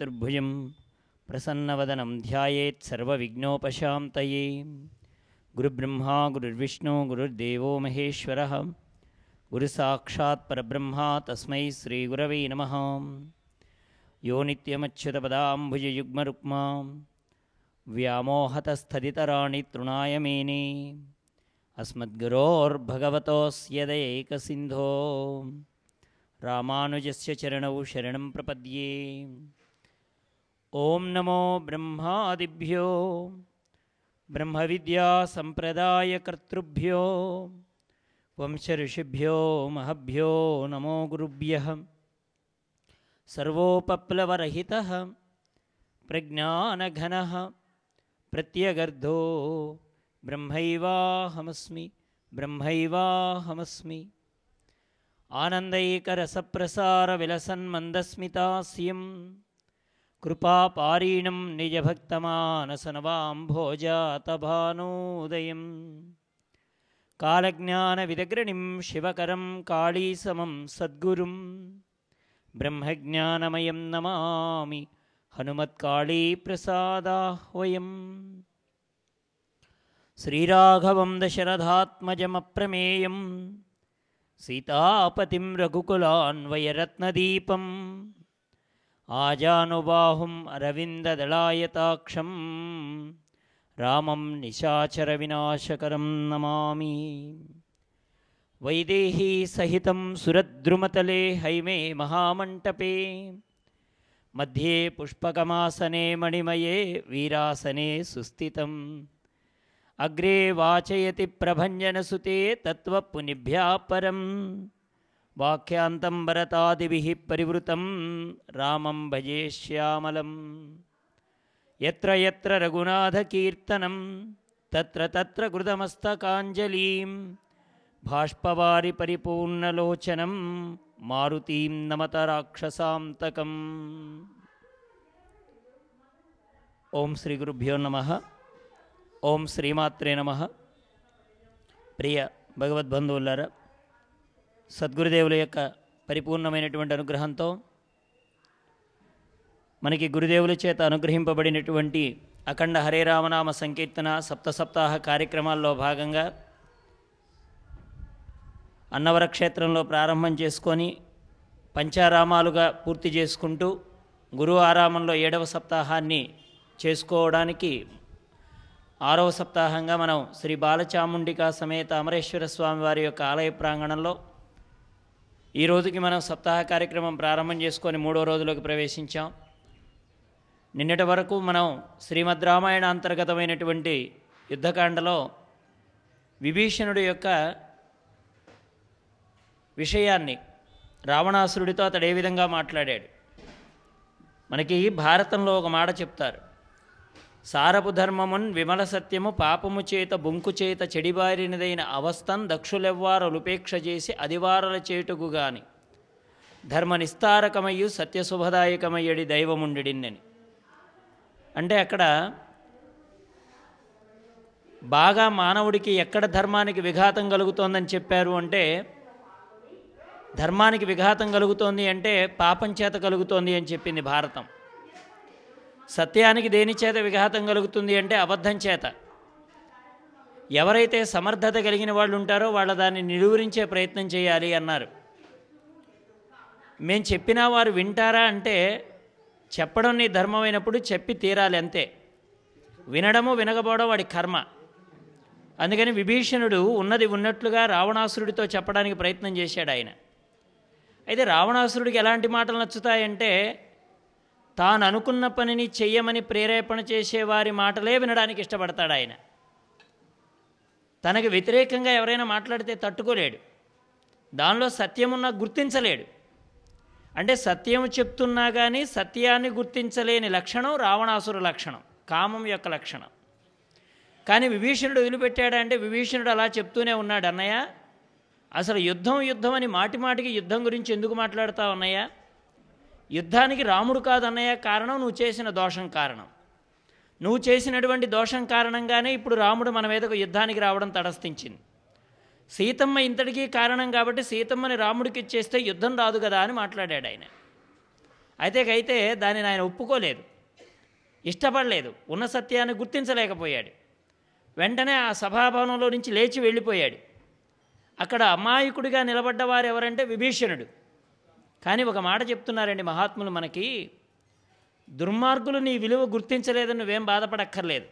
चतुर्भुजं प्रसन्नवदनं ध्यायेत् सर्वविघ्नोपशान्तये। गुरुब्रह्मा गुरुर्विष्णु गुरुर्देवो महेश्वरः। गुरुसाक्षात् परब्रह्मा तस्मै श्रीगुरवे नमः। यो नित्यमच्छुदपदाम्भुजयुग्मरुक्मां व्यामोहतस्थधितराणि तृणायमेनि अस्मद्गुरोर्भगवतोऽस्य दयेकसिन्धो। रामानुजस्य चरणौ शरणं प्रपद्ये। ॐ नमो ब्रह्मादिभ्यो ब्रह्मविद्यासम्प्रदायकर्तृभ्यो वंशऋषिभ्यो महभ्यो नमो गुरुभ्यः। सर्वोपप्लवरहितः प्रज्ञानघनः प्रत्यगर्धो ब्रह्मैवाहमस्मि ब्रह्मैवाहमस्मि। आनन्दैकरसप्रसारविलसन्मन्दस्मितास्यम्। कृपापारीणं निजभक्तमानसनवाम्भोजातभानोदयं कालज्ञानविदग्रणिं शिवकरं काळीसमं सद्गुरुं ब्रह्मज्ञानमयं नमामि हनुमत्काळीप्रसादाह्वयम् श्रीराघवं दशरथात्मजमप्रमेयं सीतापतिं रघुकुलान्वयरत्नदीपम्। आजानुबाहुम् अरविन्ददलायताक्षं रामं निशाचरविनाशकरं नमामि। वैदेहीसहितं सुरद्रुमतले हैमे महामण्टपे। मध्ये पुष्पकमासने मणिमये वीरासने सुस्थितम्। अग्रे वाचयति प्रभञ्जनसुते तत्त्वप्पुनिभ्या परम् వాఖ్యాంతం పరం పరివృతం రామం భజే శ్యామలం. ఎత్ర ఎత్ర రఘునాథకీర్తనం తత్ర తత్ర కృతమస్తకాంజలిం బాష్పవారి పరిపూర్ణలోచనం మారుతీం నమత రాక్షసాంతకం. ఓం శ్రీ గురుభ్యో నమ. ఓం శ్రీమాత్రే నమ. ప్రియ భగవద్బంధువులారా సద్గురుదేవుల యొక్క పరిపూర్ణమైనటువంటి అనుగ్రహంతో మనకి గురుదేవుల చేత అనుగ్రహింపబడినటువంటి అఖండ హరే రామనామ సంకీర్తన సప్త సప్తాహ కార్యక్రమాల్లో భాగంగా అన్నవర క్షేత్రంలో ప్రారంభం చేసుకొని పంచారామాలుగా పూర్తి చేసుకుంటూ గురు ఆరామంలో ఏడవ సప్తాహాన్ని చేసుకోవడానికి ఆరవ సప్తాహంగా మనం శ్రీ బాలచాముండికా సమేత అమరేశ్వర స్వామి వారి యొక్క ఆలయ ప్రాంగణంలో ఈ రోజుకి మనం సప్తాహ కార్యక్రమం ప్రారంభం చేసుకొని మూడో రోజులోకి ప్రవేశించాం. నిన్నటి వరకు మనం శ్రీమద్ రామాయణ అంతర్గతమైనటువంటి యుద్ధకాండలో విభీషణుడి యొక్క విషయాన్ని రావణాసురుడితో అతడు ఏ విధంగా మాట్లాడాడు? మనకి భారతంలో ఒక మాట చెప్తారు. సారపు ధర్మమున్ విమల సత్యము పాపము చేత బొంకు చేత చెడిబారినదైన అవస్థన్ దక్షులెవ్వారలుపేక్ష చేసి అదివారల చేటుకు గాని. ధర్మ నిస్తారకమయ్యు సత్యశుభదాయకమయ్యడి దైవముండిడిన్నని. అంటే అక్కడ బాగా మానవుడికి ఎక్కడ ధర్మానికి విఘాతం కలుగుతోందని చెప్పారు అంటే ధర్మానికి విఘాతం కలుగుతోంది అంటే పాపం చేత కలుగుతోంది అని చెప్పింది భారతం. సత్యానికి దేని చేత విఘాతం కలుగుతుంది అంటే అబద్ధం చేత. ఎవరైతే సమర్థత కలిగిన వాళ్ళు ఉంటారో వాళ్ళ దాన్ని నిలువరించే ప్రయత్నం చేయాలి అన్నారు. మేము చెప్పినా వారు వింటారా అంటే చెప్పడం నీ ధర్మమైనప్పుడు చెప్పి తీరాలి అంతే. వినడము వినకపోవడం వాడి కర్మ. అందుకని విభీషణుడు ఉన్నది ఉన్నట్లుగా రావణాసురుడితో చెప్పడానికి ప్రయత్నం చేశాడు ఆయన. అయితే రావణాసురుడికి ఎలాంటి మాటలు నచ్చుతాయంటే తాను అనుకున్న పనిని చెయ్యమని ప్రేరేపణ చేసేవారి మాటలే వినడానికి ఇష్టపడతాడు ఆయన. తనకు వ్యతిరేకంగా ఎవరైనా మాట్లాడితే తట్టుకోలేడు. దానిలో సత్యమున్న గుర్తించలేడు. అంటే సత్యం చెప్తున్నా కానీ సత్యాన్ని గుర్తించలేని లక్షణం రావణాసురు లక్షణం కామం యొక్క లక్షణం. కానీ విభీషణుడు వదిలిపెట్టాడంటే విభీషణుడు అలా చెప్తూనే ఉన్నాడు అన్నయ్య అసలు యుద్ధం యుద్ధం అని మాటి మాటికి యుద్ధం గురించి ఎందుకు మాట్లాడుతావు అన్నయ్య? యుద్ధానికి రాముడు కాదన్నయ్య కారణం నువ్వు చేసిన దోషం కారణం. నువ్వు చేసినటువంటి దోషం కారణంగానే ఇప్పుడు రాముడు మన మీదకు యుద్ధానికి రావడం తటస్థించింది. సీతమ్మ ఇంతటికీ కారణం కాబట్టి సీతమ్మని రాముడికి ఇచ్చేస్తే యుద్ధం రాదు కదా అని మాట్లాడాడు ఆయన. అయితేకైతే దానిని ఆయన ఒప్పుకోలేదు. ఇష్టపడలేదు. ఉన్న సత్యాన్ని గుర్తించలేకపోయాడు. వెంటనే ఆ సభాభవనంలో నుంచి లేచి వెళ్ళిపోయాడు. అక్కడ అమాయకుడిగా నిలబడ్డవారు ఎవరంటే విభీషణుడు. కానీ ఒక మాట చెప్తున్నారండి మహాత్ములు మనకి దుర్మార్గులు నీ విలువ గుర్తించలేదని నువ్వేం బాధపడక్కర్లేదు.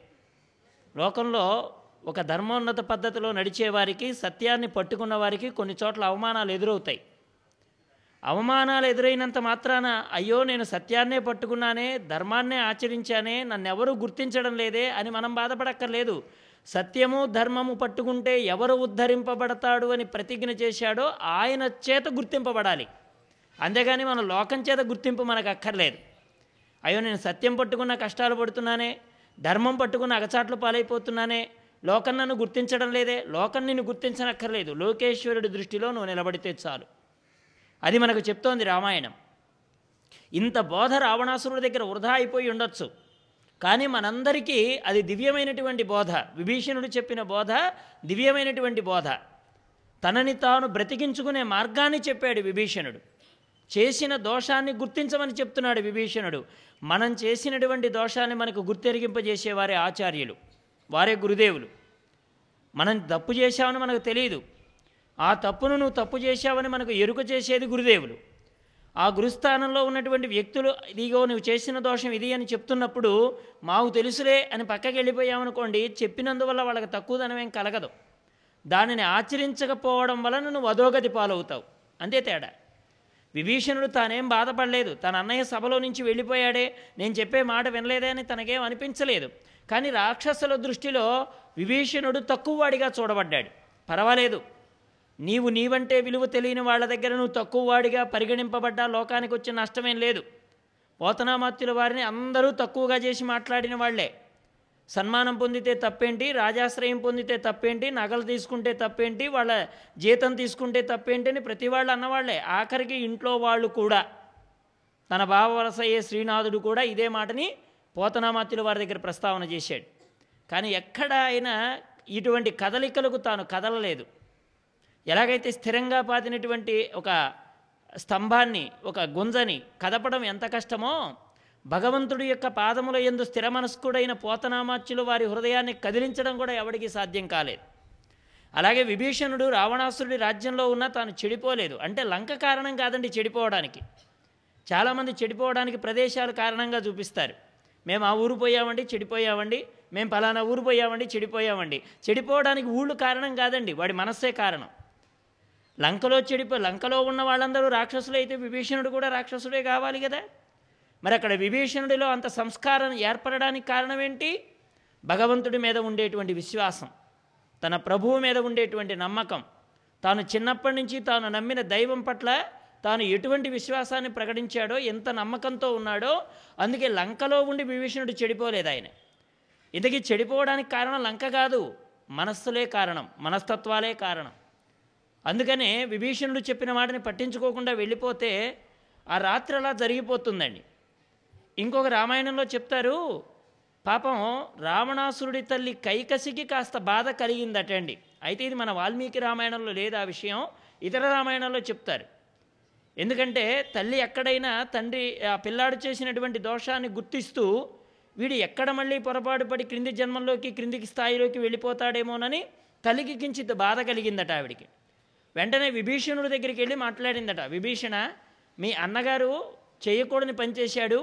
లోకంలో ఒక ధర్మోన్నత పద్ధతిలో నడిచేవారికి సత్యాన్ని పట్టుకున్న వారికి కొన్ని చోట్ల అవమానాలు ఎదురవుతాయి. అవమానాలు ఎదురైనంత మాత్రాన అయ్యో నేను సత్యాన్నే పట్టుకున్నానే ధర్మాన్నే ఆచరించానే నన్నెవరూ గుర్తించడం లేదే అని మనం బాధపడక్కర్లేదు. సత్యము ధర్మము పట్టుకుంటే ఎవరు ఉద్ధరింపబడతాడు అని ప్రతిజ్ఞ చేశాడో ఆయన చేత గుర్తింపబడాలి. అంతేగాని మన లోకం చేత గుర్తింపు మనకు అక్కర్లేదు అయ్యో నేను సత్యం పట్టుకున్న కష్టాలు పడుతున్నానే ధర్మం పట్టుకున్న అగచాట్లు పాలైపోతున్నానే లోకం నన్ను గుర్తించడం లేదే లోకం నిన్ను గుర్తించనక్కర్లేదు. లోకేశ్వరుడి దృష్టిలో నువ్వు నిలబడితే చాలు. అది మనకు చెప్తోంది రామాయణం. ఇంత బోధ రావణాసురుడి దగ్గర వృధా అయిపోయి ఉండొచ్చు. కానీ మనందరికీ అది దివ్యమైనటువంటి బోధ. విభీషణుడు చెప్పిన బోధ దివ్యమైనటువంటి బోధ. తనని తాను బ్రతికించుకునే మార్గాన్ని చెప్పాడు విభీషణుడు. చేసిన దోషాన్ని గుర్తించమని చెప్తున్నాడు విభీషణుడు. మనం చేసినటువంటి దోషాన్ని మనకు గుర్తెరిగింపజేసేవారే ఆచార్యులు వారే గురుదేవులు. మనం తప్పు చేశామని మనకు తెలియదు ఆ తప్పును నువ్వు తప్పు చేశావని మనకు ఎరుక చేసేది గురుదేవులు. ఆ గురుస్థానంలో ఉన్నటువంటి వ్యక్తులు ఇదిగో నువ్వు చేసిన దోషం ఇది అని చెప్తున్నప్పుడు మాకు తెలుసులే అని పక్కకి వెళ్ళిపోయామనుకోండి చెప్పినందువల్ల వాళ్ళకి తక్కువదనమేం కలగదు. దానిని ఆచరించకపోవడం వలన నువ్వు అధోగతి పాలవుతావు. అంతే తేడా. విభీషణుడు తానేం బాధపడలేదు. తన అన్నయ్య సభలో నుంచి వెళ్ళిపోయాడే. నేను చెప్పే మాట వినలేదే అని తనకేం అనిపించలేదు. కానీ రాక్షసుల దృష్టిలో విభీషణుడు తక్కువవాడిగా చూడబడ్డాడు. పర్వాలేదు. నీవు నీవంటే విలువ తెలియని వాళ్ళ దగ్గర నువ్వు తక్కువవాడిగా పరిగణింపబడ్డా లోకానికి వచ్చిన నష్టమేం లేదు. పోతనామాత్యుల వారిని అందరూ తక్కువగా చేసి మాట్లాడిన వాళ్ళే. సన్మానం పొందితే తప్పేంటి? రాజాశ్రయం పొందితే తప్పేంటి? నగలు తీసుకుంటే తప్పేంటి? వాళ్ళ జీతం తీసుకుంటే తప్పేంటి అని ప్రతి వాళ్ళు అన్నవాళ్ళే. ఆఖరికి ఇంట్లో వాళ్ళు కూడా. తన బావ అయ్యే శ్రీనాథుడు కూడా ఇదే మాటని పోతనామాత్యుల వారి దగ్గర ప్రస్తావన చేశాడు. కానీ ఎక్కడ అయినా ఇటువంటి కదలికలకు తాను కదలలేదు. ఎలాగైతే స్థిరంగా పాతినటువంటి ఒక స్తంభాన్ని ఒక గుంజని కదపడం ఎంత కష్టమో భగవంతుడి యొక్క పాదముల ఎందు స్థిరమనస్కుడైన పోతనామాచ్యులు వారి హృదయాన్ని కదిలించడం కూడా ఎవడికి సాధ్యం కాలేదు. అలాగే విభీషణుడు రావణాసురుడి రాజ్యంలో ఉన్న తాను చెడిపోలేదు. అంటే లంక కారణం కాదండి చెడిపోవడానికి. చాలామంది చెడిపోవడానికి ప్రదేశాలు కారణంగా చూపిస్తారు. మేము ఆ ఊరు పోయామండి చెడిపోయామండి. మేము పలానా ఊరు పోయామండి చెడిపోయామండి. చెడిపోవడానికి ఊళ్ళు కారణం కాదండి వాడి మనస్సే కారణం. లంకలో చెడిపో లంకలో ఉన్న వాళ్ళందరూ రాక్షసులు అయితే విభీషణుడు కూడా రాక్షసుడే కావాలి కదా? మరి అక్కడ విభీషణుడిలో అంత సంస్కారం ఏర్పడడానికి కారణం ఏంటి భగవంతుడి మీద ఉండేటువంటి విశ్వాసం తన ప్రభువు మీద ఉండేటువంటి నమ్మకం తాను చిన్నప్పటి నుంచి తాను నమ్మిన దైవం పట్ల తాను ఎటువంటి విశ్వాసాన్ని ప్రకటించాడో ఎంత నమ్మకంతో ఉన్నాడో అందుకే లంకలో ఉండి విభీషణుడు చెడిపోలేదు ఆయన. ఇంతకీ చెడిపోవడానికి కారణం లంక కాదు మనస్సులే కారణం మనస్తత్వాలే కారణం. అందుకనే విభీషణుడు చెప్పిన మాటని పట్టించుకోకుండా వెళ్ళిపోతే ఆ రాత్రి అలా జరిగిపోతుందండి. ఇంకొక రామాయణంలో చెప్తారు పాపం రావణాసురుడి తల్లి కైకసికి కాస్త బాధ కలిగిందటండి. అయితే ఇది మన వాల్మీకి రామాయణంలో లేదు ఆ విషయం ఇతర రామాయణంలో చెప్తారు. ఎందుకంటే తల్లి ఎక్కడైనా తండ్రి ఆ పిల్లాడు చేసినటువంటి దోషాన్ని గుర్తిస్తూ వీడు ఎక్కడ మళ్ళీ పొరపాటు పడి క్రింది జన్మంలోకి క్రిందికి స్థాయిలోకి వెళ్ళిపోతాడేమోనని తల్లికి కించిత్ బాధ కలిగిందట ఆవిడికి. వెంటనే విభీషణుడి దగ్గరికి వెళ్ళి మాట్లాడిందట విభీషణ మీ అన్నగారు చేయకూడని పనిచేశాడు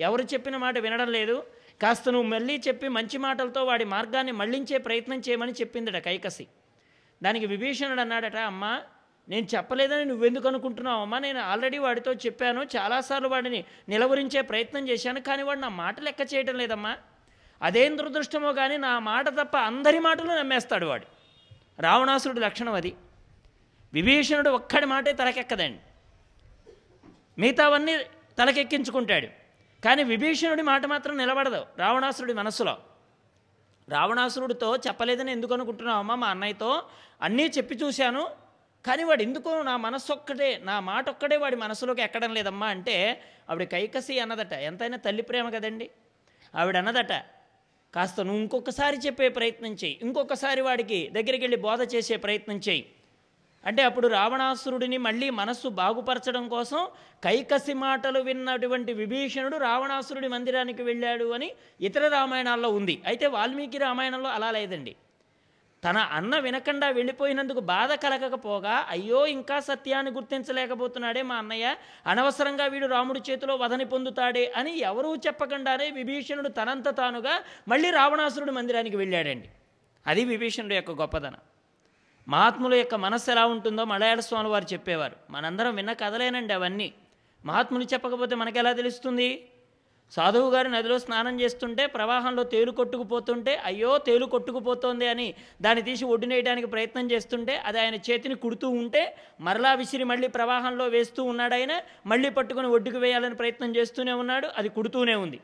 ఎవరు చెప్పిన మాట వినడం లేదు. కాస్త నువ్వు మళ్ళీ చెప్పి మంచి మాటలతో వాడి మార్గాన్ని మళ్ళించే ప్రయత్నం చేయమని చెప్పిందట కైకసి. దానికి విభీషణుడు అన్నాడట అమ్మా నేను చెప్పలేదని నువ్వెందుకు అనుకుంటున్నావు? అమ్మా నేను ఆల్రెడీ వాడితో చెప్పాను. చాలాసార్లు వాడిని నిలవరించే ప్రయత్నం చేశాను కానీ వాడు నా మాట లెక్క చేయటం లేదమ్మా. అదేం దురదృష్టమో కానీ నా మాట తప్ప అందరి మాటలు నమ్మేస్తాడు వాడు. రావణాసురుడి లక్షణం అది. విభీషణుడు ఒక్కడి మాటే తలకెక్కదండి. మిగతావన్నీ తలకెక్కించుకుంటాడు. కానీ విభీషణుడి మాట మాత్రం నిలబడదు రావణాసురుడి మనస్సులో. రావణాసురుడితో చెప్పలేదని ఎందుకు అనుకుంటున్నావు అమ్మ మా అన్నయ్యతో? అన్నీ చెప్పి చూశాను కానీ వాడు ఎందుకో నా మనస్సు ఒక్కటే నా మాట ఒక్కడే వాడి మనసులోకి ఎక్కడం లేదమ్మా అంటే ఆవిడ కైకసి అన్నదట ఎంతైనా తల్లి ప్రేమ కదండి. ఆవిడ అన్నదట కాస్త నువ్వు ఇంకొకసారి చెప్పే ప్రయత్నం చేయి ఇంకొకసారి వాడికి దగ్గరికి వెళ్ళి బోధ చేసే ప్రయత్నం చేయి. అంటే అప్పుడు రావణాసురుడిని మళ్ళీ మనస్సు బాగుపరచడం కోసం కైకసి మాటలు విన్నటువంటి విభీషణుడు రావణాసురుడి మందిరానికి వెళ్ళాడు అని ఇతర రామాయణాల్లో ఉంది. అయితే వాల్మీకి రామాయణంలో అలా లేదండి. తన అన్న వినకుండా వెళ్ళిపోయినందుకు బాధ కలగకపోగా అయ్యో ఇంకా సత్యాన్ని గుర్తించలేకపోతున్నాడే మా అన్నయ్య అనవసరంగా వీడు రాముడి చేతిలో వధని పొందుతాడే అని ఎవరూ చెప్పకుండానే విభీషణుడు తనంత తానుగా మళ్ళీ రావణాసురుడి మందిరానికి వెళ్ళాడండి. అది విభీషణుడు యొక్క గొప్పదనం మహాత్ముల యొక్క మనస్సు ఎలా ఉంటుందో మలయాళ స్వామి వారు చెప్పేవారు. మనందరం విన్న కథలేనండి అవన్నీ. మహాత్ములు చెప్పకపోతే మనకెలా తెలుస్తుంది? సాధువు గారు నదిలో స్నానం చేస్తుంటే ప్రవాహంలో తేలు కొట్టుకుపోతుంటే అయ్యో తేలు కొట్టుకుపోతోంది అని దాన్ని తీసి ఒడ్డునేయడానికి ప్రయత్నం చేస్తుంటే అది ఆయన చేతిని కుడుతూ ఉంటే మరలా విసిరి మళ్ళీ ప్రవాహంలో వేస్తూ ఉన్నాడు ఆయన మళ్ళీ పట్టుకుని ఒడ్డుకు వేయాలని ప్రయత్నం చేస్తూనే ఉన్నాడు అది కుడుతూనే ఉంది.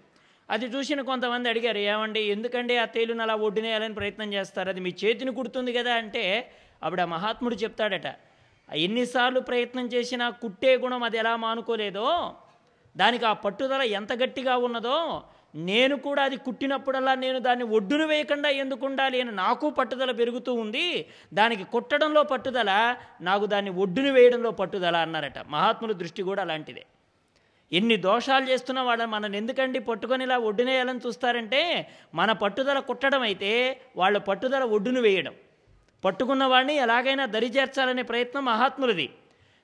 అది చూసిన కొంతమంది అడిగారు ఏమండి ఎందుకండి ఆ తేలును అలా ఒడ్డునేయాలని ప్రయత్నం చేస్తారు? అది మీ చేతిని కుడుతుంది కదా అంటే అప్పుడు ఆ మహాత్ముడు చెప్తాడట ఎన్నిసార్లు ప్రయత్నం చేసినా కుట్టే గుణం అది ఎలా మానుకోలేదో దానికి ఆ పట్టుదల ఎంత గట్టిగా ఉన్నదో నేను కూడా అది కుట్టినప్పుడల్లా నేను దాన్ని ఒడ్డును వేయకుండా ఎందుకు ఉండాలి అని నాకు పట్టుదల పెరుగుతూ ఉంది దానికి కుట్టడంలో పట్టుదల నాకు దాన్ని ఒడ్డును వేయడంలో పట్టుదల అన్నారట. మహాత్ముల దృష్టి కూడా అలాంటిదే. ఎన్ని దోషాలు చేస్తున్నా వాళ్ళని మనల్ని ఎందుకండి పట్టుకొని ఇలా ఒడ్డునేయాలని చూస్తారంటే మన పట్టుదల కుట్టడం అయితే వాళ్ళ పట్టుదల ఒడ్డును వేయడం. పట్టుకున్న వాడిని ఎలాగైనా దరి చేర్చాలనే ప్రయత్నం మహాత్ములది.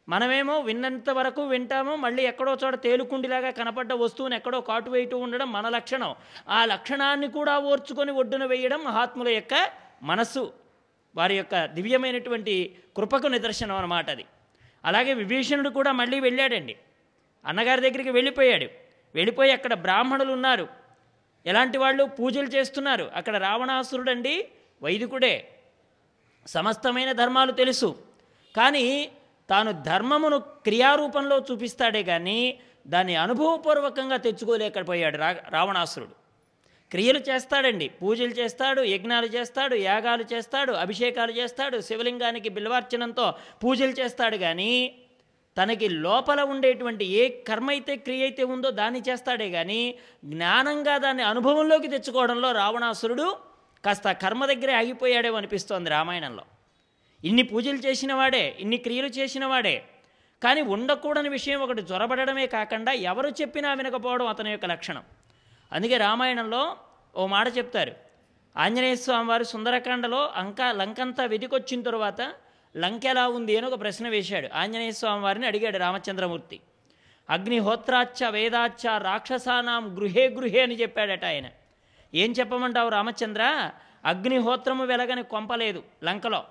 మనమేమో విన్నంత వరకు వింటాము మళ్ళీ ఎక్కడో చోట తేలుకుండిలాగా కనపడ్డ వస్తువుని ఎక్కడో కాటు వేయటూ ఉండడం మన లక్షణం. ఆ లక్షణాన్ని కూడా ఓర్చుకొని ఒడ్డున వేయడం మహాత్ముల యొక్క మనస్సు వారి యొక్క దివ్యమైనటువంటి కృపకు నిదర్శనం అన్నమాట అది. అలాగే విభీషణుడు కూడా మళ్ళీ వెళ్ళాడండి. అన్నగారి దగ్గరికి వెళ్ళిపోయాడు. వెళ్ళిపోయి అక్కడ బ్రాహ్మణులు ఉన్నారు. ఎలాంటి వాళ్ళు? పూజలు చేస్తున్నారు. అక్కడ రావణాసురుడండి వైదికుడే. సమస్తమైన ధర్మాలు తెలుసు. కానీ తాను ధర్మమును క్రియారూపంలో చూపిస్తాడే కానీ దాన్ని అనుభవపూర్వకంగా తెచ్చుకోలేకపోయాడు రా రావణాసురుడు. క్రియలు చేస్తాడండి. పూజలు చేస్తాడు యజ్ఞాలు చేస్తాడు యాగాలు చేస్తాడు అభిషేకాలు చేస్తాడు శివలింగానికి బిల్వార్చనంతో పూజలు చేస్తాడు కానీ తనకి లోపల ఉండేటువంటి ఏ కర్మ అయితే క్రియ అయితే ఉందో దాన్ని చేస్తాడే కానీ జ్ఞానంగా దాన్ని అనుభవంలోకి తెచ్చుకోవడంలో రావణాసురుడు కాస్త కర్మ దగ్గరే ఆగిపోయాడేమో అనిపిస్తోంది రామాయణంలో. ఇన్ని పూజలు చేసిన వాడే ఇన్ని క్రియలు చేసిన వాడే కానీ ఉండకూడని విషయం ఒకటి జ్వరబడమే కాకుండా ఎవరు చెప్పినా వినకపోవడం అతని యొక్క లక్షణం. అందుకే రామాయణంలో ఓ మాట చెప్తారు. ఆంజనేయ స్వామి వారు సుందరకాండలో అంక లంకంతా వెతికొచ్చిన తరువాత లంక ఎలా ఉంది అని ఒక ప్రశ్న వేశాడు. ఆంజనేయ స్వామి వారిని అడిగాడు రామచంద్రమూర్తి. అగ్నిహోత్రాచ్చ వేదాచ్చ రాక్షసానాం గృహే గృహే అని చెప్పాడట ఆయన. ఏం చెప్పమంటావు రామచంద్ర? అగ్నిహోత్రము వెలగని కొంపలేదు లంకలో.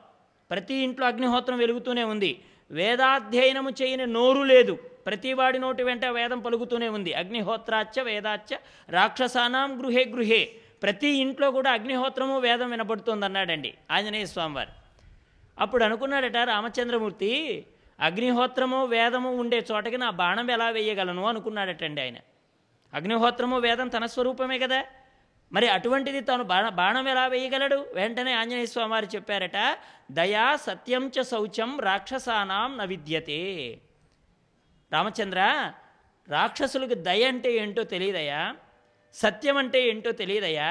ప్రతి ఇంట్లో అగ్నిహోత్రం వెలుగుతూనే ఉంది. వేదాధ్యయనము చేయని నోరు లేదు. ప్రతివాడి నోటి వెంట వేదం పలుకుతూనే ఉంది. అగ్నిహోత్రాచ్చ వేదాచ్చ రాక్షసానాం గృహే గృహే. ప్రతి ఇంట్లో కూడా అగ్నిహోత్రము వేదం వినబడుతుంది అన్నాడండి ఆంజనేయ స్వామివారు. అప్పుడు అనుకున్నాడట రామచంద్రమూర్తి అగ్నిహోత్రము వేదము ఉండే చోటకి నా బాణం ఎలా వేయగలను అనుకున్నాడటండి ఆయన. అగ్నిహోత్రము వేదం తన స్వరూపమే కదా? మరి అటువంటిది తాను బాణ బాణం ఎలా వేయగలడు? వెంటనే ఆంజనేయ స్వామి వారు చెప్పారట దయా సత్యం చ శౌచం రాక్షసానాం న విద్యతే. రామచంద్ర రాక్షసులకు దయ అంటే ఏంటో తెలియదయా సత్యం అంటే ఏంటో తెలియదయా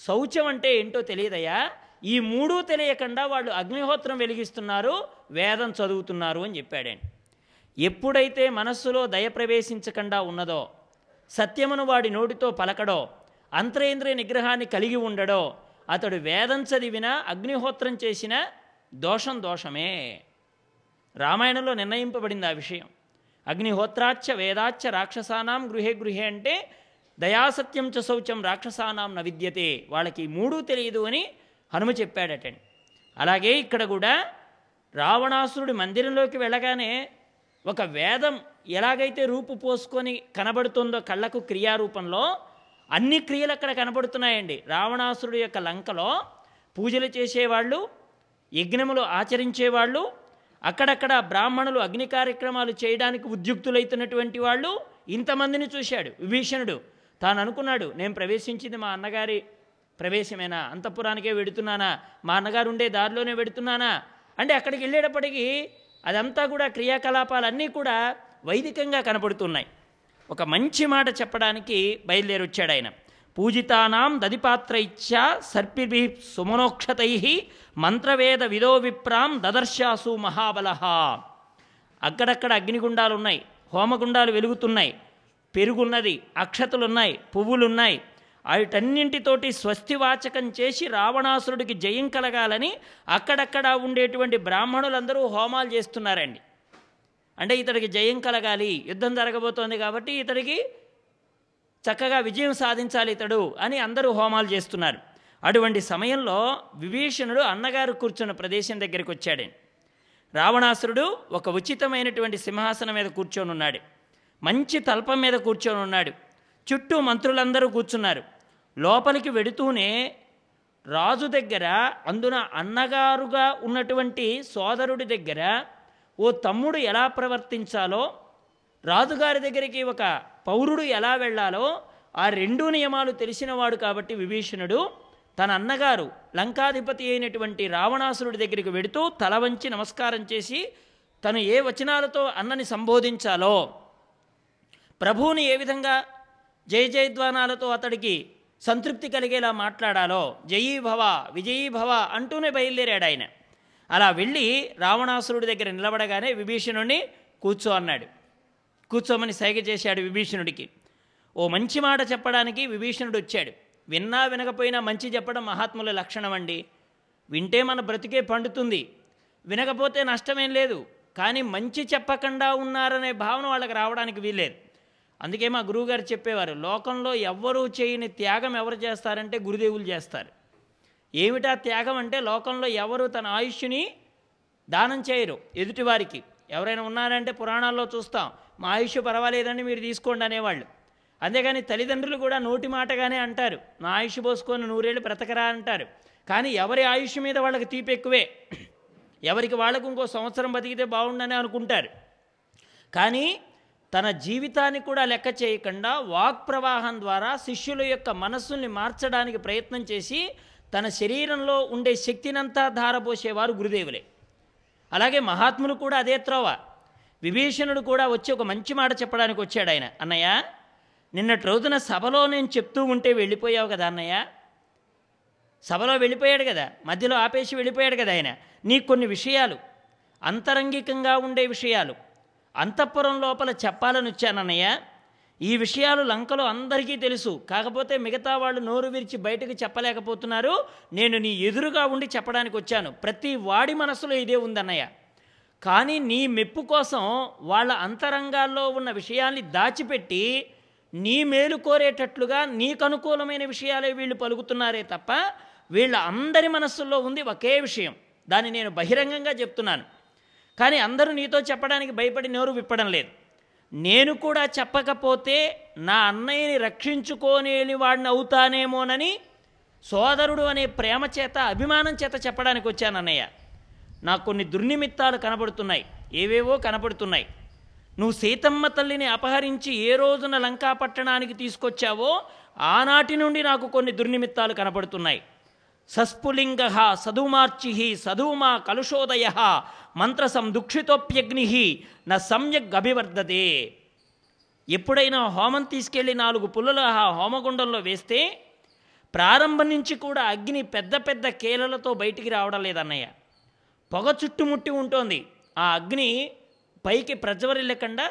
శౌచం అంటే ఏంటో తెలియదయా ఈ మూడూ తెలియకుండా వాళ్ళు అగ్నిహోత్రం వెలిగిస్తున్నారు వేదం చదువుతున్నారు అని చెప్పాడండి ఎప్పుడైతే మనస్సులో దయ ప్రవేశించకుండా ఉన్నదో సత్యమును వాడి నోటితో పలకడో అంతరేంద్రియ నిగ్రహాన్ని కలిగి ఉండడో అతడు వేదం చదివినా అగ్నిహోత్రం చేసిన దోషం దోషమే. రామాయణంలో నిర్ణయింపబడింది ఆ విషయం. అగ్నిహోత్రాచ్చ వేదాచ్చ రాక్షసానాం గృహే గృహే అంటే దయాసత్యం చ శౌచం రాక్షసానాం న విద్యతే వాళ్ళకి మూడూ తెలియదు అని హనుమ చెప్పాడటండి. అలాగే ఇక్కడ కూడా రావణాసురుడి మందిరంలోకి వెళ్ళగానే ఒక వేదం ఎలాగైతే రూపు పోసుకొని కనబడుతుందో కళ్ళకు క్రియారూపంలో అన్ని క్రియలు అక్కడ కనబడుతున్నాయండి. రావణాసురుడి యొక్క లంకలో పూజలు చేసేవాళ్ళు యజ్ఞములు ఆచరించేవాళ్ళు అక్కడక్కడ బ్రాహ్మణులు అగ్ని కార్యక్రమాలు చేయడానికి ఉద్యుక్తులైతున్నటువంటి వాళ్ళు ఇంతమందిని చూశాడు. విభీషణుడు తాను అనుకున్నాడు నేను ప్రవేశించింది మా అన్నగారి ప్రవేశమేనా? అంతఃపురానికే వెడుతున్నానా? మా అన్నగారు ఉండే దారిలోనే వెడుతున్నానా? అంటే అక్కడికి వెళ్ళేటప్పటికీ అదంతా కూడా క్రియాకలాపాలన్నీ కూడా వైదికంగా కనపడుతున్నాయి ఒక మంచి మాట చెప్పడానికి బయలుదేరొచ్చాడు ఆయన పూజితానాం దదిపాత్ర ఇచ్చా సర్పిభి సుమనోక్షతై మంత్రవేద విదో విప్రాం దదర్శాసు మహాబల. అక్కడక్కడ అగ్నిగుండాలు ఉన్నాయి హోమగుండాలు వెలుగుతున్నాయి పెరుగున్నది అక్షతలున్నాయి పువ్వులున్నాయి. వాటన్నింటితోటి స్వస్తివాచకం చేసి రావణాసురుడికి జయం కలగాలని అక్కడక్కడ ఉండేటువంటి బ్రాహ్మణులందరూ హోమాలు చేస్తున్నారండి. అంటే ఇతడికి జయం కలగాలి యుద్ధం జరగబోతోంది కాబట్టి ఇతడికి చక్కగా విజయం సాధించాలి ఇతడు అని అందరూ హోమాలు చేస్తున్నారు. అటువంటి సమయంలో విభీషణుడు అన్నగారు కూర్చున్న ప్రదేశం దగ్గరికి వచ్చాడు. రావణాసురుడు ఒక ఉచితమైనటువంటి సింహాసనం మీద కూర్చొని ఉన్నాడు. మంచి తల్పం మీద కూర్చొని ఉన్నాడు. చుట్టూ మంత్రులందరూ కూర్చున్నారు. లోపలికి వెడుతూనే రాజు దగ్గర అందున అన్నగారుగా ఉన్నటువంటి సోదరుడి దగ్గర ఓ తమ్ముడు ఎలా ప్రవర్తించాలో రాజుగారి దగ్గరికి ఒక పౌరుడు ఎలా వెళ్ళాలో ఆ రెండు నియమాలు తెలిసినవాడు కాబట్టి విభీషణుడు తన అన్నగారు లంకాధిపతి అయినటువంటి రావణాసురుడి దగ్గరికి వెడుతూ తల వంచి నమస్కారం చేసి తను ఏ వచనాలతో అన్నని సంబోధించాలో ప్రభువుని ఏ విధంగా జయ జయధ్వానాలతో అతడికి సంతృప్తి కలిగేలా మాట్లాడాలో జయీ భవ విజయీ భవ అంటూనే బయలుదేరాడు ఆయన. అలా వెళ్ళి రావణాసురుడి దగ్గర నిలబడగానే విభీషణుడిని కూర్చో అన్నాడు. కూర్చోమని సైగ చేశాడు విభీషణుడికి. ఓ మంచి మాట చెప్పడానికి విభీషణుడు వచ్చాడు. విన్నా వినకపోయినా మంచి చెప్పడం మహాత్ముల లక్షణం అండి. వింటే మన బ్రతికే పండుతుంది. వినకపోతే నష్టమేం లేదు. కానీ మంచి చెప్పకుండా ఉన్నారనే భావన వాళ్ళకి రావడానికి వీల్లేదు. అందుకే మా గురువుగారు చెప్పేవారు లోకంలో ఎవ్వరూ చేయని త్యాగం ఎవరు చేస్తారంటే గురుదేవులు చేస్తారు. ఏమిటా త్యాగం అంటే లోకంలో ఎవరు తన ఆయుష్ని దానం చేయరు ఎదుటివారికి. ఎవరైనా ఉన్నారంటే పురాణాల్లో చూస్తాం మా ఆయుష్ పర్వాలేదండి మీరు తీసుకోండి అనేవాళ్ళు. అంతేగాని తల్లిదండ్రులు కూడా నోటి మాటగానే అంటారు నా ఆయుష్ పోసుకొని నూరేళ్ళు బ్రతకరా అంటారు. కానీ ఎవరి ఆయుష్ మీద వాళ్ళకి తీపి ఎక్కువే. ఎవరికి వాళ్ళకు ఇంకో సంవత్సరం బతికితే బాగుండని అనుకుంటారు. కానీ తన జీవితాన్ని కూడా లెక్క చేయకుండా వాక్ ప్రవాహం ద్వారా శిష్యుల యొక్క మనస్సుల్ని మార్చడానికి ప్రయత్నం చేసి తన శరీరంలో ఉండే శక్తినంతా ధారపోసేవారు గురుదేవులే. అలాగే మహాత్ములు కూడా అదే త్రోవ. విభీషణుడు కూడా వచ్చి ఒక మంచి మాట చెప్పడానికి వచ్చాడు ఆయన. అన్నయ్య నిన్నటి రోజున సభలో నేను చెప్తూ ఉంటే వెళ్ళిపోయావు కదా అన్నయ్య? సభలో వెళ్ళిపోయాడు కదా మధ్యలో ఆపేసి వెళ్ళిపోయాడు కదా ఆయన. నీకు కొన్ని విషయాలు అంతరంగికంగా ఉండే విషయాలు అంతఃపురం లోపల చెప్పాలని వచ్చానన్నయ్య ఈ విషయాలు లంకలో అందరికీ తెలుసు. కాకపోతే మిగతా వాళ్ళు నోరు విరిచి బయటకు చెప్పలేకపోతున్నారు. నేను నీ ఎదురుగా ఉండి చెప్పడానికి వచ్చాను. ప్రతి వాడి మనసులో ఇదే ఉందన్నయ్య. కానీ నీ మెప్పు కోసం వాళ్ళ అంతరంగాల్లో ఉన్న విషయాల్ని దాచిపెట్టి నీ మేలు కోరేటట్లుగా నీకు అనుకూలమైన విషయాలే వీళ్ళు పలుకుతున్నారే తప్ప వీళ్ళ అందరి మనస్సుల్లో ఉంది ఒకే విషయం. దాన్ని నేను బహిరంగంగా చెప్తున్నాను. కానీ అందరూ నీతో చెప్పడానికి భయపడి నోరు విప్పడం లేదు. నేను కూడా చెప్పకపోతే నా అన్నయ్యని రక్షించుకోలేని వాడిని అవుతానేమోనని సోదరుడు అనే ప్రేమ చేత అభిమానం చేత చెప్పడానికి వచ్చాను అన్నయ్య. నాకు కొన్ని దుర్నిమిత్తాలు కనబడుతున్నాయి. ఏవేవో కనపడుతున్నాయి నువ్వు సీతమ్మ తల్లిని అపహరించి ఏ రోజున లంకా పట్టణానికి తీసుకొచ్చావో ఆనాటి నుండి నాకు కొన్ని దుర్నిమిత్తాలు కనపడుతున్నాయి సస్ఫులింగ సదుమార్చి సదుమా కలుషోదయ మంత్రసం దుక్షితోప్యగ్ని న సమ్యక్ అభివర్ధతే. ఎప్పుడైనా హోమం తీసుకెళ్ళి నాలుగు పుల్లలు ఆ హోమగుండంలో వేస్తే ప్రారంభం నుంచి కూడా అగ్ని పెద్ద పెద్ద కేలలతో బయటికి రావడం లేదన్నయ్య. పొగ చుట్టుముట్టి ఉంటుంది. ఆ అగ్ని పైకి ప్రజ్వరిల్లకుండా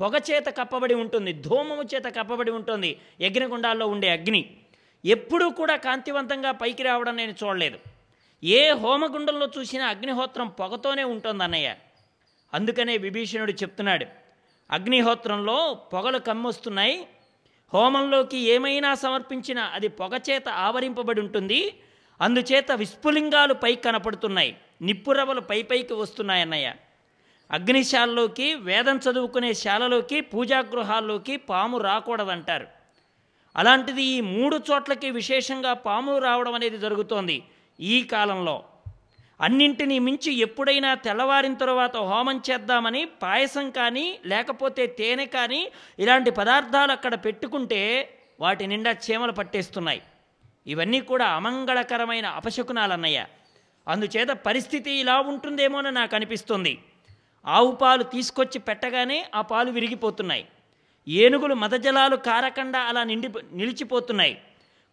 పొగ చేత కప్పబడి ఉంటుంది. ధూమము చేత కప్పబడి ఉంటుంది. యజ్ఞగుండాల్లో ఉండే అగ్ని. ఎప్పుడూ కూడా కాంతివంతంగా పైకి రావడం నేను చూడలేదు. ఏ హోమగుండంలో చూసినా అగ్నిహోత్రం పొగతోనే ఉంటుంది అన్నయ్య. అందుకనే విభీషణుడు చెప్తున్నాడు అగ్నిహోత్రంలో పొగలు కమ్మొస్తున్నాయి హోమంలోకి ఏమైనా సమర్పించినా అది పొగచేత ఆవరింపబడి ఉంటుంది అందుచేత విస్ఫులింగాలు పై కనపడుతున్నాయి నిప్పురవలు పై పైకి వస్తున్నాయన్నయ్య అగ్నిశాలలోకి వేదం చదువుకునే శాలలోకి పూజాగృహాల్లోకి పాము రాకూడదంటారు. అలాంటిది ఈ మూడు చోట్లకి విశేషంగా పాములు రావడం అనేది జరుగుతోంది ఈ కాలంలో. అన్నింటినీ మించి ఎప్పుడైనా తెల్లవారిన తర్వాత హోమం చేద్దామని పాయసం కానీ లేకపోతే తేనె కానీ ఇలాంటి పదార్థాలు అక్కడ పెట్టుకుంటే వాటి నిండా చీమలు పట్టేస్తున్నాయి. ఇవన్నీ కూడా అమంగళకరమైన అపశకునాలన్నయ్య. అందుచేత పరిస్థితి ఇలా ఉంటుందేమోనని నాకు అనిపిస్తుంది. ఆవు పాలు తీసుకొచ్చి పెట్టగానే ఆ పాలు విరిగిపోతున్నాయి. ఏనుగులు మదజలాలు కారకుండా అలా నిండి నిలిచిపోతున్నాయి.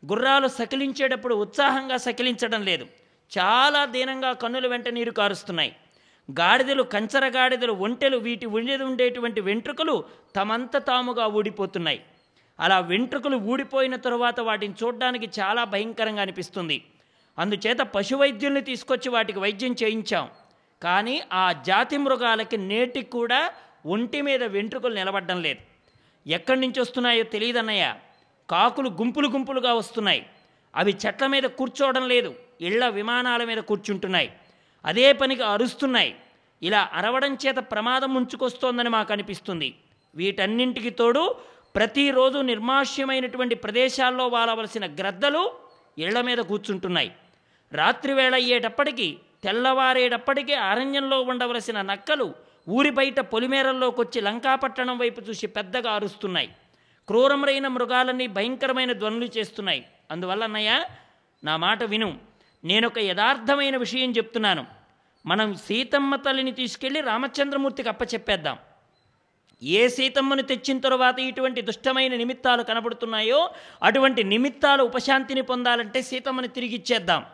గుర్రాలు సకిలించేటప్పుడు ఉత్సాహంగా సకిలించడం లేదు. చాలా దీనంగా కన్నుల వెంట నీరు కారుస్తున్నాయి. గాడిదలు కంచర గాడిదలు ఒంటెలు వీటి ఉండేది ఉండేటువంటి వెంట్రుకలు తమంత తాముగా ఊడిపోతున్నాయి. అలా వెంట్రుకలు ఊడిపోయిన తరువాత వాటిని చూడడానికి చాలా భయంకరంగా అనిపిస్తుంది. అందుచేత పశువైద్యుల్ని తీసుకొచ్చి వాటికి వైద్యం చేయించాం. కానీ ఆ జాతి మృగాలకి నేటికి కూడా ఒంటి మీద వెంట్రుకలు నిలబడడం లేదు. ఎక్కడి నుంచి వస్తున్నాయో తెలియదన్నయ్య. కాకులు గుంపులు గుంపులుగా వస్తున్నాయి. అవి చెట్ల మీద కూర్చోవడం లేదు. ఇళ్ళ విమానాల మీద కూర్చుంటున్నాయి. అదే పనికి అరుస్తున్నాయి. ఇలా అరవడం చేత ప్రమాదం ముంచుకొస్తోందని మాకు అనిపిస్తుంది. వీటన్నింటికి తోడు ప్రతిరోజు నిర్మాష్యమైనటువంటి ప్రదేశాల్లో వాలవలసిన గ్రద్దలు ఇళ్ళ మీద కూర్చుంటున్నాయి. రాత్రివేళ అయ్యేటప్పటికీ తెల్లవారేటప్పటికీ అరణ్యంలో ఉండవలసిన నక్కలు ఊరి బయట పొలిమేరల్లోకి వచ్చి లంకాపట్టణం వైపు చూసి పెద్దగా అరుస్తున్నాయి. క్రూరములైన మృగాలన్నీ భయంకరమైన ధ్వనులు చేస్తున్నాయి. అందువల్ల అన్నయ్య నా మాట విను. నేనొక యథార్థమైన విషయం చెప్తున్నాను. మనం సీతమ్మ తల్లిని తీసుకెళ్ళి రామచంద్రమూర్తికి అప్పచెప్పేద్దాం. ఏ సీతమ్మను తెచ్చిన తరువాత ఇటువంటి దుష్టమైన నిమిత్తాలు కనబడుతున్నాయో అటువంటి నిమిత్తాలు ఉపశాంతిని పొందాలంటే సీతమ్మని తిరిగిచ్చేద్దాం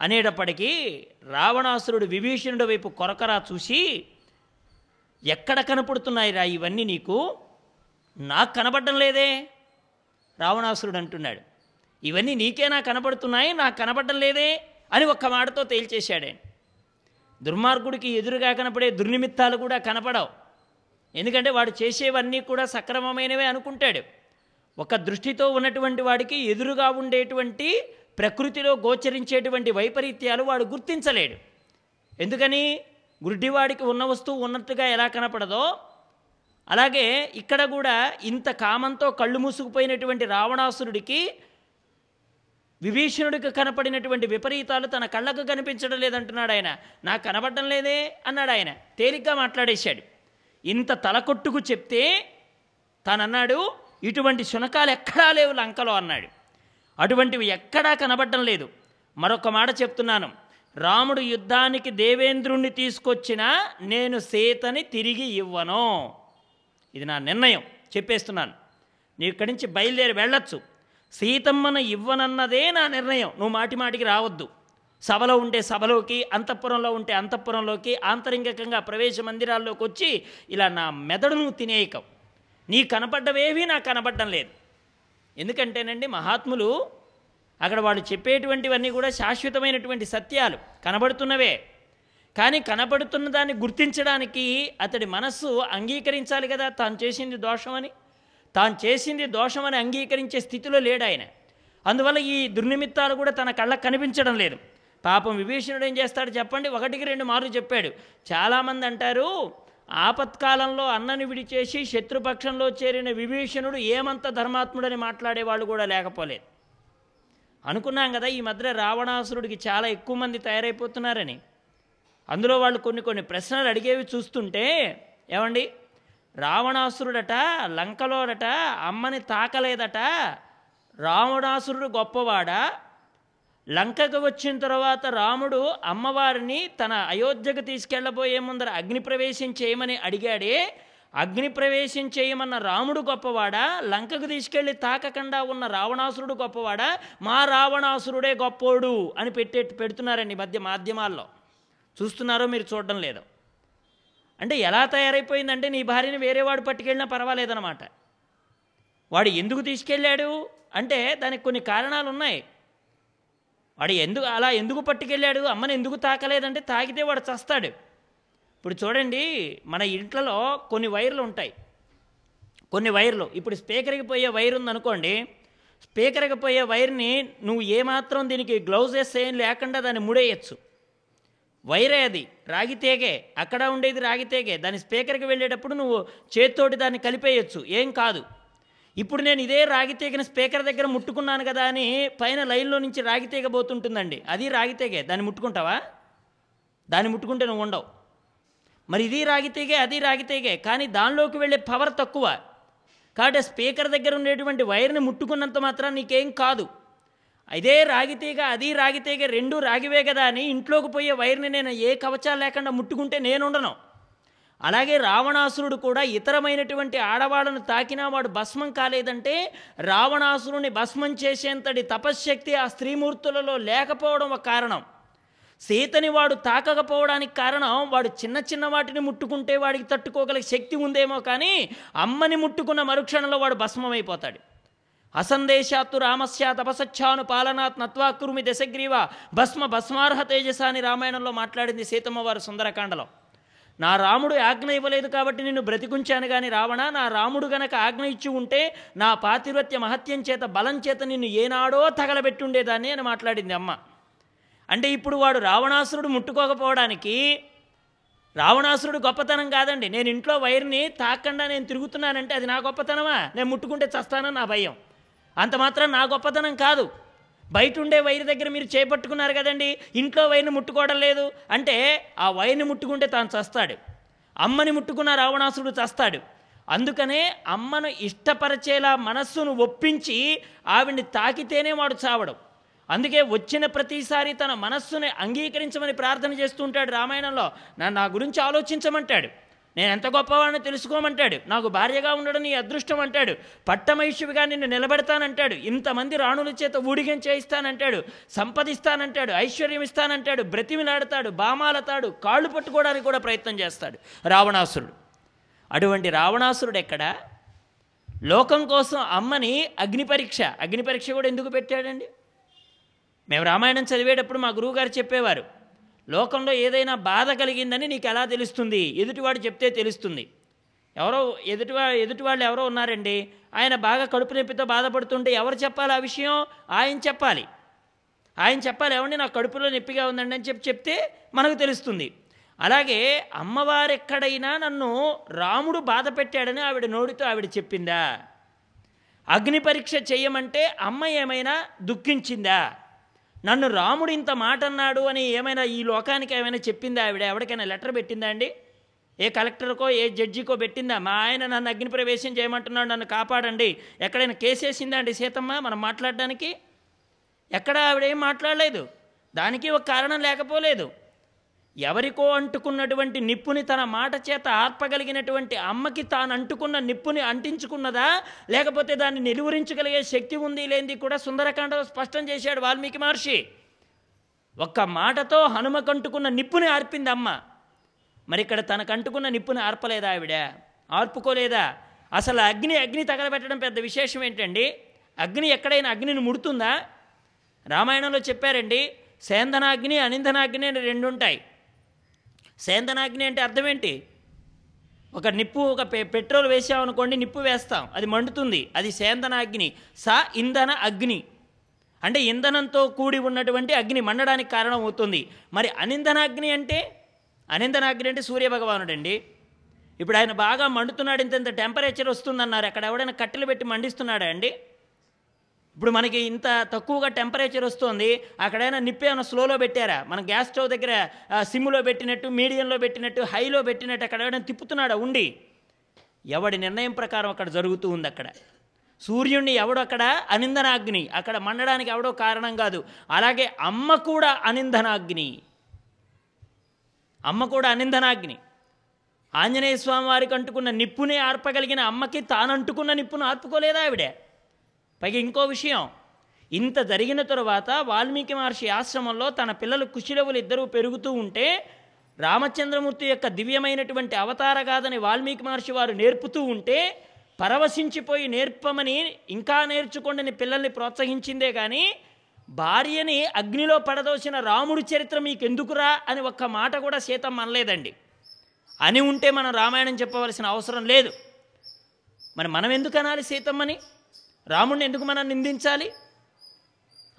అనేటప్పటికీ రావణాసురుడు విభీషణుడి వైపు కొరకరా చూసి ఎక్కడ కనపడుతున్నాయి రా ఇవన్నీ నీకు? నాకు కనపడడం లేదే? రావణాసురుడు అంటున్నాడు. ఇవన్నీ నీకేనా కనపడుతున్నాయి నాకు కనపడడం లేదే? అని ఒక్క మాటతో తేల్చేశాడే దుర్మార్గుడికి ఎదురుగా కనపడే దుర్నిమిత్తాలు కూడా కనపడవు. ఎందుకంటే వాడు చేసేవన్నీ కూడా సక్రమమైనవే అనుకుంటాడు. ఒక దృష్టితో ఉన్నటువంటి వాడికి ఎదురుగా ఉండేటువంటి ప్రకృతిలో గోచరించేటువంటి వైపరీత్యాలు వాడు గుర్తించలేడు. ఎందుకని? గుడ్డివాడికి ఉన్న వస్తువు ఉన్నట్టుగా ఎలా కనపడదో అలాగే ఇక్కడ కూడా ఇంత కామంతో కళ్ళు మూసుకుపోయినటువంటి రావణాసురుడికి విభీషణుడికి కనపడినటువంటి విపరీతాలు తన కళ్ళకు కనిపించడం లేదంటున్నాడు ఆయన. నాకు కనపడడం లేదే అన్నాడు ఆయన. తేలిగ్గా మాట్లాడేశాడు. ఇంత తలకొట్టుకు చెప్తే తానన్నాడు ఇటువంటి శునకాలు ఎక్కడా లేవు లంకలో అన్నాడు. అటువంటివి ఎక్కడా కనబడడం లేదు. మరొక మాట చెప్తున్నాను. రాముడు యుద్ధానికి దేవేంద్రుణ్ణి తీసుకొచ్చినా నేను సీతని తిరిగి ఇవ్వను. ఇది నా నిర్ణయం. చెప్పేస్తున్నాను. నీవు ఇక్కడి నుంచి బయలుదేరి వెళ్ళొచ్చు. సీతమ్మను ఇవ్వనన్నదే నా నిర్ణయం. నువ్వు మాటి మాటికి రావద్దు. సభలో ఉంటే సభలోకి అంతఃపురంలో ఉంటే అంతఃపురంలోకి ఆంతరింగికంగా ప్రవేశ మందిరాల్లోకి వచ్చి ఇలా నా మెదడును తినేయకం. నీ కనపడ్డవేవి నాకు కనపడడం లేదు. ఎందుకంటేనండి మహాత్ములు అక్కడ వాళ్ళు చెప్పేటువంటివన్నీ కూడా శాశ్వతమైనటువంటి సత్యాలు. కనబడుతున్నవే. కానీ కనబడుతున్న దాన్ని గుర్తించడానికి అతడి మనస్సు అంగీకరించాలి కదా తాను చేసింది దోషమని తాను చేసింది దోషమని అంగీకరించే స్థితిలో లేడు ఆయన. అందువల్ల ఈ దుర్నిమిత్తాలు కూడా తన కళ్ళకు కనిపించడం లేదు. పాపం విభీషణుడు ఏం చేస్తాడు చెప్పండి? ఒకటికి రెండు మార్లు చెప్పాడు. చాలామంది అంటారు ఆపత్కాలంలో అన్నని విడిచేసి శత్రుపక్షంలో చేరిన విభీషణుడు ఏమంత ధర్మాత్ముడని మాట్లాడేవాళ్ళు కూడా లేకపోలేదు. అనుకున్నాం కదా ఈ మధ్య రావణాసురుడికి చాలా ఎక్కువ మంది తయారైపోతున్నారని. అందులో వాళ్ళు కొన్ని కొన్ని ప్రశ్నలు అడిగేవి చూస్తుంటే ఏమండి రావణాసురుడట లంకలోడట అమ్మని తాకలేదట రావణాసురుడు గొప్పవాడా? లంకకు వచ్చిన తర్వాత రాముడు అమ్మవారిని తన అయోధ్యకు తీసుకెళ్ళబోయే ముందర అగ్ని ప్రవేశం చేయమని అడిగాడే అగ్ని ప్రవేశం చేయమన్న రాముడు గొప్పవాడా? లంకకు తీసుకెళ్ళి తాకకుండా ఉన్న రావణాసురుడు గొప్పవాడా? మా రావణాసురుడే గొప్పోడు అని పెట్టే పెడుతున్నారండి ఈ మధ్య మాధ్యమాల్లో. చూస్తున్నారో మీరు చూడడం లేదు. అంటే ఎలా తయారైపోయిందంటే నీ భార్యని వేరే వాడు పట్టుకెళ్ళినా పర్వాలేదన్నమాట. వాడు ఎందుకు తీసుకెళ్ళాడు? అంటే దానికి కొన్ని కారణాలు ఉన్నాయి వాడు ఎందుకు అలా ఎందుకు పట్టుకెళ్ళాడు? అమ్మని ఎందుకు తాకలేదంటే తాకితే వాడు చస్తాడు. ఇప్పుడు చూడండి మన ఇంట్లలో కొన్ని వైర్లు ఉంటాయి. కొన్ని వైర్లు. ఇప్పుడు స్పీకర్కి పోయే వైర్ ఉందనుకోండి స్పీకర్కి పోయే వైర్ని నువ్వు ఏమాత్రం దీనికి గ్లౌజెస్ ఏం లేకుండా దాన్ని ముడేయచ్చు. వైరే అది రాగితేగే అక్కడ ఉండేది రాగితేగే దాని స్పీకర్కి వెళ్ళేటప్పుడు నువ్వు చేత్తోటి దాన్ని కలిపేయచ్చు. ఏం కాదు. ఇప్పుడు నేను ఇదే రాగితేగిన స్పీకర్ దగ్గర ముట్టుకున్నాను కదా అని పైన లైన్లో నుంచి రాగితీగ పోతుంటుందండి అది రాగితేగే దాన్ని ముట్టుకుంటావా? దాన్ని ముట్టుకుంటే నువ్వు ఉండవు. మరి ఇది రాగితీగే అది రాగితేగే. కానీ దానిలోకి వెళ్ళే పవర్ తక్కువ. కాబట్టి స్పీకర్ దగ్గర ఉండేటువంటి వైర్ని ముట్టుకున్నంత మాత్రం నీకేం కాదు. ఇదే రాగితీగ అది రాగితేగే రెండు రాగివే కదా అని ఇంట్లోకి పోయే వైర్ని నేను ఏ కవచాలు లేకుండా ముట్టుకుంటే నేను ఉండను అలాగే రావణాసురుడు కూడా ఇతరమైనటువంటి ఆడవాళ్ళను తాకినా వాడు భస్మం కాలేదంటే రావణాసురుని భస్మం చేసేంతటి తపశ్శక్తి ఆ స్త్రీమూర్తులలో లేకపోవడం ఒక కారణం. సీతని వాడు తాకకపోవడానికి కారణం వాడు చిన్న చిన్న వాటిని ముట్టుకుంటే వాడికి తట్టుకోగల శక్తి ఉందేమో కానీ అమ్మని ముట్టుకున్న మరుక్షణంలో వాడు భస్మమైపోతాడు. అసందేశాత్తు రామస్య తపసచ్ఛాను పాలనాత్ నత్వా దశగ్రీవ భస్మ భస్మార్హ తేజస అని రామాయణంలో మాట్లాడింది సీతమ్మవారు సుందరకాండలో. నా రాముడు ఆజ్ఞ ఇవ్వలేదు కాబట్టి నిన్ను బ్రతికుంచాను కానీ రావణ నా రాముడు గనక ఆజ్ఞ ఇచ్చి ఉంటే నా పాతివ్రత్య మహత్యం చేత బలం చేత నిన్ను ఏనాడో తగలబెట్టుండేదాన్ని అని మాట్లాడింది అమ్మ. అంటే ఇప్పుడు వాడు రావణాసురుడు ముట్టుకోకపోవడానికి రావణాసురుడు గొప్పతనం కాదండి. నేను ఇంట్లో వైర్ని తాకుండా నేను తిరుగుతున్నానంటే అది నా గొప్పతనమా? నేను ముట్టుకుంటే చస్తానని నా భయం. అంత మాత్రం నా గొప్పతనం కాదు. బయట ఉండే వైర్ దగ్గర మీరు చేపట్టుకున్నారు కదండి. ఇంట్లో వైర్ని ముట్టుకోవడం లేదు. అంటే ఆ వైర్ని ముట్టుకుంటే తాను చస్తాడు. అమ్మని ముట్టుకున్న రావణాసురుడు చస్తాడు. అందుకనే అమ్మను ఇష్టపరచేలా మనస్సును ఒప్పించి ఆవిడ్ని తాకితేనే వాడు చావడం. అందుకే వచ్చిన ప్రతిసారి తన మనస్సుని అంగీకరించమని ప్రార్థన చేస్తూ ఉంటాడు రామాయణంలో. నన్ను నా గురించి ఆలోచించమంటాడు. నేను ఎంత గొప్పవాడిని తెలుసుకోమంటాడు. నాకు భార్యగా ఉండడం నీ అదృష్టం అంటాడు. పట్టమైషువిగా నిన్ను నిలబెడతానంటాడు. ఇంతమంది రాణుల చేత ఊడిగం చేయిస్తానంటాడు. సంపదిస్తానంటాడు. ఐశ్వర్యం ఇస్తానంటాడు. బ్రతిమిలాడతాడు. బామాలతాడు. కాళ్ళు పట్టుకోవడానికి కూడా ప్రయత్నం చేస్తాడు. రావణాసురుడు. అటువంటి రావణాసురుడు ఎక్కడ? లోకం కోసం అమ్మని అగ్ని పరీక్ష అగ్ని పరీక్ష కూడా ఎందుకు పెట్టాడండి? మేము రామాయణం చదివేటప్పుడు మా గురువుగారు చెప్పేవారు లోకంలో ఏదైనా బాధ కలిగిందని నీకు ఎలా తెలుస్తుంది? ఎదుటివాడు చెప్తే తెలుస్తుంది. ఎవరో ఎదుటివా ఎదుటివాళ్ళు ఎవరో ఉన్నారండి ఆయన బాగా కడుపు నొప్పితో బాధపడుతుంటే ఎవరు చెప్పాలి ఆ విషయం? ఆయన చెప్పాలి. ఆయన చెప్పాలి ఏమండి నాకు కడుపులో నొప్పిగా ఉందండి అని చెప్పి చెప్తే మనకు తెలుస్తుంది. అలాగే అమ్మవారెక్కడైనా నన్ను రాముడు బాధ పెట్టాడని ఆవిడ నోడితో ఆవిడ చెప్పిందా? అగ్ని పరీక్ష చేయమంటే అమ్మ ఏమైనా దుఃఖించిందా? నన్ను రాముడు ఇంత మాట అన్నాడు అని ఏమైనా ఈ లోకానికి ఏమైనా చెప్పిందా ఆవిడ? ఎవరికైనా లెటర్ పెట్టిందా అండి? ఏ కలెక్టర్కో ఏ జడ్జికో పెట్టిందా? మా ఆయన నన్ను అగ్ని ప్రవేశం చేయమంటున్నాడు నన్ను కాపాడండి. ఎక్కడైనా కేసేసిందా అండి సీతమ్మ మనం మాట్లాడడానికి? ఎక్కడ ఆవిడ ఏం మాట్లాడలేదు? దానికి ఒక కారణం లేకపోలేదు. ఎవరికో అంటుకున్నటువంటి నిప్పుని తన మాట చేత ఆర్పగలిగినటువంటి అమ్మకి తాను అంటుకున్న నిప్పుని అంటించుకున్నదా? లేకపోతే దాన్ని నిలువరించగలిగే శక్తి ఉంది లేనిది కూడా సుందరకాండలో స్పష్టం చేశాడు వాల్మీకి మహర్షి. ఒక్క మాటతో హనుమకంటుకున్న నిప్పుని ఆర్పింది అమ్మ. మరి ఇక్కడ తనకంటుకున్న నిప్పుని ఆర్పలేదా ఆవిడ? ఆర్పుకోలేదా? అసలు అగ్ని అగ్ని తగలబెట్టడం పెద్ద విశేషం ఏంటండి? అగ్ని ఎక్కడైనా అగ్నిని ముడుతుందా? రామాయణంలో చెప్పారండి సేందనాగ్ని అనిందనాగ్ని అని రెండు ఉంటాయి సేందనాగ్ని అంటే అర్థం ఏంటి ఒక నిప్పు ఒక పె పెట్రోల్ వేసామనుకోండి నిప్పు వేస్తాం అది మండుతుంది అది సేందనాగ్ని స ఇంధన అగ్ని. అంటే ఇంధనంతో కూడి ఉన్నటువంటి అగ్ని మండడానికి కారణం అవుతుంది. మరి అనిందనాగ్ని అంటే? అనిందనాగ్ని అంటే సూర్యభగవానుడు అండి ఇప్పుడు ఆయన బాగా మండుతున్నాడు ఇంత ఇంత టెంపరేచర్ వస్తుందన్నారు అక్కడ ఎవడైనా కట్టెలు పెట్టి మండిస్తున్నాడా అండి? ఇప్పుడు మనకి ఇంత తక్కువగా టెంపరేచర్ వస్తుంది అక్కడైనా నిప్పేమైనా స్లోలో పెట్టారా? మన గ్యాస్ స్టవ్ దగ్గర సిమ్లో పెట్టినట్టు మీడియంలో పెట్టినట్టు హైలో పెట్టినట్టు అక్కడ ఎవడైనా తిప్పుతున్నాడా? ఉండి. ఎవడి నిర్ణయం ప్రకారం అక్కడ జరుగుతూ ఉంది అక్కడ. సూర్యుడిని ఎవడు అక్కడ అనిందనాగ్ని అక్కడ మండడానికి ఎవడో కారణం కాదు. అలాగే అమ్మ కూడా అనిందనాగ్ని. అమ్మ కూడా అనిందనాగ్ని. ఆంజనేయ స్వామి వారికి అంటుకున్న నిప్పునే ఆర్పగలిగిన అమ్మకి తాను అంటుకున్న నిప్పును ఆర్పుకోలేదా ఆవిడే? పైగా ఇంకో విషయం. ఇంత జరిగిన తరువాత వాల్మీకి మహర్షి ఆశ్రమంలో తన పిల్లలు కుశిలవులు ఇద్దరూ పెరుగుతూ ఉంటే రామచంద్రమూర్తి యొక్క దివ్యమైనటువంటి అవతారగాథని వాల్మీకి మహర్షి వారు నేర్పుతూ ఉంటే పరవశించిపోయి నేర్పమని ఇంకా నేర్చుకోండిని పిల్లల్ని ప్రోత్సహించిందే కానీ భార్యని అగ్నిలో పడదోసిన రాముడి చరిత్ర మీకెందుకురా అని ఒక్క మాట కూడా సీతమ్మ అనలేదండి. అని ఉంటే మనం రామాయణం చెప్పవలసిన అవసరం లేదు. మరి మనం ఎందుకు అనాలి సీతమ్మని? రాముడిని ఎందుకు మనం నిందించాలి?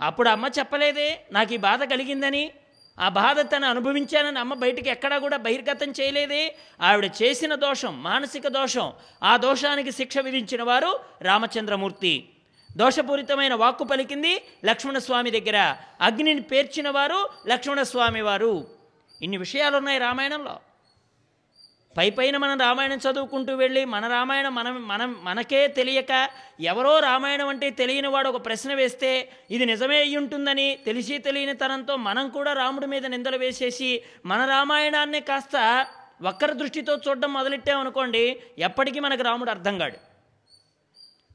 అప్పుడు అమ్మ చెప్పలేదే నాకు ఈ బాధ కలిగిందని. ఆ బాధ తను అనుభవించానని అమ్మ బయటికి ఎక్కడా కూడా బహిర్గతం చేయలేదే. ఆవిడ చేసిన దోషం మానసిక దోషం ఆ దోషానికి శిక్ష విధించిన వారు రామచంద్రమూర్తి. దోషపూరితమైన వాక్కు పలికింది లక్ష్మణస్వామి దగ్గర. అగ్నిని పేర్చిన వారు లక్ష్మణస్వామి వారు. ఇన్ని విషయాలు ఉన్నాయి రామాయణంలో. పై పైన మనం రామాయణం చదువుకుంటూ వెళ్ళి మన రామాయణం మనం మనం మనకే తెలియక ఎవరో రామాయణం అంటే తెలియని వాడు ఒక ప్రశ్న వేస్తే ఇది నిజమే అయి ఉంటుందని తెలిసి తెలియని తనంతో మనం కూడా రాముడి మీద నిందలు వేసేసి మన రామాయణాన్ని కాస్త వక్ర దృష్టితో చూడడం మొదలెట్టామనుకోండి ఎప్పటికీ మనకు రాముడు అర్థం కాడు.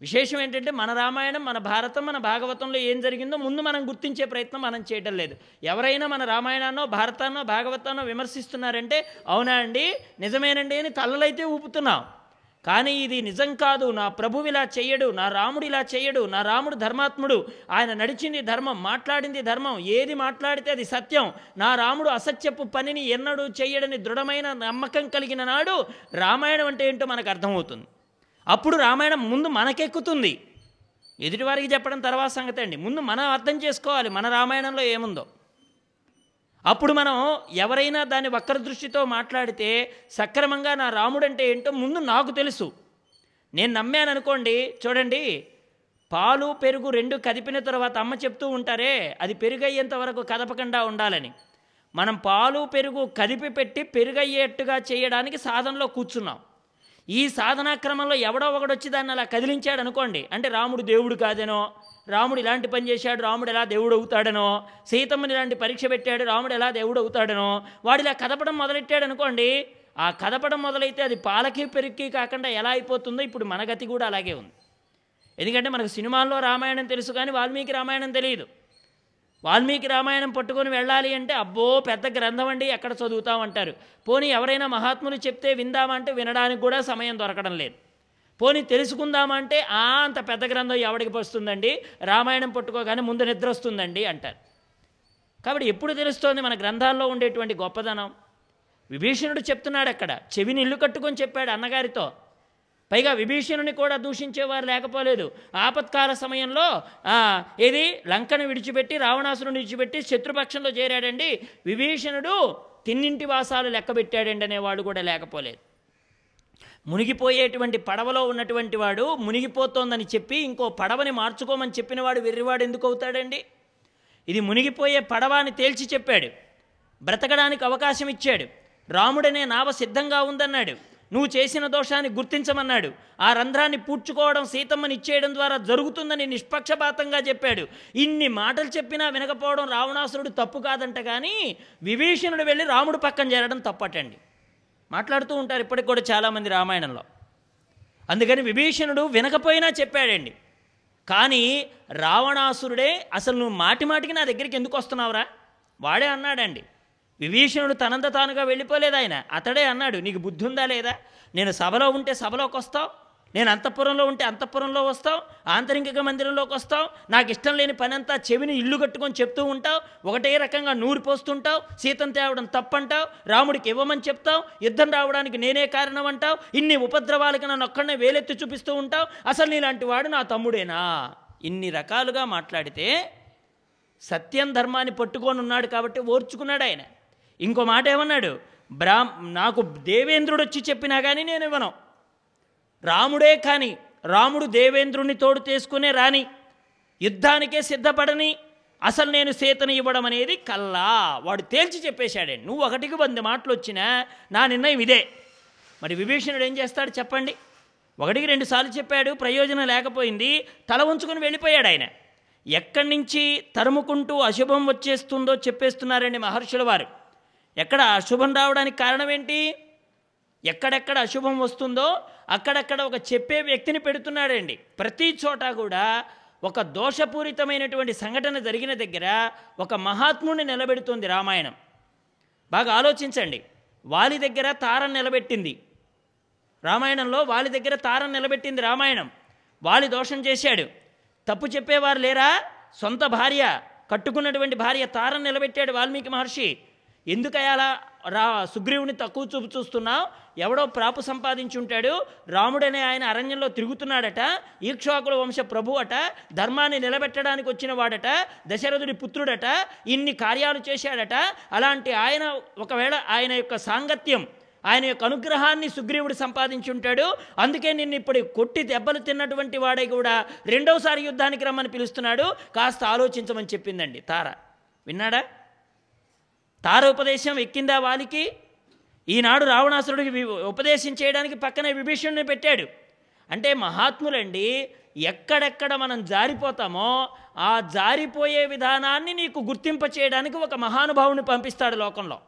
విశేషం ఏంటంటే మన రామాయణం మన భారతం మన భాగవతంలో ఏం జరిగిందో ముందు మనం గుర్తించే ప్రయత్నం మనం చేయటం లేదు. ఎవరైనా మన రామాయణాన్నో భారతాన్నో భాగవతాన్నో విమర్శిస్తున్నారంటే అవునా అండి? నిజమేనండి అని తలలైతే ఊపుతున్నాం. కానీ ఇది నిజం కాదు. నా ప్రభువు ఇలా చెయ్యడు నా రాముడు ఇలా చెయ్యడు నా రాముడు ధర్మాత్ముడు. ఆయన నడిచింది ధర్మం మాట్లాడింది ధర్మం. ఏది మాట్లాడితే అది సత్యం. నా రాముడు అసత్యపు పనిని ఎన్నడూ చెయ్యడని దృఢమైన నమ్మకం కలిగిన నాడు రామాయణం అంటే ఏంటో మనకు అర్థమవుతుంది. అప్పుడు రామాయణం ముందు మనకెక్కుతుంది. ఎదుటివారికి చెప్పడం తర్వాత సంగతి అండి. ముందు మనం అర్థం చేసుకోవాలి మన రామాయణంలో ఏముందో. అప్పుడు మనం ఎవరైనా దాన్ని వక్ర దృష్టితో మాట్లాడితే సక్రమంగా నా రాముడు అంటే ఏంటో ముందు నాకు తెలుసు. నేను నమ్మాను అనుకోండి చూడండి పాలు పెరుగు రెండు కదిపిన తర్వాత అమ్మ చెప్తూ ఉంటారే అది పెరుగయ్యేంత వరకు కదపకుండా ఉండాలని. మనం పాలు పెరుగు కదిపి పెట్టి పెరుగయ్యేట్టుగా చేయడానికి సాధనలో కూర్చున్నాం. ఈ సాధనా క్రమంలో ఎవడో ఒకడు వచ్చి దాన్ని అలా కదిలించాడు అనుకోండి. అంటే రాముడు దేవుడు కాదేనో రాముడు ఇలాంటి పని చేశాడు రాముడు ఎలా దేవుడు అవుతాడనో సీతమ్మని ఇలాంటి పరీక్ష పెట్టాడు రాముడు ఎలా దేవుడు అవుతాడనో వాడు ఇలా కదపడం మొదలెట్టాడు అనుకోండి ఆ కదపడం మొదలైతే అది పాలకి పెరుక్కి కాకుండా ఎలా అయిపోతుందో ఇప్పుడు మన గతి కూడా అలాగే ఉంది. ఎందుకంటే మనకు సినిమాల్లో రామాయణం తెలుసు కానీ వాల్మీకి రామాయణం తెలియదు. వాల్మీకి రామాయణం పట్టుకొని వెళ్ళాలి అంటే అబ్బో పెద్ద గ్రంథం అండి ఎక్కడ చదువుతామంటారు పోనీ ఎవరైనా మహాత్ములు చెప్తే విందామంటే వినడానికి కూడా సమయం దొరకడం లేదు. పోనీ తెలుసుకుందామంటే ఆ అంత పెద్ద గ్రంథం ఎవడికి వస్తుందండి? రామాయణం పట్టుకోగానే ముందు నిద్ర వస్తుందండి అంటారు. కాబట్టి ఎప్పుడు తెలుస్తోంది మన గ్రంథాల్లో ఉండేటువంటి గొప్పదనం? విభీషణుడు చెప్తున్నాడు అక్కడ చెవిని ఇల్లు కట్టుకొని చెప్పాడు అన్నగారితో. పైగా విభీషణుని కూడా దూషించేవారు లేకపోలేదు. ఆపత్కాల సమయంలో ఏది? లంకను విడిచిపెట్టి రావణాసురుని విడిచిపెట్టి శత్రుపక్షంలో చేరాడండి. విభీషణుడు తిన్నింటి వాసాలు లెక్కబెట్టాడండి అనేవాడు కూడా లేకపోలేదు. మునిగిపోయేటువంటి పడవలో ఉన్నటువంటి వాడు మునిగిపోతోందని చెప్పి ఇంకో పడవని మార్చుకోమని చెప్పినవాడు వెర్రివాడు ఎందుకు అవుతాడండి? ఇది మునిగిపోయే పడవ అని తేల్చి చెప్పాడు. బ్రతకడానికి అవకాశం ఇచ్చాడు. రాముడనే నావ సిద్ధంగా ఉందన్నాడు. నువ్వు చేసిన దోషాన్ని గుర్తించమన్నాడు. ఆ రంధ్రాన్ని పూడ్చుకోవడం సీతమ్మని ఇచ్చేయడం ద్వారా జరుగుతుందని నిష్పక్షపాతంగా చెప్పాడు. ఇన్ని మాటలు చెప్పినా వినకపోవడం రావణాసురుడు తప్పు కాదంట కానీ విభీషణుడు వెళ్ళి రాముడు పక్కన చేరడం తప్పటండి. మాట్లాడుతూ ఉంటారు ఇప్పటికి కూడా చాలామంది రామాయణంలో. అందుకని విభీషణుడు వినకపోయినా చెప్పాడండి. కానీ రావణాసురుడే అసలు నువ్వు మాటి మాటికి నా దగ్గరికి ఎందుకు వస్తున్నావురా? వాడే అన్నాడండి. విభీషణుడు తనంత తానుగా వెళ్ళిపోలేదు ఆయన. అతడే అన్నాడు నీకు బుద్ధి ఉందా లేదా? నేను సభలో ఉంటే సభలోకి వస్తావు నేను అంతఃపురంలో ఉంటే అంతఃపురంలో వస్తావు ఆంతరిక మందిరంలోకి వస్తావు నాకు ఇష్టం లేని పని అంతా చెవిని ఇల్లు కట్టుకొని చెప్తూ ఉంటావు ఒకటే రకంగా నూరు పోస్తుంటావు సీతం తేవడం తప్పంటావు రాముడికి ఇవ్వమని చెప్తావు యుద్ధం రావడానికి నేనే కారణం అంటావు ఇన్ని ఉపద్రవాలకి నన్ను ఒక్కడనే వేలెత్తి చూపిస్తూ ఉంటావు అసలు నీలాంటి వాడు నా తమ్ముడేనా? ఇన్ని రకాలుగా మాట్లాడితే సత్యం ధర్మాన్ని పట్టుకొని ఉన్నాడు కాబట్టి ఓర్చుకున్నాడు ఆయన. ఇంకో మాట ఏమన్నాడు? బ్రా నాకు దేవేంద్రుడు వచ్చి చెప్పినా కానీ నేను ఇవ్వను. రాముడే కానీ రాముడు దేవేంద్రుడిని తోడు తీసుకునే రాని యుద్ధానికే సిద్ధపడని అసలు నేను సీతను ఇవ్వడం అనేది కల్లా. వాడు తేల్చి చెప్పేశాడే నువ్వు ఒకటికి వంద మాటలు వచ్చినా నా నిర్ణయం ఇదే. మరి విభీషణుడు ఏం చేస్తాడు చెప్పండి? ఒకటికి రెండు సార్లు చెప్పాడు ప్రయోజనం లేకపోయింది తల ఉంచుకుని వెళ్ళిపోయాడు ఆయన. ఎక్కడి నుంచి తరుముకుంటూ అశుభం వచ్చేస్తుందో చెప్పేస్తున్నారండి మహర్షుల వారు. ఎక్కడ అశుభం రావడానికి కారణం ఏంటి ఎక్కడెక్కడ అశుభం వస్తుందో అక్కడక్కడ ఒక చెప్పే వ్యక్తిని పెడుతున్నాడండి. ప్రతి చోట కూడా ఒక దోషపూరితమైనటువంటి సంఘటన జరిగిన దగ్గర ఒక మహాత్ముని నిలబెడుతుంది రామాయణం. బాగా ఆలోచించండి. వాలి దగ్గర తారం నిలబెట్టింది. రామాయణంలో వాలి దగ్గర తారం నిలబెట్టింది రామాయణం. వాలి దోషం చేశాడు. తప్పు చెప్పేవారు లేరా? సొంత భార్య కట్టుకున్నటువంటి భార్య తారం నిలబెట్టాడు వాల్మీకి మహర్షి. ఎందుకయ్యాలా రా సుగ్రీవుని తక్కువ చూపు చూస్తున్నావు? ఎవడో ప్రాపు సంపాదించి ఉంటాడు. రాముడనే ఆయన అరణ్యంలో తిరుగుతున్నాడట. ఈక్షోకుల వంశ ప్రభు అట ధర్మాన్ని నిలబెట్టడానికి వచ్చిన వాడట. దశరథుడి పుత్రుడట. ఇన్ని కార్యాలు చేశాడట. అలాంటి ఆయన ఒకవేళ ఆయన యొక్క సాంగత్యం ఆయన యొక్క అనుగ్రహాన్ని సుగ్రీవుడు సంపాదించి ఉంటాడు. అందుకే నిన్ను ఇప్పుడు కొట్టి దెబ్బలు తిన్నటువంటి వాడే కూడా రెండవసారి యుద్ధానికి రమ్మని పిలుస్తున్నాడు. కాస్త ఆలోచించమని చెప్పిందండి. తార విన్నాడా? తార ఉపదేశం ఎక్కిందా వాలికి? ఈనాడు రావణాసురుడికి ఉపదేశం చేయడానికి పక్కనే విభీషణుని పెట్టాడు. అంటే మహాత్ములండి ఎక్కడెక్కడ మనం జారిపోతామో ఆ జారిపోయే విధానాన్ని నీకు గుర్తింప చేయడానికి ఒక మహానుభావుని పంపిస్తాడు లోకంలో.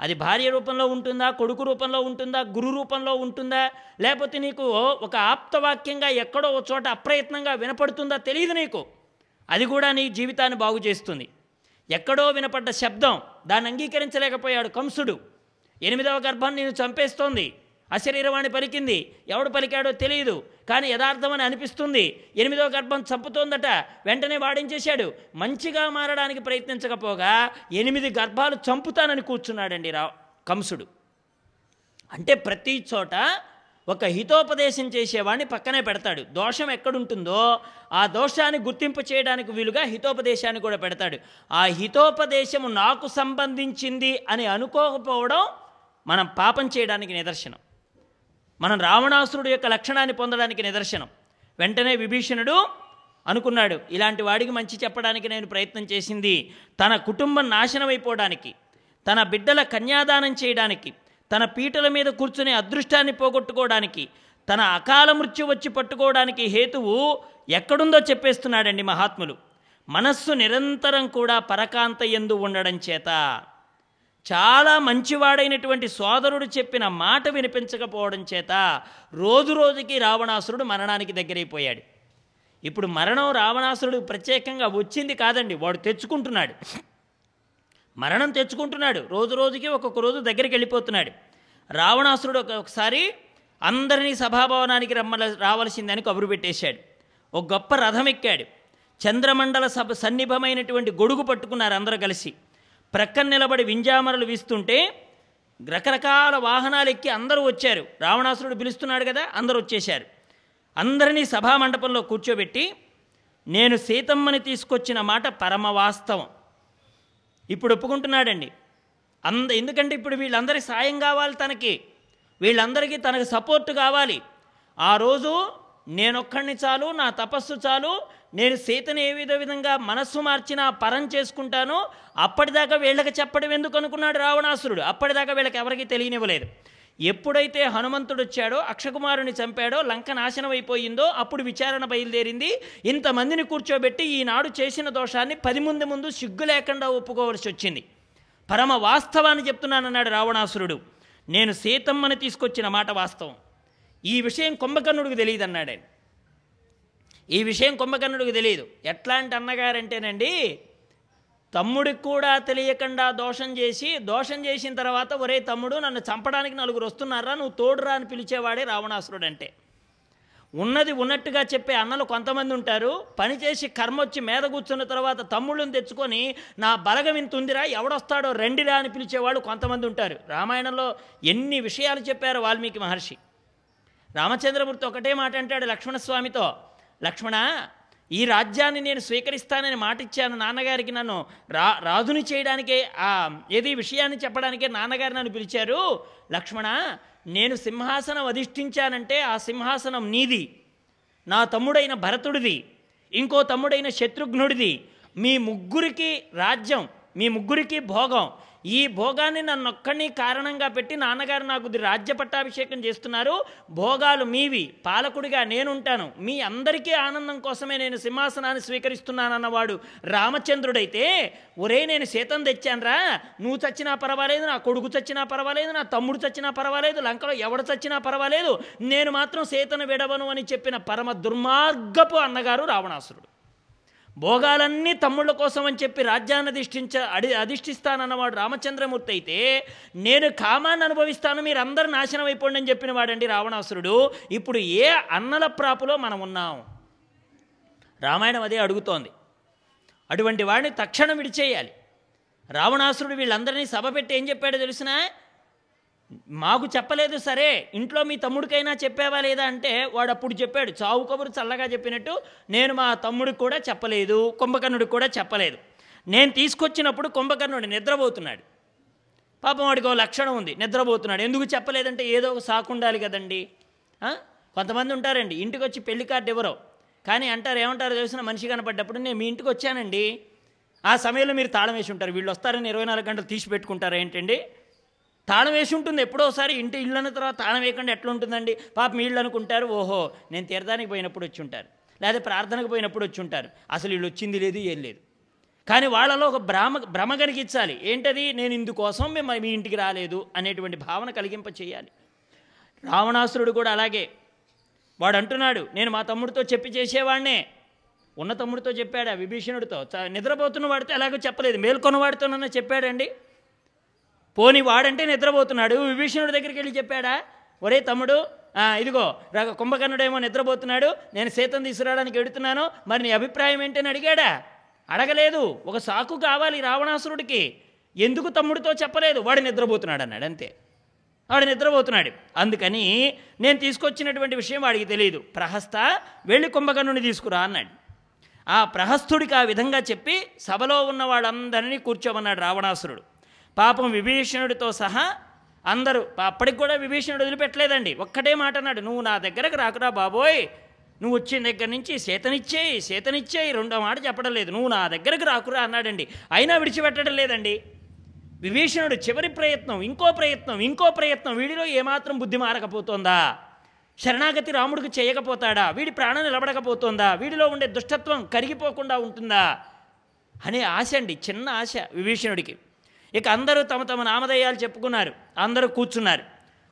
అది భార్య రూపంలో ఉంటుందా కొడుకు రూపంలో ఉంటుందా గురు రూపంలో ఉంటుందా లేకపోతే నీకు ఒక ఆప్తవాక్యంగా ఎక్కడో ఒక చోట అప్రయత్నంగా వినపడుతుందా తెలియదు నీకు. అది కూడా నీ జీవితాన్ని బాగు చేస్తుంది. ఎక్కడో వినపడ్డ శబ్దం. దాన్ని అంగీకరించలేకపోయాడు కంసుడు. ఎనిమిదవ గర్భం నేను చంపేస్తోంది. అశరీరవాణి పలికింది. ఎవడు పలికాడో తెలియదు. కానీ యథార్థమని అనిపిస్తుంది. ఎనిమిదవ గర్భం చంపుతోందట. వెంటనే వాడించేశాడు. మంచిగా మారడానికి ప్రయత్నించకపోగా ఎనిమిది గర్భాలు చంపుతానని కూర్చున్నాడండి రా కంసుడు. అంటే ప్రతి చోట ఒక హితోపదేశం చేసేవాడిని పక్కనే పెడతాడు. దోషం ఎక్కడుంటుందో ఆ దోషాన్ని గుర్తింపు చేయడానికి వీలుగా హితోపదేశాన్ని కూడా పెడతాడు. ఆ హితోపదేశము నాకు సంబంధించింది అని అనుకోకపోవడం మనం పాపం చేయడానికి నిదర్శనం. మనం రావణాసురుడు యొక్క లక్షణాన్ని పొందడానికి నిదర్శనం. వెంటనే విభీషణుడు అనుకున్నాడు ఇలాంటి వాడికి మంచి చెప్పడానికి నేను ప్రయత్నం చేసింది తన కుటుంబం నాశనమైపోవడానికి తన బిడ్డల కన్యాదానం చేయడానికి తన పీటల మీద కూర్చునే అదృష్టాన్ని పోగొట్టుకోవడానికి తన అకాల మృత్యు వచ్చి పట్టుకోవడానికి హేతువు ఎక్కడుందో చెప్పేస్తున్నాడండి మహాత్ములు. మనస్సు నిరంతరం కూడా పరకాంత ఎందు ఉండడం చేత చాలా మంచివాడైనటువంటి సోదరుడు చెప్పిన మాట వినిపించకపోవడం చేత రోజు రోజుకి రావణాసురుడు మరణానికి దగ్గరైపోయాడు. ఇప్పుడు మరణం రావణాసురుడు ప్రత్యేకంగా వచ్చింది కాదండి వాడు తెచ్చుకుంటున్నాడు. మరణం తెచ్చుకుంటున్నాడు. రోజు రోజుకి ఒక్కొక్క రోజు దగ్గరికి వెళ్ళిపోతున్నాడు. రావణాసురుడు ఒకసారి అందరినీ సభాభవనానికి రమ్మల రావాల్సిందని కబురు పెట్టేశాడు. ఒక గొప్ప రథం ఎక్కాడు. చంద్రమండల సభ సన్నిభమైనటువంటి గొడుగు పట్టుకున్నారు అందరూ కలిసి. ప్రక్కన నిలబడి వింజామరలు వీస్తుంటే రకరకాల వాహనాలు ఎక్కి అందరూ వచ్చారు. రావణాసురుడు పిలుస్తున్నాడు కదా అందరూ వచ్చేశారు. అందరినీ సభా మండపంలో కూర్చోబెట్టి నేను సీతమ్మని తీసుకొచ్చిన మాట పరమ వాస్తవం ఇప్పుడు ఒప్పుకుంటున్నాడండి. అంద ఎందుకంటే ఇప్పుడు వీళ్ళందరి సాయం కావాలి తనకి. వీళ్ళందరికీ తనకు సపోర్ట్ కావాలి. ఆ రోజు నేనొక్కడిని చాలు నా తపస్సు చాలు నేను సీతను ఏ విధ విధంగా మనస్సు మార్చినా పరం చేసుకుంటాను అప్పటిదాకా వీళ్ళకి చెప్పడం ఎందుకు అనుకున్నాడు రావణాసురుడు. అప్పటిదాకా వీళ్ళకి ఎవరికీ తెలియనివ్వలేదు. ఎప్పుడైతే హనుమంతుడు వచ్చాడో అక్షకుమారుని చంపాడో లంక నాశనం అయిపోయిందో అప్పుడు విచారణ బయలుదేరింది. ఇంతమందిని కూర్చోబెట్టి ఈనాడు చేసిన దోషాన్ని పది మంది ముందు సిగ్గు లేకుండా ఒప్పుకోవలసి వచ్చింది. పరమ వాస్తవాన్ని చెప్తున్నానన్నాడు రావణాసురుడు. నేను సీతమ్మని తీసుకొచ్చిన మాట వాస్తవం. ఈ విషయం కుంభకర్ణుడికి తెలియదు అన్నాడు ఈ విషయం కుంభకర్ణుడికి తెలియదు. ఎట్లాంటి అన్నగారంటేనండి తమ్ముడికి కూడా తెలియకుండా దోషం చేసి దోషం చేసిన తర్వాత ఒరే తమ్ముడు నన్ను చంపడానికి నలుగురు వస్తున్నారా? నువ్వు తోడురా అని పిలిచేవాడే రావణాసురుడు అంటే ఉన్నది ఉన్నట్టుగా చెప్పే అన్నలు కొంతమంది ఉంటారు. పనిచేసి కర్మ వచ్చి మీద కూర్చున్న తర్వాత తమ్ముళ్ళని తెచ్చుకొని నా బలగం ఇంత ఉందిరా ఎవడొస్తాడో రెండిరా అని పిలిచేవాళ్ళు కొంతమంది ఉంటారు. రామాయణంలో ఎన్ని విషయాలు చెప్పారు వాల్మీకి మహర్షి. రామచంద్రమూర్తి ఒకటే మాట అంటాడు లక్ష్మణస్వామితో లక్ష్మణ ఈ రాజ్యాన్ని నేను స్వీకరిస్తానని మాట ఇచ్చాను నాన్నగారికి నన్ను రా రాజుని చేయడానికే ఆ ఏది విషయాన్ని చెప్పడానికే నాన్నగారు నన్ను పిలిచారు. లక్ష్మణ నేను సింహాసనం అధిష్ఠించానంటే ఆ సింహాసనం నీది. నా తమ్ముడైన భరతుడిది. ఇంకో తమ్ముడైన శత్రుఘ్నుడిది. మీ ముగ్గురికి రాజ్యం మీ ముగ్గురికి భోగం. ఈ భోగాన్ని నన్నొక్కడిని కారణంగా పెట్టి నాన్నగారు నాకు రాజ్య పట్టాభిషేకం చేస్తున్నారు. భోగాలు మీవి. పాలకుడిగా నేనుంటాను. మీ అందరికీ ఆనందం కోసమే నేను సింహాసనాన్ని స్వీకరిస్తున్నానన్నవాడు రామచంద్రుడైతే ఒరే నేను సీతం తెచ్చానురా నువ్వు చచ్చినా పర్వాలేదు నా కొడుకు చచ్చినా పర్వాలేదు నా తమ్ముడు చచ్చినా పర్వాలేదు లంకలో ఎవడు చచ్చినా పర్వాలేదు. నేను మాత్రం సీతను విడవను అని చెప్పిన పరమ దుర్మార్గపు అన్నగారు రావణాసురుడు. భోగాలన్నీ తమ్ముళ్ళ కోసం అని చెప్పి రాజ్యాన్ని అధిష్ఠించ అడి అధిష్ఠిస్తానన్నవాడు రామచంద్రమూర్తి అయితే నేను కామాన్ని అనుభవిస్తాను మీరు నాశనం అయిపోండి అని చెప్పిన వాడండి రావణాసురుడు. ఇప్పుడు ఏ అన్నల ప్రాపులో మనం ఉన్నాం? రామాయణం అదే అడుగుతోంది. అటువంటి వాడిని తక్షణం విడిచేయాలి. రావణాసురుడు వీళ్ళందరినీ సభ పెట్టి ఏం చెప్పాడో తెలిసినా? మాకు చెప్పలేదు సరే ఇంట్లో మీ తమ్ముడికైనా చెప్పావా లేదా అంటే వాడు అప్పుడు చెప్పాడు చావు కబురు చల్లగా చెప్పినట్టు నేను మా తమ్ముడికి కూడా చెప్పలేదు కుంభకర్ణుడికి కూడా చెప్పలేదు. నేను తీసుకొచ్చినప్పుడు కుంభకర్ణుడు నిద్రపోతున్నాడు. పాపం వాడికి ఓ లక్షణం ఉంది నిద్రపోతున్నాడు. ఎందుకు చెప్పలేదంటే ఏదో ఒక సాకు ఉండాలి కదండి. కొంతమంది ఉంటారండి ఇంటికి వచ్చి పెళ్ళి కార్డు ఎవరో కానీ అంటారు ఏమంటారు తెలిసిన మనిషి కనపడ్డప్పుడు నేను మీ ఇంటికి వచ్చానండి. ఆ సమయంలో మీరు తాళం వేసి ఉంటారు వీళ్ళు వస్తారని ఇరవై నాలుగు గంటలు తీసి పెట్టుకుంటారు ఏంటండి? తాళం వేసి ఉంటుంది. ఎప్పుడోసారి ఇంటి ఇల్లు అన్న తర్వాత తాళం వేయకుండా ఎట్లా ఉంటుందండి? పాప మీ అనుకుంటారు ఓహో నేను తీర్థానికి పోయినప్పుడు వచ్చి ఉంటారు. లేదా ప్రార్థనకు పోయినప్పుడు వచ్చి ఉంటారు. అసలు వీళ్ళు వచ్చింది లేదు ఏం లేదు. కానీ వాళ్ళలో ఒక భ్రమ భ్రమ కలిగించాలి. ఏంటది? నేను ఇందుకోసం మేము మీ ఇంటికి రాలేదు అనేటువంటి భావన కలిగింప చేయాలి రావణాసురుడు కూడా అలాగే. వాడు అంటున్నాడు నేను మా తమ్ముడితో చెప్పి చేసేవాడినే. ఉన్న తమ్ముడితో చెప్పాడా విభీషణుడితో. చ- నిద్రపోతున్న వాడితో ఎలాగో చెప్పలేదు. మేల్కొన్న వాడితోనన్నా చెప్పాడండి. పోని వాడంటే నిద్రపోతున్నాడు. విభీషణుడి దగ్గరికి వెళ్ళి చెప్పాడా? ఒరే తమ్ముడు ఇదిగో కుంభకర్ణుడేమో నిద్రపోతున్నాడు. నేను సీతను తీసుకురావడానికి వెడుతున్నాను మరి నీ అభిప్రాయం ఏంటని అడిగాడా? అడగలేదు. ఒక సాకు కావాలి రావణాసురుడికి. ఎందుకు తమ్ముడితో చెప్పలేదు? వాడు నిద్రపోతున్నాడు అన్నాడు అంతే. వాడు నిద్రపోతున్నాడు. అందుకని నేను తీసుకొచ్చినటువంటి విషయం వాడికి తెలియదు ప్రహస్త వెళ్ళి కుంభకర్ణుని తీసుకురా అన్నాడు. ఆ ప్రహస్తుడికి ఆ విధంగా చెప్పి సభలో ఉన్న వాళ్ళందరినీ కూర్చోమన్నాడు రావణాసురుడు. పాపం విభీషణుడితో సహా అందరూ అప్పటికి కూడా విభీషణుడు వదిలిపెట్టలేదండి. ఒక్కటే మాట అన్నాడు నువ్వు నా దగ్గరకు రాకురా బాబోయ్. నువ్వు వచ్చిన దగ్గర నుంచి సీతనిచ్చేయి సీతనిచ్చేయి రెండో మాట చెప్పడం లేదు. నువ్వు నా దగ్గరకు రాకురా అన్నాడండి. అయినా విడిచిపెట్టడం లేదండి. విభీషణుడు చివరి ప్రయత్నం ఇంకో ప్రయత్నం ఇంకో ప్రయత్నం వీడిలో ఏమాత్రం బుద్ధి మారకపోతుందా? శరణాగతి రాముడికి చేయకపోతాడా? వీడి ప్రాణం నిలబడకపోతుందా? వీడిలో ఉండే దుష్టత్వం కరిగిపోకుండా ఉంటుందా? అనే ఆశ అండి చిన్న ఆశ విభీషణుడికి. ఇక అందరూ తమ తమ నామధేయాలు చెప్పుకున్నారు. అందరూ కూర్చున్నారు.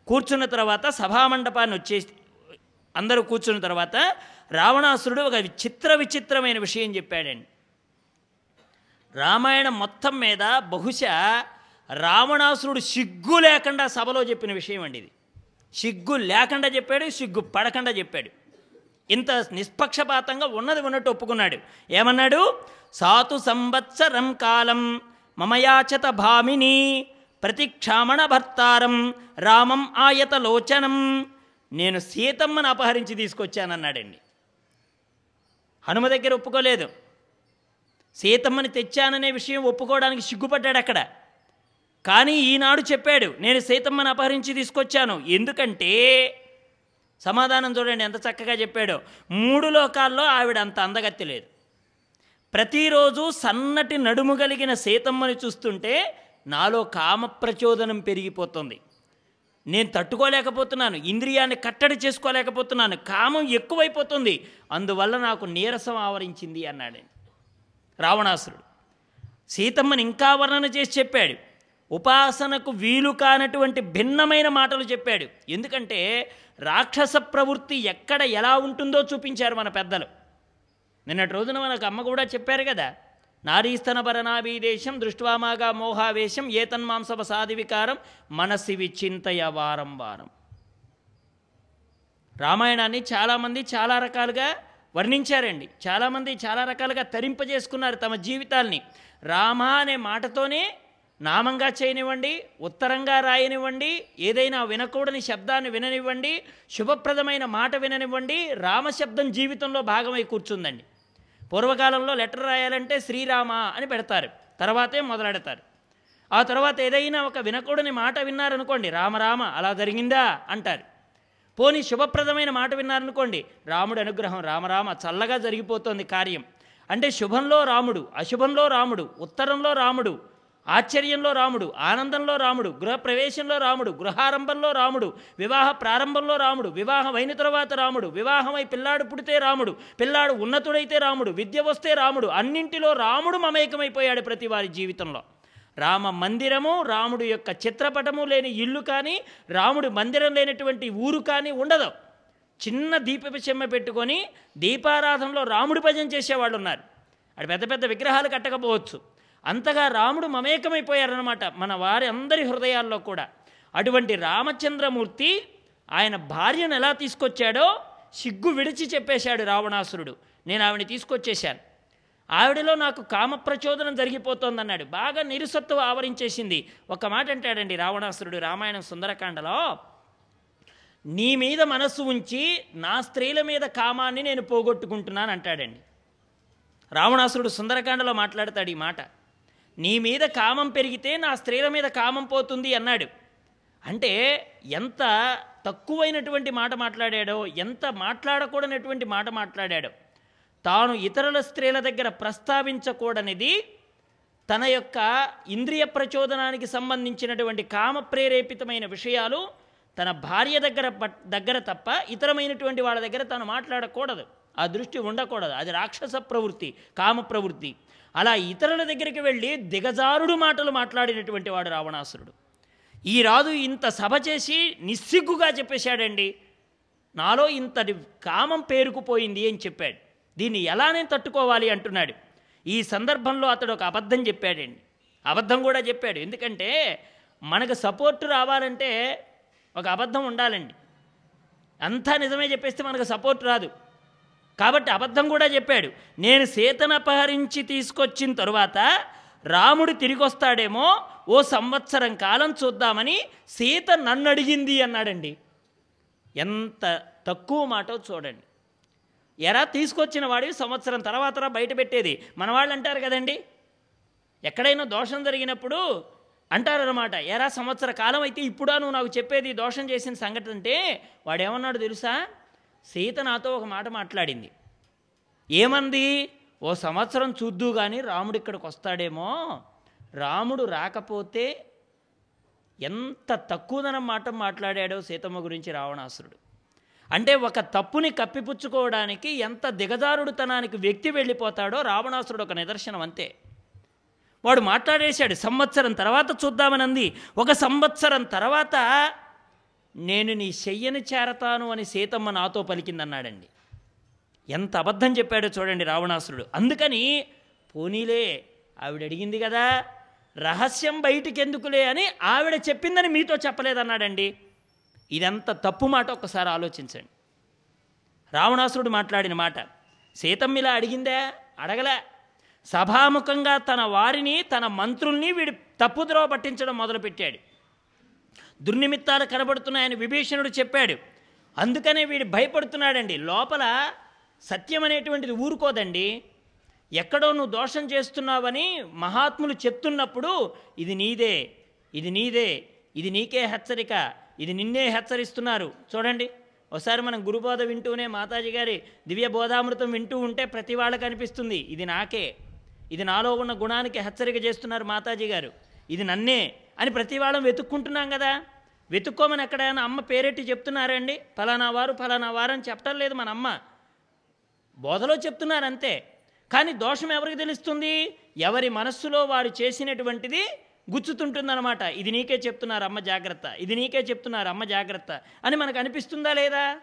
కూర్చున్న తర్వాత సభామండపాన్ని వచ్చేసి అందరూ కూర్చున్న తర్వాత రావణాసురుడు ఒక విచిత్ర విచిత్రమైన విషయం చెప్పాడండి. రామాయణం మొత్తం మీద బహుశా రావణాసురుడు సిగ్గు లేకుండా సభలో చెప్పిన విషయం అండి ఇది. సిగ్గు లేకుండా చెప్పాడు సిగ్గు పడకుండా చెప్పాడు. ఇంత నిష్పక్షపాతంగా ఉన్నది ఉన్నట్టు ఒప్పుకున్నాడు. ఏమన్నాడు? సాతు సంవత్సరం కాలం మమయాచత భామిని ప్రతిక్షామణ భర్తారం రామం ఆయత లోచనం నేను సీతమ్మను అపహరించి తీసుకొచ్చానన్నాడండి. హనుమ దగ్గర ఒప్పుకోలేదు. సీతమ్మని తెచ్చాననే విషయం ఒప్పుకోవడానికి సిగ్గుపడ్డాడు అక్కడ. కానీ ఈనాడు చెప్పాడు నేను సీతమ్మని అపహరించి తీసుకొచ్చాను. ఎందుకంటే సమాధానం చూడండి ఎంత చక్కగా చెప్పాడో మూడు లోకాల్లో ఆవిడ అంత అందగత్తి లేదు. ప్రతిరోజు సన్నటి నడుము కలిగిన సీతమ్మని చూస్తుంటే నాలో కామ ప్రచోదనం పెరిగిపోతుంది. నేను తట్టుకోలేకపోతున్నాను ఇంద్రియాన్ని కట్టడి చేసుకోలేకపోతున్నాను కామం ఎక్కువైపోతుంది. అందువల్ల నాకు నీరసం ఆవరించింది అన్నాడు. రావణాసురుడు. సీతమ్మని ఇంకా వర్ణన చేసి చెప్పాడు. ఉపాసనకు వీలు కానటువంటి భిన్నమైన మాటలు చెప్పాడు. ఎందుకంటే రాక్షస ప్రవృత్తి ఎక్కడ ఎలా ఉంటుందో చూపించారు మన పెద్దలు. నిన్నటి రోజున మనకు అమ్మ కూడా చెప్పారు కదా నారీస్తన భరణాభీదేశం దృష్ట్వామాగా మోహావేశం ఏతన్మాంసవ సాది వికారం మనసి విచింతయ వారం వారం. రామాయణాన్ని చాలామంది చాలా రకాలుగా వర్ణించారండి. చాలామంది చాలా రకాలుగా తరింపజేసుకున్నారు తమ జీవితాల్ని. రామ అనే మాటతోనే నామంగా చేయనివ్వండి ఉత్తరంగా రాయనివ్వండి ఏదైనా వినకూడని శబ్దాన్ని విననివ్వండి శుభప్రదమైన మాట విననివ్వండి రామశబ్దం జీవితంలో భాగమై కూర్చుందండి. పూర్వకాలంలో లెటర్ రాయాలంటే శ్రీరామ అని పెడతారు. తర్వాతే మొదలెడతారు. ఆ తర్వాత ఏదైనా ఒక వినకూడని మాట విన్నారనుకోండి రామరామ అలా జరిగిందా? అంటారు. పోనీ శుభప్రదమైన మాట విన్నారనుకోండి రాముడు అనుగ్రహం రామరామ చల్లగా జరిగిపోతోంది కార్యం. అంటే శుభంలో రాముడు అశుభంలో రాముడు ఉత్తరంలో రాముడు ఆశ్చర్యంలో రాముడు ఆనందంలో రాముడు గృహప్రవేశంలో రాముడు గృహారంభంలో రాముడు వివాహ ప్రారంభంలో రాముడు వివాహం అయిన తర్వాత రాముడు వివాహమై పిల్లాడు పుడితే రాముడు పిల్లాడు ఉన్నతుడైతే రాముడు విద్య వస్తే రాముడు అన్నింటిలో రాముడు మమేకమైపోయాడు ప్రతి వారి జీవితంలో. రామ మందిరము రాముడు యొక్క చిత్రపటము లేని ఇల్లు కానీ రాముడు మందిరం లేనటువంటి ఊరు కానీ ఉండదు. చిన్న దీప చెమ్మ పెట్టుకొని దీపారాధనలో రాముడి భజన చేసేవాళ్ళు ఉన్నారు. అటు పెద్ద పెద్ద విగ్రహాలు కట్టకపోవచ్చు. అంతగా రాముడు మమేకమైపోయారనమాట మన వారి అందరి హృదయాల్లో కూడా. అటువంటి రామచంద్రమూర్తి ఆయన భార్యను ఎలా తీసుకొచ్చాడో సిగ్గు విడిచి చెప్పేశాడు రావణాసురుడు. నేను ఆవిడని తీసుకొచ్చేశాను. ఆవిడలో నాకు కామ ప్రచోదనం జరిగిపోతోందన్నాడు. బాగా నిరుసత్వం ఆవరించేసింది. ఒక మాట అంటాడండి రావణాసురుడు రామాయణం సుందరకాండలో. నీ మీద మనస్సు ఉంచి నా స్త్రీల మీద కామాన్ని నేను పోగొట్టుకుంటున్నాను అంటాడండి రావణాసురుడు సుందరకాండలో మాట్లాడతాడు ఈ మాట. నీ మీద కామం పెరిగితే నా స్త్రీల మీద కామం పోతుంది అన్నాడు. అంటే ఎంత తక్కువైనటువంటి మాట మాట్లాడాడో ఎంత మాట్లాడకూడనటువంటి మాట మాట్లాడాడో తాను ఇతరుల స్త్రీల దగ్గర ప్రస్తావించకూడనిది తన యొక్క ఇంద్రియ ప్రచోదనానికి సంబంధించినటువంటి కామ ప్రేరేపితమైన విషయాలు తన భార్య దగ్గర పట్- దగ్గర తప్ప ఇతరమైనటువంటి వాళ్ళ దగ్గర తాను మాట్లాడకూడదు. ఆ దృష్టి ఉండకూడదు. అది రాక్షస ప్రవృత్తి కామ ప్రవృత్తి. అలా ఇతరుల దగ్గరికి వెళ్ళి దిగజారుడు మాటలు మాట్లాడినటువంటి వాడు రావణాసురుడు. ఈ రాజు ఇంత సభ చేసి నిస్సిగ్గుగా చెప్పేశాడండి నాలో ఇంతటి కామం పేరుకుపోయింది అని చెప్పాడు. దీన్ని ఎలా నేను తట్టుకోవాలి అంటున్నాడు. ఈ సందర్భంలో అతడు ఒక అబద్ధం చెప్పాడండి. అబద్ధం కూడా చెప్పాడు. ఎందుకంటే మనకు సపోర్ట్ రావాలంటే ఒక అబద్ధం ఉండాలండి. అంతా నిజమే చెప్పేస్తే మనకు సపోర్ట్ రాదు. కాబట్టి అబద్ధం కూడా చెప్పాడు. నేను సీతను అపహరించి తీసుకొచ్చిన తరువాత రాముడు తిరిగి వస్తాడేమో ఓ సంవత్సరం కాలం చూద్దామని సీత నన్ను అడిగింది అన్నాడండి. ఎంత తక్కువ మాటో చూడండి. ఎరా తీసుకొచ్చిన వాడివి సంవత్సరం తర్వాత బయట పెట్టేది. మన వాళ్ళు అంటారు కదండి. ఎక్కడైనా దోషం జరిగినప్పుడు అంటారనమాట ఎరా సంవత్సర కాలం అయితే ఇప్పుడా నువ్వు నాకు చెప్పేది దోషం చేసిన సంఘటన అంటే వాడేమన్నాడు తెలుసా? సీత నాతో ఒక మాట మాట్లాడింది. ఏమంది? ఓ సంవత్సరం చూద్దు కానీ రాముడు ఇక్కడికి వస్తాడేమో. రాముడు రాకపోతే ఎంత తక్కువదనం మాట మాట్లాడాడో సీతమ్మ గురించి రావణాసురుడు. అంటే ఒక తప్పుని కప్పిపుచ్చుకోవడానికి ఎంత దిగజారుడుతనానికి వ్యక్తి వెళ్ళిపోతాడో రావణాసురుడు ఒక నిదర్శనం అంతే. వాడు మాట్లాడేశాడు సంవత్సరం తర్వాత చూద్దామని అంది ఒక సంవత్సరం తర్వాత నేను నీ చెయ్యని చేరతాను అని సీతమ్మ నాతో పలికిందన్నాడండి. ఎంత అబద్ధం చెప్పాడో చూడండి రావణాసురుడు. అందుకని పోనీలే ఆవిడ అడిగింది కదా రహస్యం బయటికెందుకులే అని ఆవిడ చెప్పిందని మీతో చెప్పలేదన్నాడండి. ఇదంత తప్పు మాట ఒక్కసారి ఆలోచించండి. రావణాసురుడు మాట్లాడిన మాట సీతమ్మ ఇలా అడిగిందే? అడగలే. సభాముఖంగా తన వారిని తన మంత్రుల్ని వీడి తప్పుద్రోవ పట్టించడం మొదలుపెట్టాడు. దుర్నిమిత్తాలు కనబడుతున్నాయని విభీషణుడు చెప్పాడు. అందుకనే వీడు భయపడుతున్నాడండి. లోపల సత్యం అనేటువంటిది ఊరుకోదండి. ఎక్కడో నువ్వు దోషం చేస్తున్నావని మహాత్ములు చెప్తున్నప్పుడు ఇది నీదే ఇది నీదే ఇది నీకే హెచ్చరిక ఇది నిన్నే హెచ్చరిస్తున్నారు. చూడండి ఒకసారి మనం గురుబోధ వింటూనే మాతాజీ గారి దివ్య బోధామృతం వింటూ ఉంటే ప్రతి వాళ్ళకి అనిపిస్తుంది ఇది నాకే ఇది నాలో ఉన్న గుణానికి హెచ్చరిక చేస్తున్నారు మాతాజీ గారు ఇది నన్నే అని ప్రతి వాళ్ళం వెతుక్కుంటున్నాం కదా. వెతుక్కోమని ఎక్కడైనా అమ్మ పేరెట్టి చెప్తున్నారండి? ఫలానా వారు ఫలానా వారు అని చెప్పటం లేదు మన అమ్మ. బోధలో చెప్తున్నారు అంతే. కానీ దోషం ఎవరికి తెలుస్తుంది? ఎవరి మనస్సులో వారు చేసినటువంటిది గుచ్చుతుంటుందన్నమాట. ఇది నీకే చెప్తున్నారు అమ్మ జాగ్రత్త. ఇది నీకే చెప్తున్నారు అమ్మ జాగ్రత్త. అని మనకు అనిపిస్తుందా లేదా?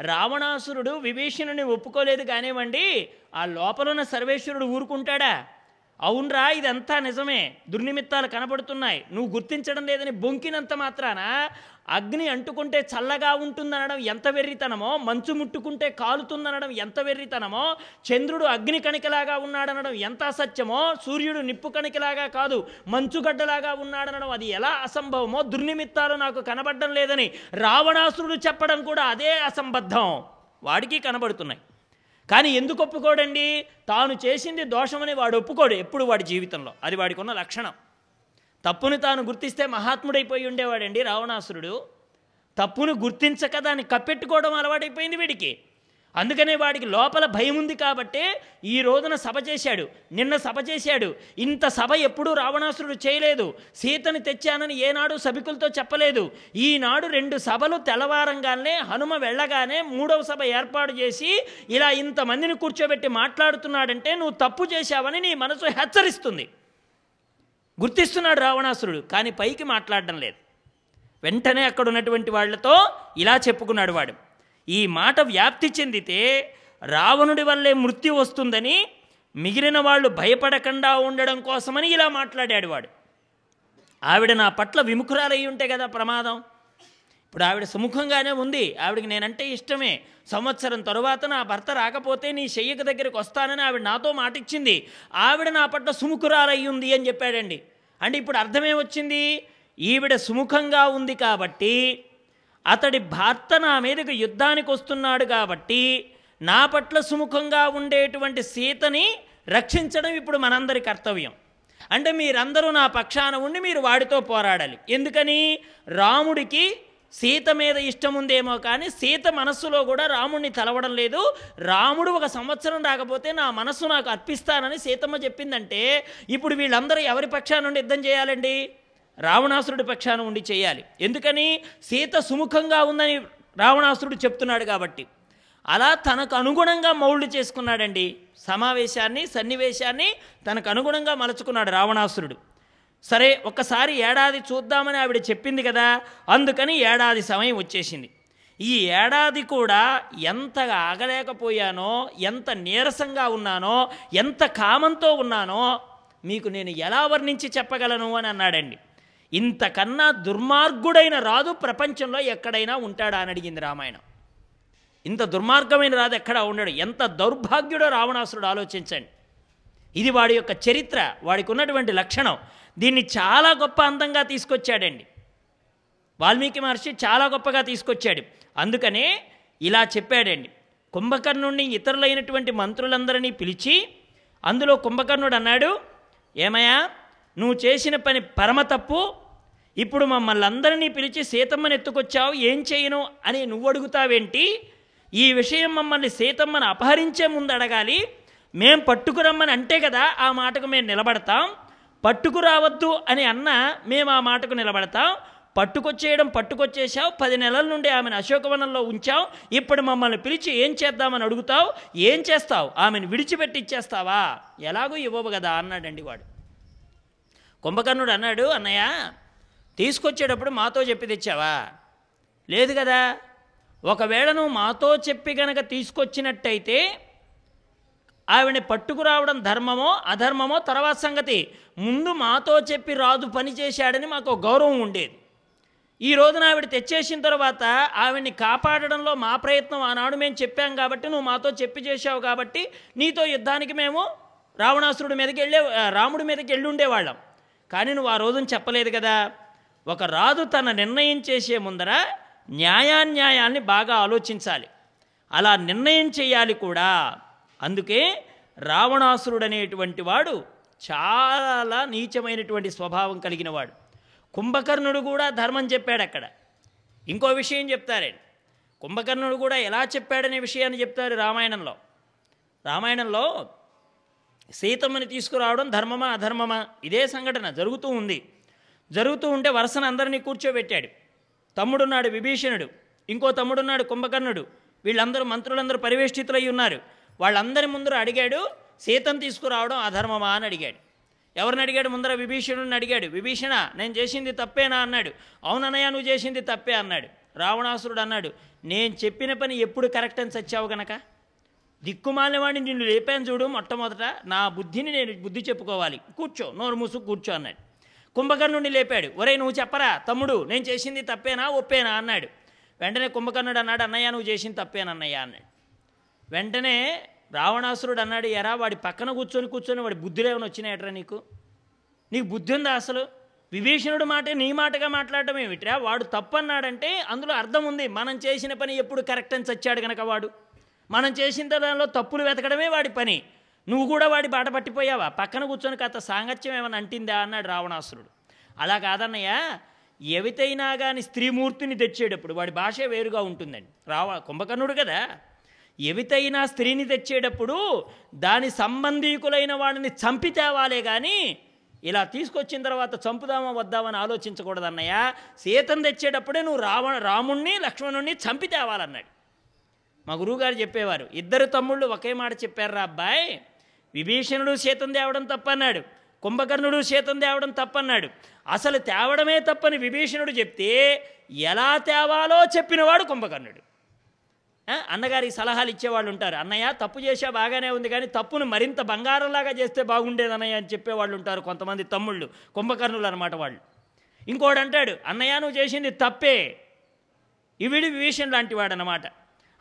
రావణాసురుడు విభీషణుని ఒప్పుకోలేదు కానివ్వండి ఆ లోపలున్న సర్వేశ్వరుడు ఊరుకుంటాడా? అవునరా ఇదంతా నిజమే. దుర్నిమిత్తాలు కనబడుతున్నాయి. నువ్వు గుర్తించడం లేదని బొంకినంత మాత్రాన అగ్ని అంటుకుంటే చల్లగా ఉంటుందనడం ఎంత వెర్రితనమో మంచు ముట్టుకుంటే కాలుతుందనడం ఎంత వెర్రితనమో చంద్రుడు అగ్ని కణికలాగా ఉన్నాడనడం ఎంత అసత్యమో సూర్యుడు నిప్పు కణికలాగా కాదు మంచుగడ్డలాగా ఉన్నాడనడం అది ఎలా అసంభవమో దుర్నిమిత్తాలు నాకు కనబడడం లేదని రావణాసురుడు చెప్పడం కూడా అదే అసంబద్ధం. వాడికి కనబడుతున్నాయి. కానీ ఎందుకు ఒప్పుకోడండి? తాను చేసింది దోషమని వాడు ఒప్పుకోడు. ఎప్పుడు వాడి జీవితంలో? అది వాడికి ఉన్న లక్షణం. తప్పును తాను గుర్తిస్తే మహాత్ముడైపోయి ఉండేవాడండి రావణాసురుడు. తప్పును గుర్తించక దాన్ని కప్పెట్టుకోవడం అలవాటైపోయింది వీడికి. అందుకనే వాడికి లోపల భయం ఉంది కాబట్టే ఈ రోజున సభ చేశాడు. నిన్న సభ చేశాడు. ఇంత సభ ఎప్పుడూ రావణాసురుడు చేయలేదు. సీతని తెచ్చానని ఏనాడు సభికులతో చెప్పలేదు. ఈనాడు రెండు సభలు తెల్లవారంగానే హనుమ వెళ్ళగానే మూడవ సభ ఏర్పాటు చేసి ఇలా ఇంతమందిని కూర్చోబెట్టి మాట్లాడుతున్నాడంటే నువ్వు తప్పు చేశావని నీ మనసు హెచ్చరిస్తుంది. గుర్తిస్తున్నాడు రావణాసురుడు కానీ పైకి మాట్లాడడం లేదు. వెంటనే అక్కడ ఉన్నటువంటి వాళ్ళతో ఇలా చెప్పుకున్నాడు వాడు. ఈ మాట వ్యాప్తి చెందితే రావణుడి వల్లే మృత్యు వస్తుందని మిగిలిన వాళ్ళు భయపడకుండా ఉండడం కోసమని ఇలా మాట్లాడాడు వాడు. ఆవిడ నా పట్ల విముఖురాలయ్యి ఉంటే కదా ప్రమాదం. ఇప్పుడు ఆవిడ సుముఖంగానే ఉంది. ఆవిడకి నేనంటే ఇష్టమే. సంవత్సరం తరువాత నా భర్త రాకపోతే నీ చెయ్యక దగ్గరికి వస్తానని ఆవిడ నాతో మాటిచ్చింది. ఆవిడ నా పట్ల సుముఖురాలయ్యింది అని చెప్పాడండి. అంటే ఇప్పుడు అర్థమే వచ్చింది ఈవిడ సుముఖంగా ఉంది కాబట్టి అతడి భర్త నా మీదకి యుద్ధానికి వస్తున్నాడు కాబట్టి నా పట్ల సుముఖంగా ఉండేటువంటి సీతని రక్షించడం ఇప్పుడు మనందరి కర్తవ్యం. అంటే మీరందరూ నా పక్షాన ఉండి మీరు వాడితో పోరాడాలి. ఎందుకని? రాముడికి సీత మీద ఇష్టం ఉందేమో కానీ సీత మనస్సులో కూడా రాముడిని తలవడం లేదు. రాముడు ఒక సంవత్సరం రాకపోతే నా మనస్సు నాకు అర్పిస్తానని సీతమ్మ చెప్పిందంటే ఇప్పుడు వీళ్ళందరూ ఎవరి పక్షాన నుండి యుద్ధం చేయాలండి? రావణాసురుడి పక్షాన ఉండి చేయాలి. ఎందుకని? సీత సుముఖంగా ఉందని రావణాసురుడు చెప్తున్నాడు కాబట్టి. అలా తనకు అనుగుణంగా మౌళ్ళు చేసుకున్నాడండి. సమావేశాన్ని సన్నివేశాన్ని తనకు అనుగుణంగా మలుచుకున్నాడు రావణాసురుడు. సరే ఒక్కసారి ఏడాది చూద్దామని ఆవిడ చెప్పింది కదా అందుకని ఏడాది సమయం వచ్చేసింది. ఈ ఏడాది కూడా ఎంతగా ఆగలేకపోయానో ఎంత నీరసంగా ఉన్నానో ఎంత కామంతో ఉన్నానో మీకు నేను ఎలా వర్ణించి చెప్పగలను అని అన్నాడండి. ఇంతకన్నా దుర్మార్గుడైన రాజు ప్రపంచంలో ఎక్కడైనా ఉంటాడా అని అడిగింది రామాయణం. ఇంత దుర్మార్గమైన రాజు ఎక్కడా ఉండడు? ఎంత దౌర్భాగ్యుడో రావణాసురుడు ఆలోచించండి. ఇది వాడి యొక్క చరిత్ర వాడికి ఉన్నటువంటి లక్షణం. దీన్ని చాలా గొప్ప అందంగా తీసుకొచ్చాడండి. వాల్మీకి మహర్షి చాలా గొప్పగా తీసుకొచ్చాడు. అందుకనే ఇలా చెప్పాడండి. కుంభకర్ణుడిని ఇతరులైనటువంటి మంత్రులందరినీ పిలిచి అందులో కుంభకర్ణుడు అన్నాడు ఏమయ్యా నువ్వు చేసిన పని పరమ తప్పు ఇప్పుడు మమ్మల్ని అందరినీ పిలిచి సీతమ్మని ఎత్తుకొచ్చావు ఏం చేయను అని నువ్వు అడుగుతావేంటి? ఈ విషయం మమ్మల్ని సీతమ్మని అపహరించే ముందు అడగాలి. మేం పట్టుకురమ్మని అంటే కదా ఆ మాటకు మేము నిలబడతాం. పట్టుకురావద్దు అని అన్న మేము ఆ మాటకు నిలబడతాం. పట్టుకొచ్చేయడం పట్టుకొచ్చేసావు పది నెలల నుండి ఆమెను అశోకవనంలో ఉంచావు. ఇప్పుడు మమ్మల్ని పిలిచి ఏం చేద్దామని అడుగుతావు? ఏం చేస్తావు? ఆమెను విడిచిపెట్టి ఇచ్చేస్తావా? ఎలాగూ ఇవ్వవు కదా అన్నాడండి వాడు. కుంభకర్ణుడు అన్నాడు అన్నయ్య తీసుకొచ్చేటప్పుడు మాతో చెప్పి తెచ్చావా? లేదు కదా. ఒకవేళ నువ్వు మాతో చెప్పి గనక తీసుకొచ్చినట్టయితే ఆవిడని పట్టుకురావడం ధర్మమో అధర్మమో తర్వాత సంగతి. ముందు మాతో చెప్పి రాజు పని చేశాడని మాకు గౌరవం ఉండేది. ఈ రోజున ఆవిడ తెచ్చేసిన తర్వాత ఆవిడ్ని కాపాడడంలో మా ప్రయత్నం ఆనాడు మేము చెప్పాం కాబట్టి నువ్వు మాతో చెప్పి చేశావు కాబట్టి నీతో యుద్ధానికి మేము రావణాసురుడి మీదకి వెళ్ళే రాముడి మీదకి వెళ్ళి ఉండేవాళ్ళం. కానీ నువ్వు ఆ రోజున చెప్పలేదు కదా. ఒక రాజు తన నిర్ణయం చేసే ముందర న్యాయాన్యాయాన్ని బాగా ఆలోచించాలి. అలా నిర్ణయం చేయాలి కూడా. అందుకే రావణాసురుడు అనేటువంటి వాడు చాలా నీచమైనటువంటి స్వభావం కలిగిన వాడు. కుంభకర్ణుడు కూడా ధర్మం చెప్పాడు అక్కడ. ఇంకో విషయం చెప్తారండి కుంభకర్ణుడు కూడా ఎలా చెప్పాడనే విషయాన్ని చెప్తారు రామాయణంలో. రామాయణంలో సీతమ్మని తీసుకురావడం ధర్మమా అధర్మమా? ఇదే సంఘటన జరుగుతూ ఉంది. జరుగుతూ ఉంటే వరుసను అందరినీ కూర్చోబెట్టాడు. తమ్ముడున్నాడు విభీషణుడు ఇంకో తమ్ముడున్నాడు కుంభకర్ణుడు. వీళ్ళందరూ మంత్రులందరూ పరివేష్టితులై ఉన్నారు. వాళ్ళందరి ముందర అడిగాడు సీతను తీసుకురావడం అధర్మమా? అని అడిగాడు. ఎవరిని అడిగాడు? ముందర విభీషణుడిని అడిగాడు. విభీషణ నేను చేసింది తప్పేనా? అన్నాడు. అవునన్నయ్య నువ్వు చేసింది తప్పే అన్నాడు. రావణాసురుడు అన్నాడు. నేను చెప్పిన పని ఎప్పుడు కరెక్ట్ అని చచ్చావు గనక? దిక్కుమాలినవాడిని నిన్ను లేపాను చూడు మొట్టమొదట. నా బుద్ధిని నేను బుద్ధి చెప్పుకోవాలి. కూర్చో నోరు మూసు కూర్చో అన్నాడు. కుంభకర్ణుడిని లేపాడు. ఒరే నువ్వు చెప్పరా? తమ్ముడు నేను చేసింది తప్పేనా? ఒప్పేనా? అన్నాడు. వెంటనే కుంభకర్ణుడు అన్నాడు అన్నయ్య నువ్వు చేసింది తప్పేనన్నయ్య అన్నాడు. వెంటనే రావణాసురుడు అన్నాడు ఎరా వాడి పక్కన కూర్చొని కూర్చొని వాడి బుద్ధులు ఏమైనా వచ్చినాయట్రా నీకు? నీకు బుద్ధి ఉందా అసలు? విభీషణుడు మాట నీ మాటగా మాట్లాడటం ఏమిట్రా? వాడు తప్పు అన్నాడంటే అందులో అర్థం ఉంది. మనం చేసిన పని ఎప్పుడు కరెక్ట్ అని చచ్చాడు కనుక వాడు. మనం చేసిన దానిలో తప్పులు వెతకడమే వాడి పని. నువ్వు కూడా వాడి బాట పట్టిపోయావా? పక్కన కూర్చొని కాస్త సాంగత్యం ఏమైనా అంటిందా? అన్నాడు రావణాసురుడు. అలా కాదన్నయ్య ఎవితైనా కానీ స్త్రీమూర్తిని తెచ్చేటప్పుడు వాడి భాష వేరుగా ఉంటుందండి. రావ కుంభకర్ణుడు కదా. ఎవితైనా స్త్రీని తెచ్చేటప్పుడు దాని సంబంధీకులైన వాడిని చంపి తేవాలే కానీ ఇలా తీసుకొచ్చిన తర్వాత చంపుదామా వద్దామని ఆలోచించకూడదు అన్నయ్య సీతను తెచ్చేటప్పుడే నువ్వు రావణ రాముణ్ణి లక్ష్మణుణ్ణి చంపి తేవాలన్నాడు. మా గురువుగారు చెప్పేవారు ఇద్దరు తమ్ముళ్ళు ఒకే మాట చెప్పారు అబ్బాయి విభీషణుడు సీతం తేవడం తప్పన్నాడు. కుంభకర్ణుడు సీతం తేవడం తప్పన్నాడు. అసలు తేవడమే తప్పని విభీషణుడు చెప్తే ఎలా తేవాలో చెప్పినవాడు కుంభకర్ణుడు. అన్నగారికి సలహాలు ఇచ్చేవాళ్ళు ఉంటారు. అన్నయ్య తప్పు చేసా బాగానే ఉంది కానీ తప్పును మరింత బంగారంలాగా చేస్తే బాగుండేది అన్నయ్య అని చెప్పేవాళ్ళు ఉంటారు కొంతమంది తమ్ముళ్ళు కుంభకర్ణులు అనమాట వాళ్ళు. ఇంకోడు అంటాడు అన్నయ్య నువ్వు చేసింది తప్పే. ఇవిడి విభీషణ్ లాంటి వాడు అనమాట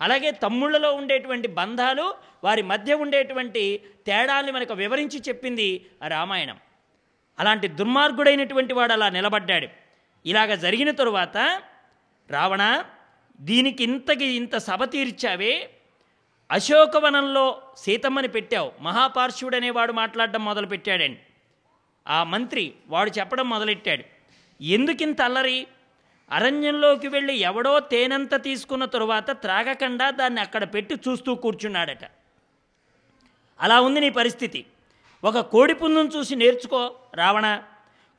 అలాగే తమ్ముళ్ళలో ఉండేటువంటి బంధాలు వారి మధ్య ఉండేటువంటి తేడాల్ని మనకు వివరించి చెప్పింది ఆ రామాయణం. అలాంటి దుర్మార్గుడైనటువంటి వాడు అలా నిలబడ్డాడు. ఇలాగ జరిగిన తరువాత రావణ దీనికి ఇంతకి ఇంత సభ తీర్చావే అశోకవనంలో సీతమ్మని పెట్టావు మహాపార్శ్వుడు అనేవాడు మాట్లాడడం మొదలుపెట్టాడండి. ఆ మంత్రి వాడు చెప్పడం మొదలెట్టాడు. ఎందుకింత అల్లరి? అరణ్యంలోకి వెళ్ళి ఎవడో తేనంత తీసుకున్న తరువాత త్రాగకుండా దాన్ని అక్కడ పెట్టి చూస్తూ కూర్చున్నాడట. అలా ఉంది నీ పరిస్థితి. ఒక కోడిపుంజును చూసి నేర్చుకో రావణ.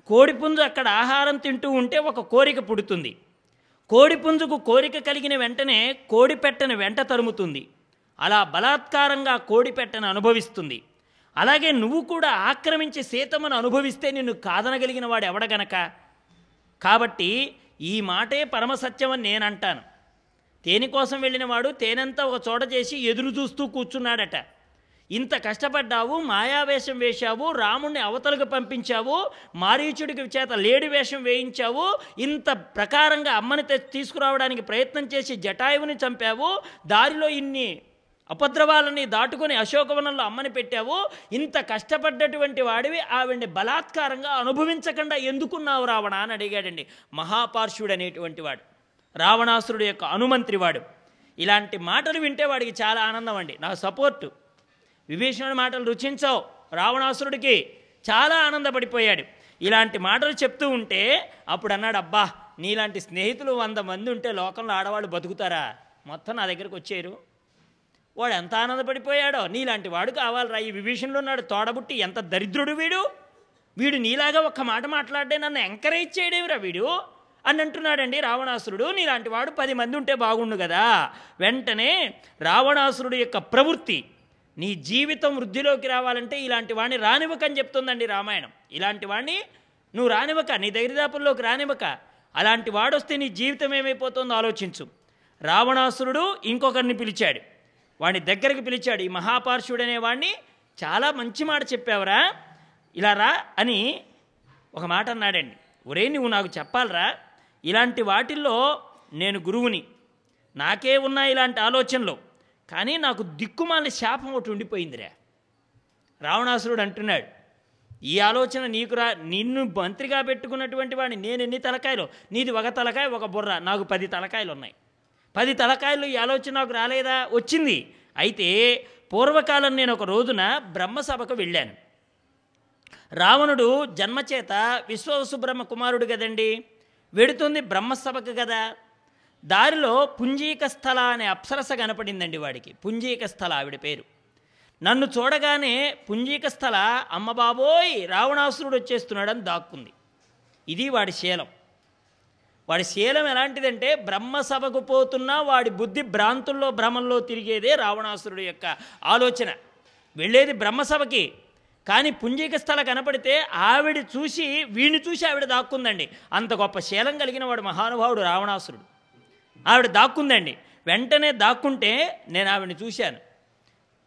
కోడిపుంజు అక్కడ ఆహారం తింటూ ఉంటే ఒక కోరిక పుడుతుంది. కోడిపుంజుకు కోరిక కలిగిన వెంటనే కోడిపెట్టను వెంట తరుముతుంది. అలా బలాత్కారంగా కోడిపెట్టను అనుభవిస్తుంది. అలాగే నువ్వు కూడా ఆక్రమించి సీతమ్మను అనుభవిస్తే నిన్ను కాదనగలిగిన వాడు ఎవడగనక కాబట్టి ఈ మాటే పరమసత్యమని నేను అంటాను తేనె కోసం వెళ్ళిన వాడు తేనెంతా ఒక చోట చేసి ఎదురు చూస్తూ కూర్చున్నాడట. ఇంత కష్టపడ్డావు మాయావేషం వేశావు రాముణ్ణి అవతలకు పంపించావు మారీచుడికి చేత లేడి వేషం వేయించావు ఇంత ప్రకారంగా అమ్మని తీసుకురావడానికి ప్రయత్నం చేసి జటాయువుని చంపావు దారిలో ఇన్ని అపద్రవాలని దాటుకొని అశోకవనంలో అమ్మని పెట్టావు. ఇంత కష్టపడ్డటువంటి వాడివి ఆవిడ్ని బలాత్కారంగా అనుభవించకుండా ఎందుకున్నావు రావణ అని అడిగాడండి. మహాపార్షుడు అనేటువంటి వాడు రావణాసురుడు యొక్క అనుమంత్రి వాడు. ఇలాంటి మాటలు వింటే వాడికి చాలా ఆనందం అండి. నా సపోర్టు. విభీషణుడి మాటలు రుచించావు. రావణాసురుడికి చాలా ఆనందపడిపోయాడు. ఇలాంటి మాటలు చెప్తూ ఉంటే అప్పుడు అన్నాడు అబ్బా నీలాంటి స్నేహితులు వంద మంది ఉంటే లోకంలో ఆడవాళ్ళు బతుకుతారా? మొత్తం నా దగ్గరకు వచ్చారు వాడు ఎంత ఆనందపడిపోయాడో? నీలాంటి వాడు కావాలరా. ఈ విభీషణలో ఉన్నాడు. తోడబుట్టి ఎంత దరిద్రుడు వీడు? వీడు నీలాగా ఒక్క మాట మాట్లాడే నన్ను ఎంకరేజ్ చేయడేవిరా వీడు? అని అంటున్నాడండి రావణాసురుడు. నీలాంటి వాడు పది మంది ఉంటే బాగుండు కదా. వెంటనే రావణాసురుడు యొక్క ప్రవృత్తి నీ జీవితం వృద్ధిలోకి రావాలంటే ఇలాంటి వాడిని రానివ్వకని చెప్తుందండి రామాయణం. ఇలాంటి వాడిని నువ్వు రానివ్వక నీ దరిదాపుల్లోకి రానివ్వక అలాంటి వాడొస్తే నీ జీవితం ఏమైపోతుందో ఆలోచించు. రావణాసురుడు ఇంకొకరిని పిలిచాడు. వాడిని దగ్గరికి పిలిచాడు. ఈ మహాపార్షుడు అనేవాడిని చాలా మంచి మాట చెప్పావురా. ఇలా రా అని ఒక మాట అన్నాడండి. ఒరే నువ్వు నాకు చెప్పాలరా. ఇలాంటి వాటిల్లో నేను గురువుని. నాకే ఉన్నాయి ఇలాంటి ఆలోచనలు. కానీ నాకు దిక్కుమాలిన శాపం ఒకటి ఉండిపోయిందిరా. రావణాసురుడు అంటున్నాడు. ఈ ఆలోచన నీకు రా. నిన్ను మంత్రిగా పెట్టుకున్నటువంటి వాడిని నేను ఎన్ని తలకాయలు? నీది ఒక తలకాయ ఒక బుర్ర. నాకు పది తలకాయలు ఉన్నాయి పది తలకాయలు ఈ ఆలోచన నాకు రాలేదా? వచ్చింది. అయితే పూర్వకాలం నేను ఒక రోజున బ్రహ్మసభకు వెళ్ళాను. రావణుడు జన్మచేత విశ్వవసుబ్రహ్మ కుమారుడు కదండి? వెడుతుంది బ్రహ్మసభకు కదా? దారిలో పుంజీక స్థల అనే అప్సరస కనపడిందండి వాడికి. పుంజీక స్థల ఆవిడ పేరు. నన్ను చూడగానే పుంజీక స్థల అమ్మబాబోయ్ రావణాసురుడు వచ్చేస్తున్నాడని దాక్కుంది. ఇది వాడి శీలం. వాడి శీలం ఎలాంటిదంటే బ్రహ్మసభకు పోతున్నా వాడి బుద్ధి భ్రాంతుల్లో భ్రమంలో తిరిగేదే రావణాసురుడు యొక్క ఆలోచన. వెళ్ళేది బ్రహ్మసభకి కానీ పుంజీక స్థల కనపడితే ఆవిడ చూసి వీడిని చూసి ఆవిడ దాక్కుందండి. అంత గొప్ప శీలం కలిగిన వాడు మహానుభావుడు రావణాసురుడు. ఆవిడ దాక్కుందండి. వెంటనే దాక్కుంటే నేను ఆవిడని చూశాను.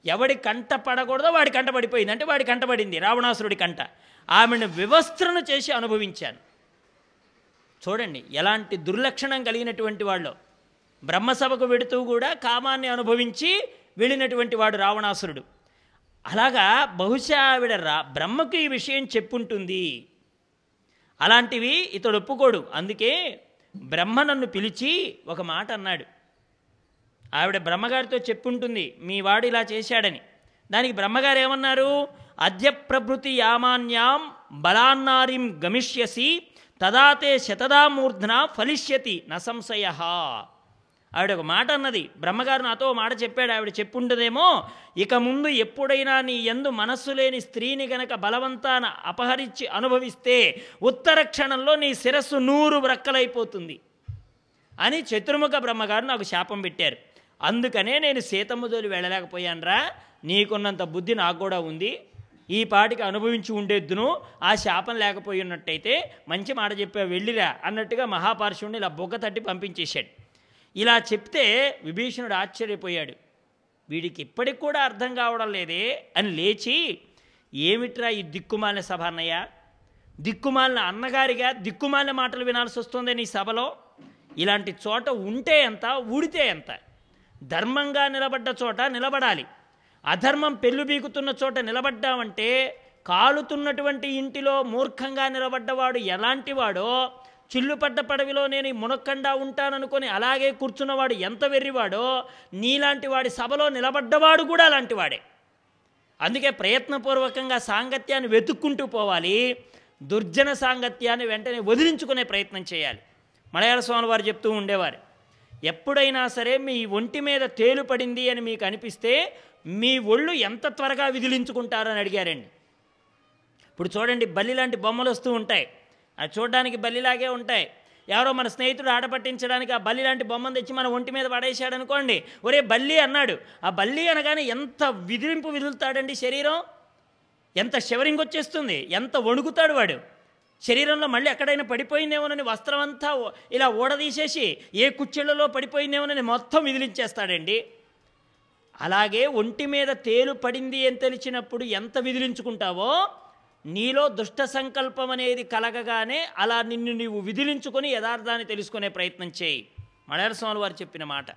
ఎవడి కంట పడకూడదో వాడి కంట పడిపోయింది. అంటే వాడి కంట పడింది రావణాసురుడి కంట. ఆమెను వివస్త్రను చేసి అనుభవించాను. చూడండి ఎలాంటి దుర్లక్షణం కలిగినటువంటి వాళ్ళు. బ్రహ్మసభకు వెడుతూ కూడా కామాన్ని అనుభవించి వెళ్ళినటువంటి వాడు రావణాసురుడు. అలాగా బహుశా ఆవిడ రా బ్రహ్మకు ఈ విషయం చెప్పుంటుంది. అలాంటివి ఇతడు ఒప్పుకోడు. అందుకే బ్రహ్మ నన్ను పిలిచి ఒక మాట అన్నాడు. ఆవిడ బ్రహ్మగారితో చెప్పుంటుంది మీ వాడు ఇలా చేశాడని. దానికి బ్రహ్మగారు ఏమన్నారు? అద్య ప్రభృతి యామాన్యాం బలాన్నారిం గమిష్యసి తదాతే శతదామూర్ధన ఫలిష్యతి న సంశయ. ఆవిడ ఒక మాట అన్నది. బ్రహ్మగారు నాతో మాట చెప్పాడు. ఆవిడ చెప్పుండదేమో ఇక ముందు ఎప్పుడైనా నీ ఎందు మనస్సు లేని స్త్రీని గనక బలవంతాన అపహరించి అనుభవిస్తే ఉత్తర క్షణంలో నీ శిరస్సు నూరు వ్రక్కలైపోతుంది అని చతుర్ముఖ బ్రహ్మగారు నాకు శాపం పెట్టారు. అందుకనే నేను సీతమ్మ జోలి వెళ్ళలేకపోయానురా. నీకున్నంత బుద్ధి నాకు కూడా ఉంది. ఈ పాటికి అనుభవించి ఉండేద్దును ఆ శాపం లేకపోయి ఉన్నట్టయితే మంచి మాట చెప్పా వెళ్ళిరా అన్నట్టుగా మహాపార్శ్వుడిని ఇలా బొగ్గ తట్టి పంపించేశాడు. ఇలా చెప్తే విభీషణుడు ఆశ్చర్యపోయాడు. వీడికి ఇప్పటికి కూడా అర్థం కావడం లేదే అని లేచి ఏమిట్రా ఈ దిక్కుమాలిన సభ అన్నయ్య? దిక్కుమాలిన అన్నగారిగా దిక్కుమాలిన మాటలు వినాల్సి వస్తుంది నీ సభలో? ఇలాంటి చోట ఉంటే ఎంత ఊడితే ఎంత? ధర్మంగా నిలబడ్డ చోట నిలబడాలి. అధర్మం పెళ్ళు బీకుతున్న చోట నిలబడ్డామంటే కాలుతున్నటువంటి ఇంటిలో మూర్ఖంగా నిలబడ్డవాడు ఎలాంటివాడో చిల్లుపడ్డ పడవిలో నేను మునక్కండా ఉంటాననుకొని అలాగే కూర్చున్నవాడు ఎంత వెర్రివాడో నీలాంటి వాడి సభలో నిలబడ్డవాడు కూడా అలాంటివాడే. అందుకే ప్రయత్నపూర్వకంగా సాంగత్యాన్ని వెతుక్కుంటూ పోవాలి దుర్జన సాంగత్యాన్ని వెంటనే వదిలించుకునే ప్రయత్నం చేయాలి. మలయాళ స్వామి వారు చెప్తూ ఉండేవారు ఎప్పుడైనా సరే మీ ఒంటి మీద తేలు పడింది అని మీకు అనిపిస్తే మీ ఒళ్ళు ఎంత త్వరగా విదిలించుకుంటారని అడిగారండి. ఇప్పుడు చూడండి బల్లి లాంటి బొమ్మలు వస్తూ ఉంటాయి. అది చూడడానికి బల్లిలాగే ఉంటాయి. ఎవరో మన స్నేహితుడు ఆడపట్టించడానికి ఆ బల్లి లాంటి బొమ్మను తెచ్చి మన ఒంటి మీద పడేశాడు అనుకోండి ఒరే బల్లి అన్నాడు. ఆ బల్లి అనగానే ఎంత విదిలింపు విదులుతాడండి శరీరం? ఎంత షివరింగ్ వచ్చేస్తుంది? ఎంత వణుకుతాడు వాడు? శరీరంలో మళ్ళీ ఎక్కడైనా పడిపోయిందేమోనని వస్త్రం అంతా ఇలా ఊడదీసేసి ఏ కుచ్చెళ్ళలో పడిపోయిందేమోనని మొత్తం విదిలించేస్తాడండి. అలాగే ఒంటి మీద తేలు పడింది అని తెలిసినప్పుడు ఎంత విదిలించుకుంటావో నీలో దుష్ట సంకల్పం అనేది కలగగానే అలా నిన్ను నీవు విదిలించుకొని యథార్థాన్ని తెలుసుకునే ప్రయత్నం చేయి. మలయాళ స్వామి వారు చెప్పిన మాట.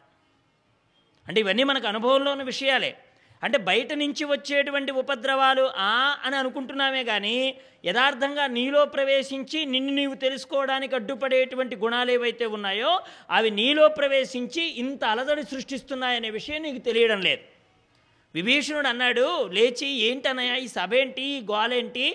అంటే ఇవన్నీ మనకు అనుభవంలో ఉన్న విషయాలే. అంటే బయట నుంచి వచ్చేటువంటి ఉపద్రవాలు ఆ అని అనుకుంటున్నామే కానీ యథార్థంగా నీలో ప్రవేశించి నిన్ను నీవు తెలుసుకోవడానికి అడ్డుపడేటువంటి గుణాలు ఏవైతే ఉన్నాయో అవి నీలో ప్రవేశించి ఇంత అలదడి సృష్టిస్తున్నాయనే విషయం నీకు తెలియడం లేదు. విభీషణుడు అన్నాడు లేచి ఏంటన్నయ్య ఈ సభ ఏంటి ఈ గోలేంటి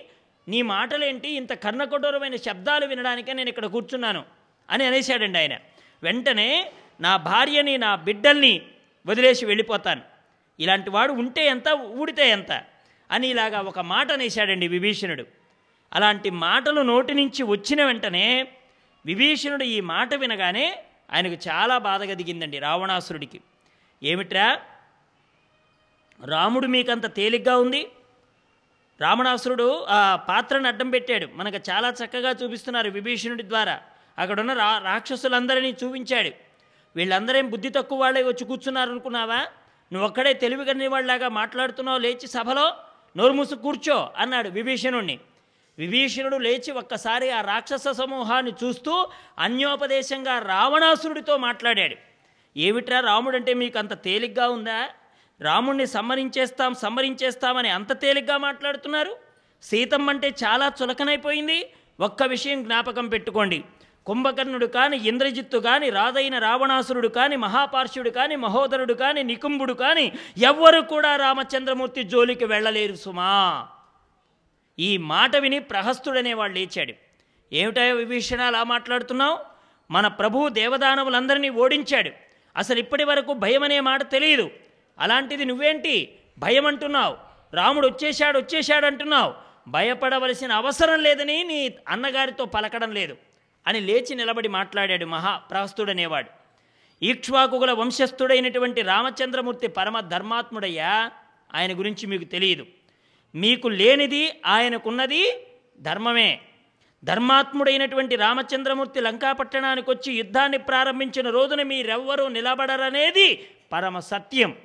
నీ మాటలేంటి ఇంత కర్ణకఠోరమైన శబ్దాలు వినడానికే నేను ఇక్కడ కూర్చున్నాను అని అనేశాడండి ఆయన. వెంటనే నా భార్యని నా బిడ్డల్ని వదిలేసి వెళ్ళిపోతాను. ఇలాంటి వాడు ఉంటే ఎంత ఊడితే ఎంత? అని ఇలాగా ఒక మాట అనేశాడండి విభీషణుడు. అలాంటి మాటలు నోటి నుంచి వచ్చిన వెంటనే విభీషణుడు ఈ మాట వినగానే ఆయనకు చాలా బాధ దిగిందండి రావణాసురుడికి. ఏమిట్రా? రాముడు మీకంత తేలిగ్గా ఉంది? రావణాసురుడు ఆ పాత్రను అడ్డం పెట్టాడు. మనకు చాలా చక్కగా చూపిస్తున్నారు విభీషణుడి ద్వారా. అక్కడున్న రా రాక్షసులందరినీ చూపించాడు. వీళ్ళందరేం బుద్ధి తక్కువ వాళ్ళే వచ్చి కూర్చున్నారు అనుకున్నావా నువ్వు ఒక్కడే తెలివిగని వాళ్ళలాగా మాట్లాడుతున్నావు లేచి సభలో నోరు మూసు కూర్చో అన్నాడు విభీషణుణ్ణి. విభీషణుడు లేచి ఒక్కసారి ఆ రాక్షస సమూహాన్ని చూస్తూ అన్యోపదేశంగా రావణాసురుడితో మాట్లాడాడు. ఏమిట్రా రాముడంటే మీకు అంత తేలిగ్గా ఉందా? రాముణ్ణి సంహరించేస్తాం సంహరించేస్తామని అంత తేలిగ్గా మాట్లాడుతున్నారు? సీతమ్మ అంటే చాలా చులకనైపోయింది. ఒక్క విషయం జ్ఞాపకం పెట్టుకోండి. కుంభకర్ణుడు కాని ఇంద్రజిత్తు కాని రాజైన రావణాసురుడు కాని మహాపార్షుడు కాని మహోదరుడు కాని నికుంభుడు కాని ఎవ్వరు కూడా రామచంద్రమూర్తి జోలికి వెళ్ళలేరు సుమా. ఈ మాట విని ప్రహస్తుడనేవాడు లేచాడు. ఏమిటాయో విభీషణ అలా మాట్లాడుతున్నావు? మన ప్రభువు దేవదానవులందరినీ ఓడించాడు. అసలు ఇప్పటి వరకు భయం అనే మాట తెలియదు. అలాంటిది నువ్వేంటి? భయం అంటున్నావు రాముడు వచ్చేశాడు వచ్చేశాడు అంటున్నావు. భయపడవలసిన అవసరం లేదని నీ అన్నగారితో పలకడం లేదు. అని లేచి నిలబడి మాట్లాడాడు మహా ప్రహస్తుడనేవాడు. ఈక్ష్వాకుగుల వంశస్థుడైనటువంటి రామచంద్రమూర్తి పరమ ధర్మాత్ముడయ్యా ఆయన గురించి మీకు తెలియదు. మీకు లేనిది ఆయనకున్నది ధర్మమే. ధర్మాత్ముడైనటువంటి రామచంద్రమూర్తి లంకాపట్టణానికి వచ్చి యుద్ధాన్ని ప్రారంభించిన రోజున మీరెవ్వరూ నిలబడరనేది పరమ సత్యం.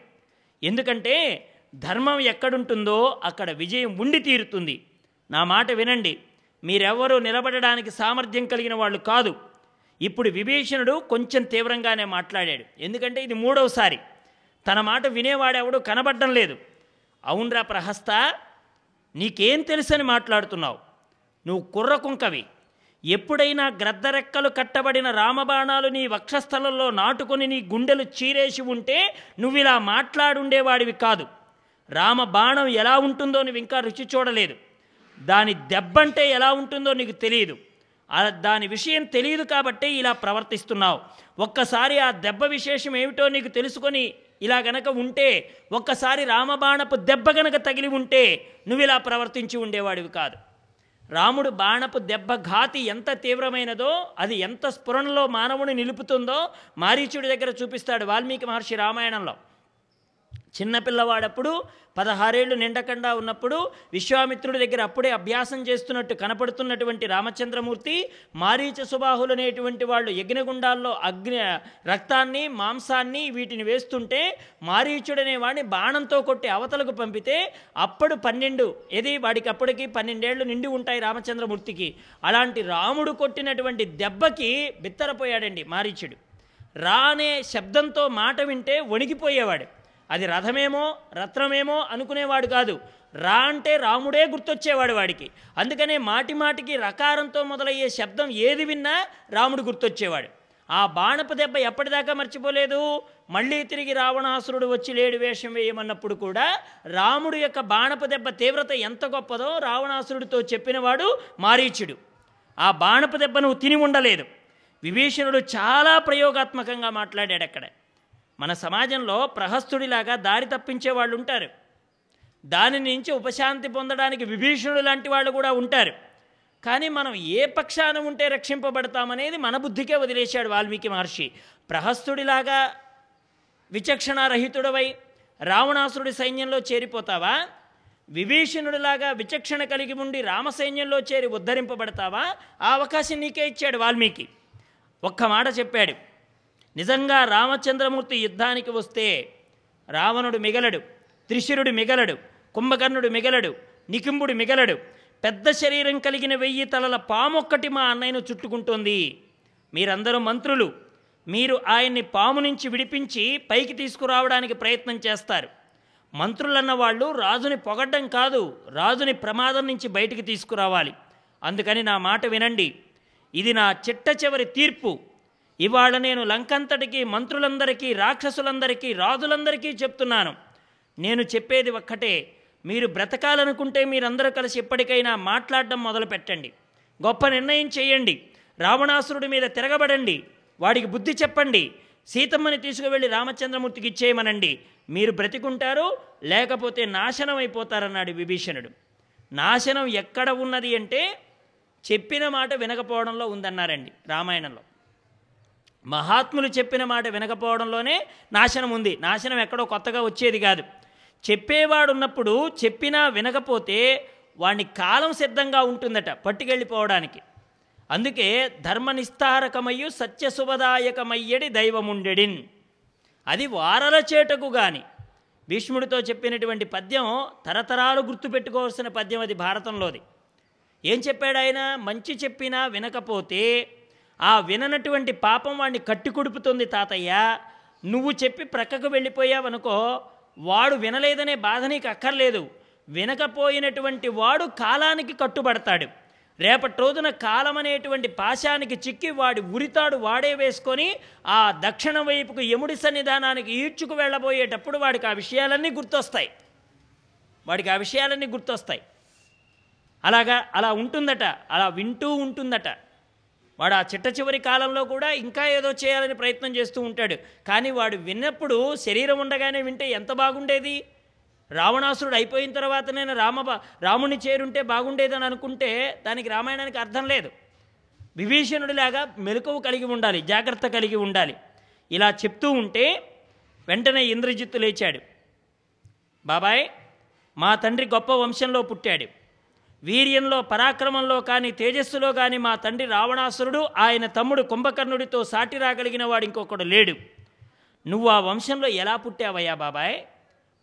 ఎందుకంటే ధర్మం ఎక్కడుంటుందో అక్కడ విజయం ఉండి తీరుతుంది. నా మాట వినండి. మీరెవరూ నిలబడడానికి సామర్థ్యం కలిగిన వాళ్ళు కాదు. ఇప్పుడు విభీషణుడు కొంచెం తీవ్రంగానే మాట్లాడాడు. ఎందుకంటే ఇది మూడవసారి. తన మాట వినేవాడెవడు కనబడడం లేదు. అవునరా ప్రహస్త నీకేం తెలుసని మాట్లాడుతున్నావు? నువ్వు కుర్ర కుంకవి. ఎప్పుడైనా గ్రద్దరెక్కలు కట్టబడిన రామబాణాలు నీ వక్షస్థలంలో నాటుకొని నీ గుండెలు చీరేసి ఉంటే నువ్వు ఇలా మాట్లాడుండేవాడివి కాదు. రామ బాణం ఎలా ఉంటుందో నువ్వు ఇంకా రుచి చూడలేదు. దాని దెబ్బంటే ఎలా ఉంటుందో నీకు తెలియదు దాని విషయం తెలియదు కాబట్టే ఇలా ప్రవర్తిస్తున్నావు. ఒక్కసారి ఆ దెబ్బ విశేషం ఏమిటో నీకు తెలుసుకొని ఇలా గనక ఉంటే ఒక్కసారి రామబాణపు దెబ్బ గనక తగిలి ఉంటే నువ్వు ఇలా ప్రవర్తించి ఉండేవాడివి కాదు. రాముడు బాణపు దెబ్బ ఘాతి ఎంత తీవ్రమైనదో అది ఎంత స్ఫురణలో మానవుని నిలుపుతుందో మారీచుడి దగ్గర చూపిస్తాడు వాల్మీకి మహర్షి రామాయణంలో. చిన్నపిల్లవాడప్పుడు పదహారేళ్ళు నిండకుండా ఉన్నప్పుడు విశ్వామిత్రుడి దగ్గర అప్పుడే అభ్యాసం చేస్తున్నట్టు కనపడుతున్నటువంటి రామచంద్రమూర్తి మారీచ సుబాహులు అనేటువంటి వాళ్ళు యజ్ఞగుండాల్లో అగ్ని రక్తాన్ని మాంసాన్ని వీటిని వేస్తుంటే మారీచుడనే వాడిని బాణంతో కొట్టి అవతలకు పంపితే అప్పుడు పన్నెండు ఏది? వాడికి అప్పటికి పన్నెండేళ్ళు నిండి ఉంటాయి రామచంద్రమూర్తికి. అలాంటి రాముడు కొట్టినటువంటి దెబ్బకి బిత్తరపోయాడండి మారీచుడు. రా అనే శబ్దంతో మాట వింటే వణికిపోయేవాడు. అది రథమేమో రత్నమేమో అనుకునేవాడు కాదు. రా అంటే రాముడే గుర్తొచ్చేవాడు వాడికి. అందుకనే మాటి మాటికి రకారంతో మొదలయ్యే శబ్దం ఏది విన్నా రాముడు గుర్తొచ్చేవాడు. ఆ బాణపు దెబ్బ ఎప్పటిదాకా మర్చిపోలేదు. మళ్ళీ తిరిగి రావణాసురుడు వచ్చి లేడు వేషం వేయమన్నప్పుడు కూడా రాముడు యొక్క బాణపు దెబ్బ తీవ్రత ఎంత గొప్పదో రావణాసురుడితో చెప్పినవాడు మారీచుడు. ఆ బాణపు దెబ్బ నువ్వు తిని ఉండలేదు. విభీషణుడు చాలా ప్రయోగాత్మకంగా మాట్లాడాడు అక్కడ మన సమాజంలో ప్రహస్తుడిలాగా దారి తప్పించే వాళ్ళు ఉంటారు. దాని నుంచి ఉపశాంతి పొందడానికి విభీషణుడు లాంటి వాళ్ళు కూడా ఉంటారు. కానీ మనం ఏ పక్షాన ఉంటే రక్షింపబడతామనేది మన బుద్ధికే వదిలేశాడు వాల్మీకి మహర్షి. ప్రహస్తుడిలాగా విచక్షణారహితుడవై రావణాసురుడి సైన్యంలో చేరిపోతావా? విభీషణుడిలాగా విచక్షణ కలిగి ఉండి రామసైన్యంలో చేరి ఉద్ధరింపబడతావా? ఆ అవకాశం నీకే ఇచ్చాడు వాల్మీకి. ఒక్క మాట చెప్పాడు. నిజంగా రామచంద్రమూర్తి యుద్ధానికి వస్తే రావణుడు మిగలడు త్రిశిరుడు మిగలడు కుంభకర్ణుడు మిగలడు నికింబుడు మిగలడు. పెద్ద శరీరం కలిగిన వెయ్యి తలల పామొక్కటి మా అన్నయ్యను చుట్టుకుంటోంది. మీరందరూ మంత్రులు. మీరు ఆయన్ని పాము నుంచి విడిపించి పైకి తీసుకురావడానికి ప్రయత్నం చేస్తారు. మంత్రులన్న వాళ్ళు రాజుని పొగడ్డం కాదు రాజుని ప్రమాదం నుంచి బయటికి తీసుకురావాలి. అందుకని నా మాట వినండి. ఇది నా చిట్ట చివరి తీర్పు. ఇవాళ నేను లంకంతటికీ మంత్రులందరికీ రాక్షసులందరికీ రాజులందరికీ చెప్తున్నాను. నేను చెప్పేది ఒక్కటే మీరు బ్రతకాలనుకుంటే మీరందరూ కలిసి ఎప్పటికైనా మాట్లాడడం మొదలు పెట్టండి గొప్ప నిర్ణయం చేయండి. రావణాసురుడి మీద తిరగబడండి. వాడికి బుద్ధి చెప్పండి. సీతమ్మని తీసుకువెళ్ళి రామచంద్రమూర్తికి ఇచ్చేయమనండి. మీరు బ్రతికుంటారు లేకపోతే నాశనం అయిపోతారన్నాడు విభీషణుడు. నాశనం ఎక్కడ ఉన్నది అంటే చెప్పిన మాట వినకపోవడంలో ఉందన్నారండి రామాయణంలో. మహాత్ములు చెప్పిన మాట వినకపోవడంలోనే నాశనం ఉంది. నాశనం ఎక్కడో కొత్తగా వచ్చేది కాదు. చెప్పేవాడు ఉన్నప్పుడు చెప్పినా వినకపోతే వాడిని కాలం సిద్ధంగా ఉంటుందట పట్టుకెళ్ళిపోవడానికి. అందుకే ధర్మనిస్తారకమయ్యు సత్యశుభదాయకమయ్యడి దైవముండెడిన్. అది వారల చేటకు గాని. భీష్ముడితో చెప్పినటువంటి పద్యం తరతరాలు గుర్తుపెట్టుకోవాల్సిన పద్యం అది భారతంలోది. ఏం చెప్పాడు ఆయన మంచి చెప్పినా వినకపోతే ఆ విననటువంటి పాపం వాడిని కట్టి కుడుపుతుంది తాతయ్య. నువ్వు చెప్పి ప్రక్కకు వెళ్ళిపోయావనుకో వాడు వినలేదనే బాధ నీకు అక్కర్లేదు. వినకపోయినటువంటి వాడు కాలానికి కట్టుబడతాడు. రేపటి రోజున కాలం అనేటువంటి పాశానికి చిక్కి వాడి ఉరితాడు వాడే వేసుకొని ఆ దక్షిణ వైపుకు యముడి సన్నిధానానికి ఈడ్చుకు వెళ్ళబోయేటప్పుడు వాడికి ఆ విషయాలన్నీ గుర్తొస్తాయి. వాడికి ఆ విషయాలన్నీ గుర్తొస్తాయి. అలాగా అలా ఉంటుందట అలా వింటూ ఉంటుందట. వాడు ఆ చిట్ట చివరి కాలంలో కూడా ఇంకా ఏదో చేయాలని ప్రయత్నం చేస్తూ ఉంటాడు. కానీ వాడు విన్నప్పుడు శరీరం ఉండగానే వింటే ఎంత బాగుండేది? రావణాసురుడు అయిపోయిన తర్వాత నేను రామ రాముని చేరుంటే బాగుండేదని అనుకుంటే దానికి రామాయణానికి అర్థం లేదు. విభీషణుడిలాగా మెలకువ కలిగి ఉండాలి జాగ్రత్త కలిగి ఉండాలి. ఇలా చెప్తూ ఉంటే వెంటనే ఇంద్రజిత్తు లేచాడు. బాబాయ్ మా తండ్రి గొప్ప వంశంలో పుట్టాడు. వీర్యంలో పరాక్రమంలో కానీ తేజస్సులో కానీ మా తండ్రి రావణాసురుడు ఆయన తమ్ముడు కుంభకర్ణుడితో సాటి రాగలిగిన వాడు ఇంకొకడు లేడు. నువ్వు ఆ వంశంలో ఎలా పుట్టావయ్యా బాబాయ్?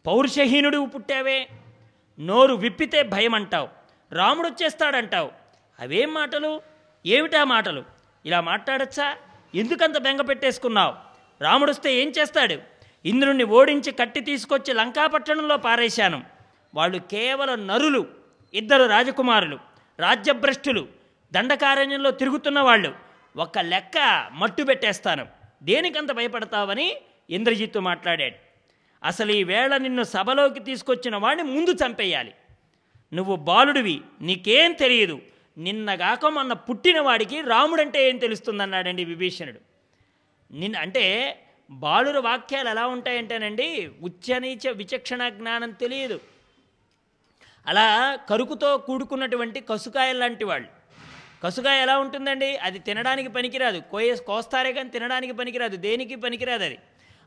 పౌరుషహీనుడు పుట్టావే. నోరు విప్పితే భయం అంటావు రాముడు వచ్చేస్తాడంటావు అవేం మాటలు? ఏమిటా మాటలు? ఇలా మాట్లాడచ్చా? ఎందుకంత బెంగ పెట్టేసుకున్నావు? రాముడొస్తే ఏం చేస్తాడు? ఇంద్రుణ్ణి ఓడించి కట్టి తీసుకొచ్చి లంకాపట్టణంలో పారేశాను. వాళ్ళు కేవలం నరులు. ఇద్దరు రాజకుమారులు రాజ్యభ్రష్టులు దండకారణ్యంలో తిరుగుతున్న వాళ్ళు ఒక లెక్క మట్టు పెట్టేస్తాను. దేనికంత భయపడతావని ఇంద్రజిత్తు మాట్లాడాడు. అసలు ఈ వేళ నిన్ను సభలోకి తీసుకొచ్చిన వాడిని ముందు చంపేయాలి. నువ్వు బాలుడివి నీకేం తెలియదు. నిన్నగాక మొన్న పుట్టినవాడికి రాముడంటే ఏం తెలుస్తుందన్నాడండి విభీషణుడు. నిన్న అంటే బాలుర వాక్యాలు ఎలా ఉంటాయంటేనండి ఉచ్చనీచ విచక్షణ జ్ఞానం తెలియదు. అలా కరుకుతో కూడుకున్నటువంటి కసుకాయ లాంటి వాళ్ళు. కసుకాయ ఎలా ఉంటుందండి? అది తినడానికి పనికిరాదు. కోయే కోస్తారే కానీ తినడానికి పనికిరాదు. దేనికి పనికిరాదు అది?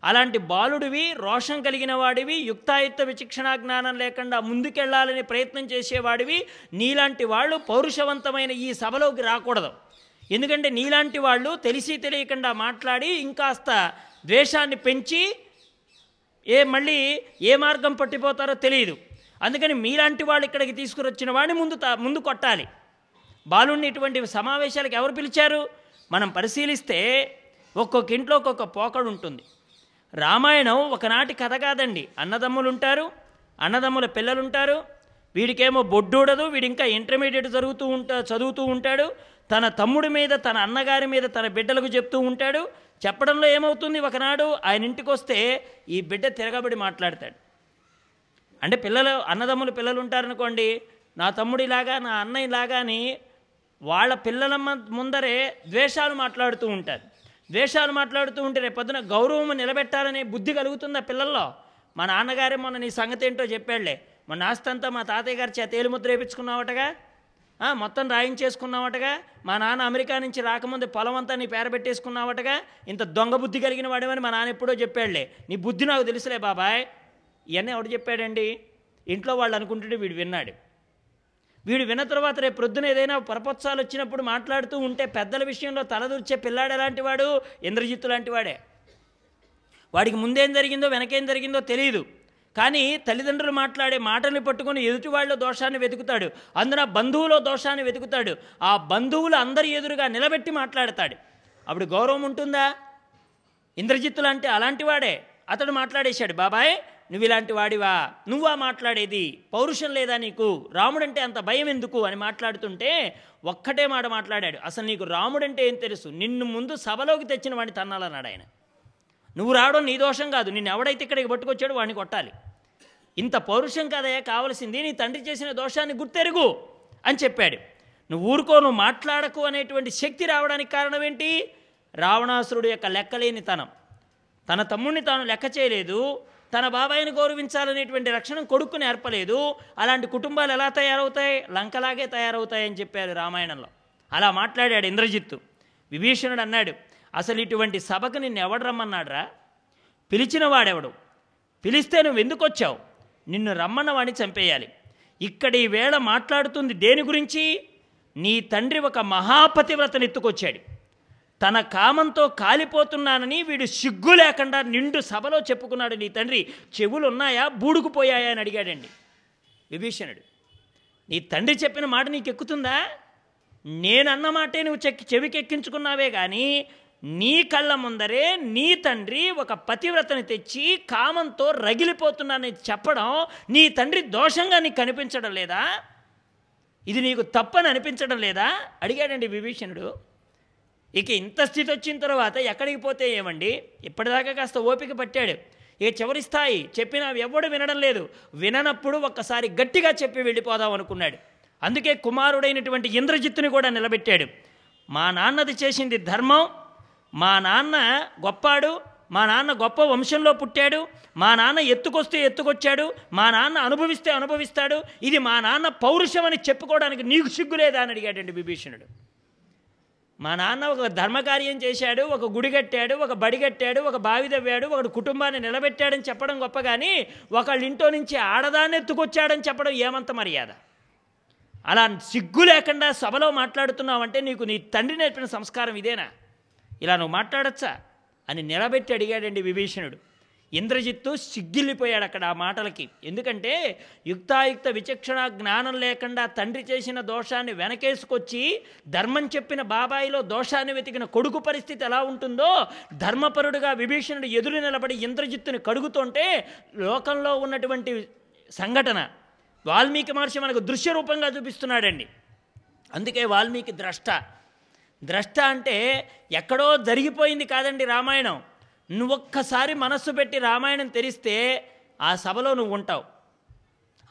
అలాంటి బాలుడివి రోషం కలిగిన వాడివి యుక్తాయుక్త విచక్షణా జ్ఞానం లేకుండా ముందుకెళ్ళాలని ప్రయత్నం చేసేవాడివి నీలాంటి వాళ్ళు పౌరుషవంతమైన ఈ సభలోకి రాకూడదు. ఎందుకంటే నీలాంటి వాళ్ళు తెలిసి తెలియకుండా మాట్లాడి ఇంకాస్త ద్వేషాన్ని పెంచి ఏ మళ్ళీ ఏ మార్గం పట్టిపోతారో తెలియదు. అందుకని మీలాంటి వాళ్ళు ఇక్కడికి తీసుకురొచ్చిన వాడిని ముందు ముందు కొట్టాలి. బాలుని ఇటువంటి సమావేశాలకు ఎవరు పిలిచారు? మనం పరిశీలిస్తే ఒక్కొక్క ఇంట్లో ఒక్కొక్క పోకడు ఉంటుంది. రామాయణం ఒకనాటి కథ కాదండి. అన్నదమ్ములు ఉంటారు అన్నదమ్ముల పిల్లలు ఉంటారు వీడికేమో బొడ్డూడదు వీడు ఇంకా ఇంటర్మీడియట్ జరుగుతూ ఉంటా చదువుతూ ఉంటాడు. తన తమ్ముడి మీద తన అన్నగారి మీద తన బిడ్డలకు చెప్తూ ఉంటాడు. చెప్పడంలో ఏమవుతుంది? ఒకనాడు ఆయన ఇంటికి వస్తే ఈ బిడ్డ తిరగబడి మాట్లాడతాడు. అంటే పిల్లలు అన్నదమ్ములు పిల్లలు ఉంటారనుకోండి నా తమ్ముడిలాగా నా అన్నయ్యలాగా అని వాళ్ళ పిల్లల మ- ముందరే ద్వేషాలు మాట్లాడుతూ ఉంటారు. ద్వేషాలు మాట్లాడుతూ ఉంటే రేపు పొద్దున గౌరవం నిలబెట్టాలనే బుద్ధి కలుగుతుందా పిల్లల్లో? మా నాన్నగారే మొన్న నీ సంగతి ఏంటో చెప్పాడులే. మొన్న ఆస్తంతా మా తాతయ్య గారి చేత ఏలుముద్ర వేయించుకున్నావటగా మొత్తం రాయించేసుకున్నావటగా? మా నాన్న అమెరికా నుంచి రాకముందు పొలం అంతా నీ పేరబెట్టేసుకున్నావటగా ఇంత దొంగ బుద్ధి కలిగిన వాడేమని మా నాన్న ఎప్పుడో చెప్పాడులే. నీ బుద్ధి నాకు తెలుసులే బాబాయ్. ఇవన్నీ ఎవడు చెప్పాడండి? ఇంట్లో వాళ్ళు అనుకుంటుంటే వీడు విన్నాడు. వీడు విన్న తర్వాత రేపు ప్రొద్దున ఏదైనా పరపత్సాలు వచ్చినప్పుడు మాట్లాడుతూ ఉంటే పెద్దల విషయంలో తలదూర్చే పిల్లాడు ఎలాంటి వాడు? ఇంద్రజిత్తు లాంటి వాడే. వాడికి ముందేం జరిగిందో వెనకేం జరిగిందో తెలియదు కానీ తల్లిదండ్రులు మాట్లాడే మాటల్ని పట్టుకొని ఎదుటి వాళ్ళ దోషాన్ని వెతుకుతాడు. అందున బంధువులో దోషాన్ని వెతుకుతాడు. ఆ బంధువులు అందరి ఎదురుగా నిలబెట్టి మాట్లాడతాడు. అప్పుడు గౌరవం ఉంటుందా? ఇంద్రజిత్తులు అంటే అలాంటి వాడే. అతడు మాట్లాడేశాడు బాబాయ్ నువ్వు ఇలాంటి వాడివా? నువ్వా మాట్లాడేది? పౌరుషం లేదా నీకు? రాముడంటే అంత భయం ఎందుకు? అని మాట్లాడుతుంటే ఒక్కటే మాట మాట్లాడాడు. అసలు నీకు రాముడంటే ఏం తెలుసు? నిన్ను ముందు సభలోకి తెచ్చిన వాడిని తన్నాలన్నాడు ఆయన. నువ్వు రావడం నీ దోషం కాదు. నిన్ను ఎవడైతే ఇక్కడికి పట్టుకొచ్చాడో వాడిని కొట్టాలి. ఇంత పౌరుషం కాదయ్యా కావలసింది నీ తండ్రి చేసిన దోషాన్ని గుర్తెరుగు అని చెప్పాడు. నువ్వు ఊరుకో నువ్వు మాట్లాడకు అనేటువంటి శక్తి రావడానికి కారణం ఏంటి? రావణాసురుడు యొక్క లెక్కలేనితనం. తన తమ్ముడిని తాను లెక్క చేయలేదు. తన బాబాయిని గౌరవించాలనేటువంటి రక్షణ కొడుకు నేర్పలేదు అలాంటి కుటుంబాలు ఎలా తయారవుతాయి? లంకలాగే తయారవుతాయని చెప్పారు రామాయణంలో. అలా మాట్లాడాడు ఇంద్రజిత్తు. విభీషణుడు అన్నాడు అసలు ఇటువంటి సభకు నిన్ను ఎవడు రమ్మన్నాడురా? పిలిచిన వాడెవడు? పిలిస్తే నువ్వు ఎందుకు వచ్చావు నిన్ను రమ్మన్న వాడిని చంపేయాలి. ఇక్కడ ఈ వేళ మాట్లాడుతుంది దేని గురించి? నీ తండ్రి ఒక మహాపతివ్రతను ఎత్తుకొచ్చాడు. తన కామంతో కాలిపోతున్నానని వీడు సిగ్గు లేకుండా నిండు సభలో చెప్పుకున్నాడు నీ తండ్రి. చెవులు ఉన్నాయా బూడుకుపోయాయా అని అడిగాడండి. విభీషణుడు నీ తండ్రి చెప్పిన మాట నీకు ఎక్కుతుందా నేనన్న మాటే నువ్వు చెక్కి చెవికెక్కించుకున్నావే కానీ నీ కళ్ళ ముందరే నీ తండ్రి ఒక పతివ్రతని తెచ్చి కామంతో రగిలిపోతున్నానని చెప్పడం నీ తండ్రి దోషంగా నీకు కనిపించడం లేదా? ఇది నీకు తప్పని అనిపించడం లేదా? అడిగాడండి విభీషణుడు. ఇక ఇంత స్థితి వచ్చిన తర్వాత ఎక్కడికి పోతే ఏమండి? ఇప్పటిదాకా కాస్త ఓపిక పట్టాడు. ఇక చివరి స్థాయి చెప్పినా ఎవడు వినడం లేదు. విననప్పుడు ఒక్కసారి గట్టిగా చెప్పి వెళ్ళిపోదాం అనుకున్నాడు. అందుకే కుమారుడైనటువంటి ఇంద్రజిత్తుని కూడా నిలబెట్టాడు. మా నాన్నది చేసింది ధర్మం. మా నాన్న గొప్పాడు. మా నాన్న గొప్ప వంశంలో పుట్టాడు. మా నాన్న ఎత్తుకొస్తే ఎత్తుకొచ్చాడు. మా నాన్న అనుభవిస్తే అనుభవిస్తాడు. ఇది మా నాన్న పౌరుషం అని చెప్పుకోవడానికి నీకు సిగ్గులేదా అని అడిగాడండి విభీషణుడు. మా నాన్న ఒక ధర్మకార్యం చేశాడు ఒక గుడి కట్టాడు ఒక బడి కట్టాడు ఒక బావి తవ్వాడు ఒకడు కుటుంబాన్ని నిలబెట్టాడని చెప్పడం గొప్ప కానీ ఒకళ్ళ ఇంట్లో నుంచి ఆడదాన్ని ఎత్తుకొచ్చాడని చెప్పడం ఏమంత మర్యాద? అలా సిగ్గు లేకుండా సభలో మాట్లాడుతున్నావంటే నీకు నీ తండ్రి నేర్పిన సంస్కారం ఇదేనా? ఇలా నువ్వు మాట్లాడచ్చా? అని నిలబెట్టి అడిగాడండి విభీషణుడు. ఇంద్రజిత్తు సిగ్గిల్లిపోయాడు అక్కడ ఆ మాటలకి. ఎందుకంటే యుక్తాయుక్త విచక్షణ జ్ఞానం లేకుండా తండ్రి చేసిన దోషాన్ని వెనకేసుకొచ్చి ధర్మం చెప్పిన బాబాయిలో దోషాన్ని వెతికిన కొడుకు పరిస్థితి ఎలా ఉంటుందో ధర్మపరుడుగా విభీషణుడు ఎదురు నిలబడి ఇంద్రజిత్తుని కడుగుతుంటే లోకంలో ఉన్నటువంటి సంఘటన వాల్మీకి మహర్షి మనకు దృశ్య రూపంగా చూపిస్తున్నాడండి. అందుకే వాల్మీకి ద్రష్ట. ద్రష్ట అంటే ఎక్కడో జరిగిపోయింది కాదండి రామాయణం. నువ్వు ఒక్కసారి మనస్సు పెట్టి రామాయణం తెరిస్తే ఆ సభలో నువ్వు ఉంటావు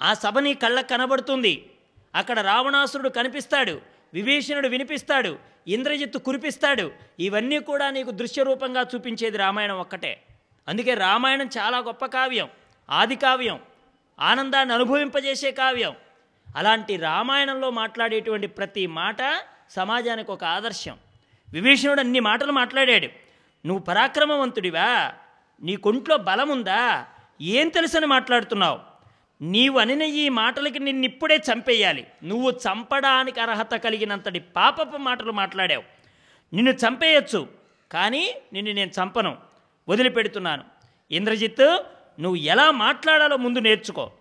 ఆ సభ నీ కళ్ళకు కనబడుతుంది. అక్కడ రావణాసురుడు కనిపిస్తాడు విభీషణుడు వినిపిస్తాడు ఇంద్రజిత్తు కురిపిస్తాడు. ఇవన్నీ కూడా నీకు దృశ్య రూపంగా చూపించేది రామాయణం ఒక్కటే. అందుకే రామాయణం చాలా గొప్ప కావ్యం ఆది కావ్యం ఆనందాన్ని అనుభవింపజేసే కావ్యం. అలాంటి రామాయణంలో మాట్లాడేటువంటి ప్రతి మాట సమాజానికి ఒక ఆదర్శం. విభీషణుడు అన్ని మాటలు మాట్లాడాడు. నువ్వు పరాక్రమవంతుడివా? నీకొంట్లో బలముందా? బలం ఉందా ఏం తెలుసని మాట్లాడుతున్నావు? నీవు అనిన ఈ మాటలకి నిన్నిప్పుడే చంపేయాలి. నువ్వు చంపడానికి అర్హత కలిగినంతటి పాపపు మాటలు మాట్లాడావు. నిన్ను చంపేయచ్చు కానీ నిన్ను నేను చంపను. వదిలిపెడుతున్నాను. ఇంద్రజిత్ నువ్వు ఎలా మాట్లాడాలో ముందు నేర్చుకో.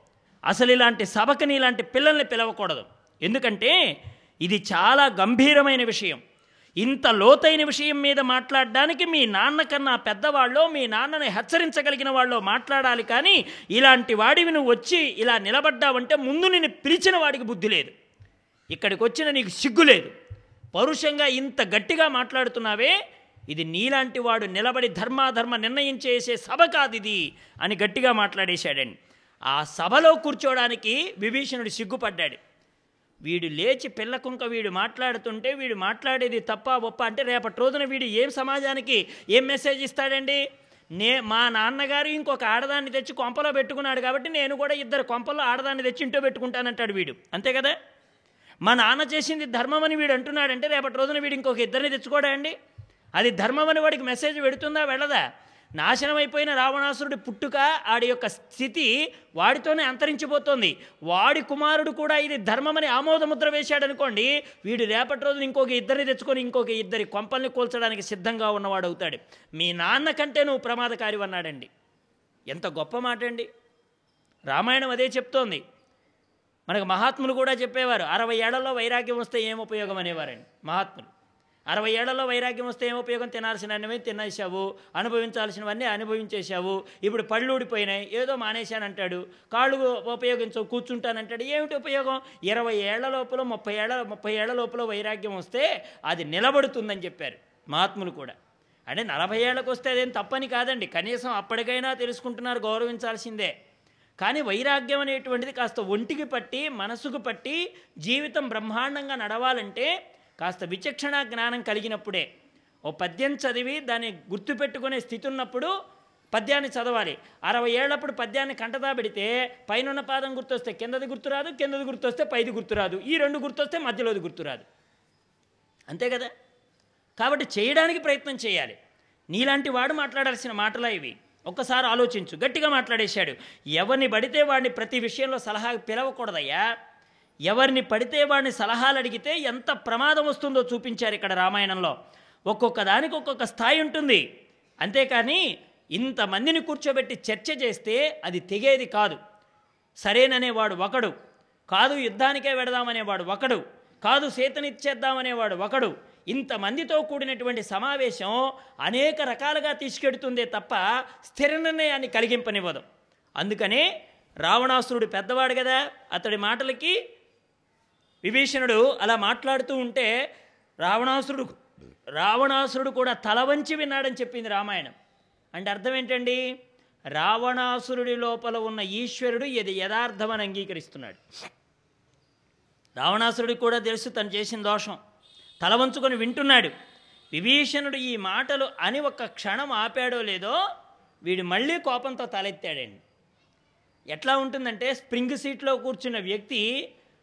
అసలు ఇలాంటి సభకని ఇలాంటి పిల్లల్ని పిలవకూడదు. ఎందుకంటే ఇది చాలా గంభీరమైన విషయం. ఇంత లోతైన విషయం మీద మాట్లాడడానికి మీ నాన్న కన్నా పెద్దవాళ్ళు మీ నాన్నని హెచ్చరించగలిగిన వాళ్ళు మాట్లాడాలి కానీ ఇలాంటి వాడివి నువ్వు వచ్చి ఇలా నిలబడ్డావంటే ముందు నిన్ను పిలిచిన వాడికి బుద్ధి లేదు. ఇక్కడికి వచ్చిన నీకు సిగ్గు లేదు. పరుషంగా ఇంత గట్టిగా మాట్లాడుతున్నావే ఇది నీలాంటి వాడు నిలబడి ధర్మాధర్మ నిర్ణయం చేసే సభ కాదు ఇది అని గట్టిగా మాట్లాడేశాడండి. ఆ సభలో కూర్చోవడానికి విభీషణుడు సిగ్గుపడ్డాడు. వీడు లేచి పిల్లకుంక వీడు మాట్లాడుతుంటే వీడు మాట్లాడేది తప్ప ఒప్ప అంటే రేపటి రోజున వీడు ఏం సమాజానికి ఏం మెసేజ్ ఇస్తాడండి? నే మా నాన్నగారు ఇంకొక ఆడదాన్ని తెచ్చి కొంపలో పెట్టుకున్నాడు కాబట్టి నేను కూడా ఇద్దరు కొంపలో ఆడదాన్ని తెచ్చి ఇంటో పెట్టుకుంటానంటాడు వీడు. అంతే కదా? మా నాన్న చేసింది ధర్మం అని వీడు అంటున్నాడంటే రేపటి రోజున వీడు ఇంకొక ఇద్దరిని తెచ్చుకోడా అండి? అది ధర్మం అని వాడికి మెసేజ్ పెడుతుందా వెళ్ళదా? నాశనం అయిపోయిన రావణాసురుడి పుట్టుక ఆడి యొక్క స్థితి వాడితోనే అంతరించిపోతుంది. వాడి కుమారుడు కూడా ఇది ధర్మమని ఆమోదముద్ర వేశాడనుకోండి వీడు రేపటి రోజున ఇంకొక ఇద్దరిని తెచ్చుకొని ఇంకొక ఇద్దరి కొంపల్ని కూల్చడానికి సిద్ధంగా ఉన్నవాడు అవుతాడు. మీ నాన్న కంటే నువ్వు ప్రమాదకారి అన్నాడండి. ఎంత గొప్ప మాట అండి రామాయణం అదే చెప్తోంది. మనకు మహాత్ములు కూడా చెప్పేవారు అరవై ఏళ్ళలో వైరాగ్యం వస్తే ఏం ఉపయోగం అనేవారండి. మహాత్ములు. అరవై ఏళ్ళలో వైరాగ్యం వస్తే ఏం ఉపయోగం? తినాల్సినవన్నీ తినేసావు అనుభవించాల్సినవన్నీ అనుభవించేశావు ఇప్పుడు పళ్ళు ఊడిపోయినాయి ఏదో మానేశానంటాడు కాళ్ళు ఉపయోగించవు కూర్చుంటానంటాడు ఏమిటి ఉపయోగం? ఇరవై ఏళ్ళ లోపల ముప్పై ఏళ్ళ ముప్పై ఏళ్ళ లోపల వైరాగ్యం వస్తే అది నిలబడుతుందని చెప్పారు మహాత్ములు కూడా. అంటే నలభై ఏళ్ళకు వస్తే అదేం తప్పని కాదండి కనీసం అప్పటికైనా తెలుసుకుంటున్నారు గౌరవించాల్సిందే. కానీ వైరాగ్యం అనేటువంటిది కాస్త ఒంటికి పట్టి మనసుకు పట్టి జీవితం బ్రహ్మాండంగా నడవాలంటే కాస్త విచక్షణ జ్ఞానం కలిగినప్పుడే ఓ పద్యం చదివి దాన్ని గుర్తుపెట్టుకునే స్థితి ఉన్నప్పుడు పద్యాన్ని చదవాలి. అరవై ఏళ్ళప్పుడు పద్యాన్ని కంటదా పెడితే పైన పాదం గుర్తొస్తే కిందది గుర్తురాదు కిందది గుర్తొస్తే పైది గుర్తురాదు ఈ రెండు గుర్తొస్తే మధ్యలోది గుర్తురాదు. అంతే కదా? కాబట్టి చేయడానికి ప్రయత్నం చేయాలి. నీలాంటి వాడు మాట్లాడాల్సిన మాటలా ఇవి. ఒక్కసారి ఆలోచించు గట్టిగా మాట్లాడేశాడు. ఎవరిని పడితే వాడిని ప్రతి విషయంలో సలహా పిలవకూడదయ్యా. ఎవరిని పడితే వాడిని సలహాలు అడిగితే ఎంత ప్రమాదం వస్తుందో చూపించారు ఇక్కడ రామాయణంలో. ఒక్కొక్క దానికి ఒక్కొక్క స్థాయి ఉంటుంది. అంతేకాని ఇంతమందిని కూర్చోబెట్టి చర్చ చేస్తే అది తెగేది కాదు. సరేననేవాడు ఒకడు. కాదు యుద్ధానికే వెడదామనేవాడు ఒకడు. కాదు సేతనిచ్చేద్దామనేవాడు ఒకడు. ఇంతమందితో కూడినటువంటి సమావేశం అనేక రకాలుగా తీసుకెడుతుందే తప్ప స్థిర నిర్ణయాన్ని కలిగింపనివ్వదు. అందుకనే రావణాసురుడు పెద్దవాడు కదా అతడి మాటలకి విభీషణుడు అలా మాట్లాడుతూ ఉంటే రావణాసురుడు రావణాసురుడు కూడా తల వంచి విన్నాడని చెప్పింది రామాయణం. అంటే అర్థం ఏంటండి? రావణాసురుడి లోపల ఉన్న ఈశ్వరుడు ఇది యథార్థమని అంగీకరిస్తున్నాడు. రావణాసురుడికి కూడా తెలుసు తను చేసిన దోషం. తల వంచుకొని వింటున్నాడు. విభీషణుడు ఈ మాటలు అని ఒక క్షణం ఆపాడో లేదో వీడు మళ్ళీ కోపంతో తలెత్తాడండి. ఎట్లా ఉంటుందంటే స్ప్రింగ్ సీట్లో కూర్చున్న వ్యక్తి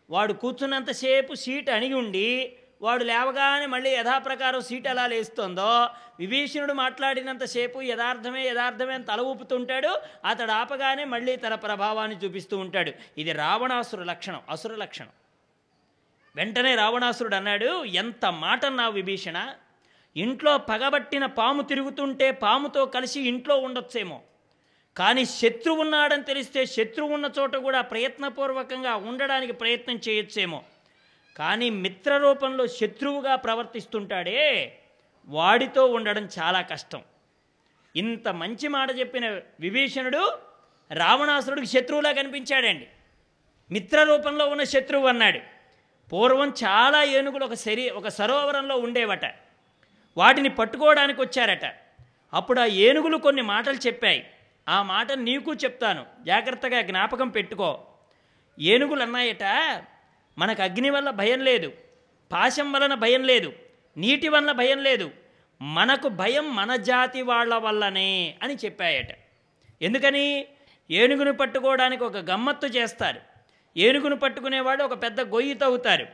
వాడు కూర్చున్నంతసేపు సీట్ అణిగి ఉండి వాడు లేవగానే మళ్ళీ యథాప్రకారం సీట్ ఎలా లేస్తుందో విభీషణుడు మాట్లాడినంతసేపు యథార్థమే యథార్థమే అని తల ఊపుతుంటాడు. అతడు ఆపగానే మళ్ళీ తన ప్రభావాన్ని చూపిస్తూ ఉంటాడు. ఇది రావణాసుర లక్షణం అసుర లక్షణం. వెంటనే రావణాసురుడు అన్నాడు ఎంత మాట నా విభీషణ? ఇంట్లో పగబట్టిన పాము తిరుగుతుంటే పాముతో కలిసి ఇంట్లో ఉండొచ్చేమో. కానీ శత్రువు ఉన్నాడని తెలిస్తే శత్రువు ఉన్న చోట కూడా ప్రయత్నపూర్వకంగా ఉండడానికి ప్రయత్నం చేయొచ్చేమో. కానీ మిత్ర రూపంలో శత్రువుగా ప్రవర్తిస్తుంటాడే వాడితో ఉండడం చాలా కష్టం. ఇంత మంచి మాట చెప్పిన విభీషణుడు రావణాసురుడికి శత్రువులా కనిపించాడండి. మిత్ర రూపంలో ఉన్న శత్రువు అన్నాడు. పూర్వం చాలా ఏనుగులు ఒక శరీ ఒక సరోవరంలో ఉండేవట. వాటిని పట్టుకోవడానికి వచ్చారట. అప్పుడు ఆ ఏనుగులు కొన్ని మాటలు చెప్పాయి. ఆ మాట నీకు చెప్తాను. జాగ్రత్తగా జ్ఞాపకం పెట్టుకో. ఏనుగులు అన్నాయట మనకు అగ్ని వల్ల భయం లేదు పాశం వలన భయం లేదు నీటి వల్ల భయం లేదు మనకు భయం మన జాతి వాళ్ళ వల్లనే అని చెప్పాయట. ఎందుకని? ఏనుగును పట్టుకోవడానికి ఒక గమ్మత్తు చేస్తారు. ఏనుగును పట్టుకునేవాడు ఒక పెద్ద గొయ్యి తవ్వుతారు.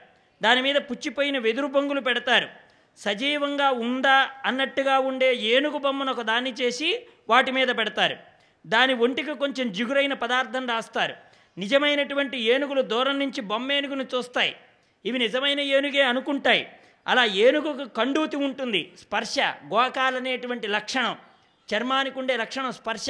దాని మీద పుచ్చిపోయిన వెదురు బొంగులు పెడతారు. సజీవంగా ఉందా అన్నట్టుగా ఉండే ఏనుగు బొమ్మను ఒక దాన్ని చేసి వాటి మీద పెడతారు. దాని ఒంటికి కొంచెం జిగురైన పదార్థం రాస్తారు. నిజమైనటువంటి ఏనుగులు దూరం నుంచి బొమ్మ ఏనుగును చూస్తాయి. ఇవి నిజమైన ఏనుగే అనుకుంటాయి. అలా ఏనుగుకు కండూతి ఉంటుంది. స్పర్శ గోకాలనేటువంటి లక్షణం. చర్మానికి ఉండే లక్షణం స్పర్శ.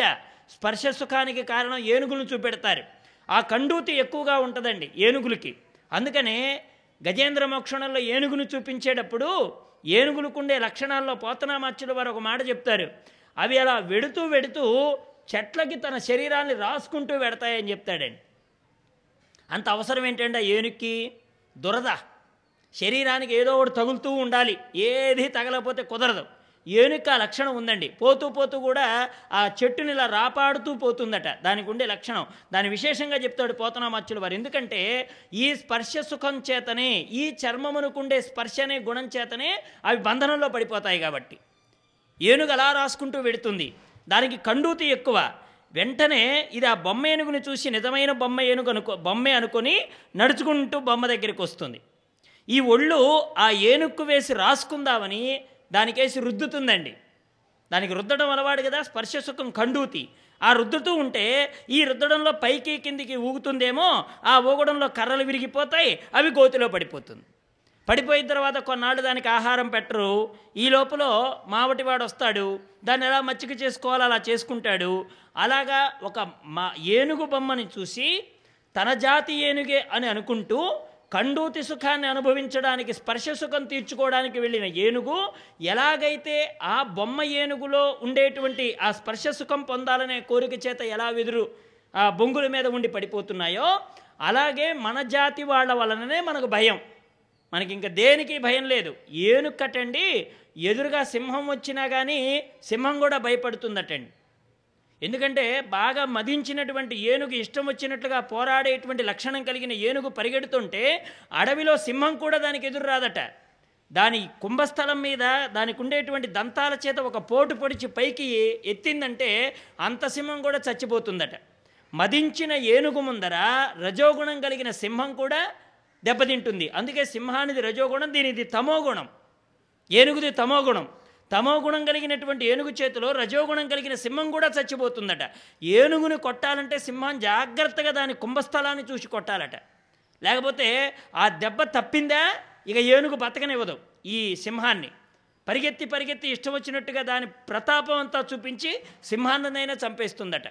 స్పర్శ సుఖానికి కారణం ఏనుగులను చూపెడతారు. ఆ కండూతి ఎక్కువగా ఉంటుందండి ఏనుగులకి. అందుకనే గజేంద్ర మోక్షణంలో ఏనుగును చూపించేటప్పుడు ఏనుగులకుండే లక్షణాల్లో పోతనామాచ్యుల వారు ఒక మాట చెప్తారు. అవి అలా వెడుతూ వెడుతూ చెట్లకి తన శరీరాన్ని రాసుకుంటూ వెడతాయని చెప్తాడండి. అంత అవసరం ఏంటండి ఆ ఏనుక్కి? దురద. శరీరానికి ఏదో ఒకటి తగులుతూ ఉండాలి. ఏది తగలకపోతే కుదరదు. ఏనుక లక్షణం ఉందండి. పోతూ పోతూ కూడా ఆ చెట్టుని ఇలా రాపాడుతూ పోతుందట. దానికి ఉండే లక్షణం. దాని విశేషంగా చెప్తాడు పోతనామచ్చులు వారు. ఎందుకంటే ఈ స్పర్శ సుఖం చేతనే ఈ చర్మమునుకుండే స్పర్శ అనే గుణం చేతనే అవి బంధనంలో పడిపోతాయి కాబట్టి. ఏనుగు అలా రాసుకుంటూ వెడుతుంది. దానికి కండూతి ఎక్కువ. వెంటనే ఇది ఆ బొమ్మ ఏనుగుని చూసి నిజమైన బొమ్మ ఏనుగు అనుకో బొమ్మే అనుకొని నడుచుకుంటూ బొమ్మ దగ్గరికి వస్తుంది. ఈ ఒళ్ళు ఆ ఏనుక్కు వేసి రాసుకుందామని దానికేసి రుద్దుతుందండి. దానికి రుద్దడం అలవాడు కదా స్పర్శ సుఖం కండూతి. ఆ రుద్దుతూ ఉంటే ఈ రుద్దడంలో పైకి కిందికి ఊగుతుందేమో ఆ ఊగడంలో కర్రలు విరిగిపోతాయి అవి గోతిలో పడిపోతుంది. పడిపోయిన తర్వాత కొన్నాళ్ళు దానికి ఆహారం పెట్టరు. ఈ లోపల మావటివాడు వస్తాడు. దాన్ని ఎలా మచ్చిక చేసుకోవాలో అలా చేసుకుంటాడు. అలాగా ఒక మా ఏనుగు బొమ్మని చూసి తన జాతి ఏనుగే అని అనుకుంటూ కండూతి సుఖాన్ని అనుభవించడానికి స్పర్శ సుఖం తీర్చుకోవడానికి వెళ్ళిన ఏనుగు ఎలాగైతే ఆ బొమ్మ ఏనుగులో ఉండేటువంటి ఆ స్పర్శ సుఖం పొందాలనే కోరిక చేత ఎలా వెదురు ఆ బొంగుల మీద ఉండి పడిపోతున్నాయో అలాగే మన జాతి వాళ్ళ వలననే మనకు భయం. మనకి ఇంకా దేనికి భయం లేదు. ఏనుక్కటండి ఎదురుగా సింహం వచ్చినా కానీ సింహం కూడా భయపడుతుందటండి. ఎందుకంటే బాగా మదించినటువంటి ఏనుగు ఇష్టం వచ్చినట్లుగా పోరాడేటువంటి లక్షణం కలిగిన ఏనుగు పరిగెడుతుంటే అడవిలో సింహం కూడా దానికి ఎదురు రాదట. దాని కుంభస్థలం మీద దానికి ఉండేటువంటి దంతాల చేత ఒక పోటు పొడిచి పైకి ఎత్తిందంటే అంత సింహం కూడా చచ్చిపోతుందట. మదించిన ఏనుగు ముందర రజోగుణం కలిగిన సింహం కూడా దెబ్బతింటుంది. అందుకే సింహానిది రజోగుణం దీనిది తమోగుణం. ఏనుగుది తమోగుణం. తమోగుణం కలిగినటువంటి ఏనుగు చేతిలో రజోగుణం కలిగిన సింహం కూడా చచ్చిపోతుందట. ఏనుగుని కొట్టాలంటే సింహం జాగ్రత్తగా దాని కుంభస్థలాన్ని చూసి కొట్టాలట. లేకపోతే ఆ దెబ్బ తప్పిందా? ఇక ఏనుగు బతకనివ్వదు ఈ సింహాన్ని. పరిగెత్తి పరిగెత్తి ఇష్టం వచ్చినట్టుగా దాని ప్రతాపం అంతా చూపించి సింహాన్నదైనా చంపేస్తుందట.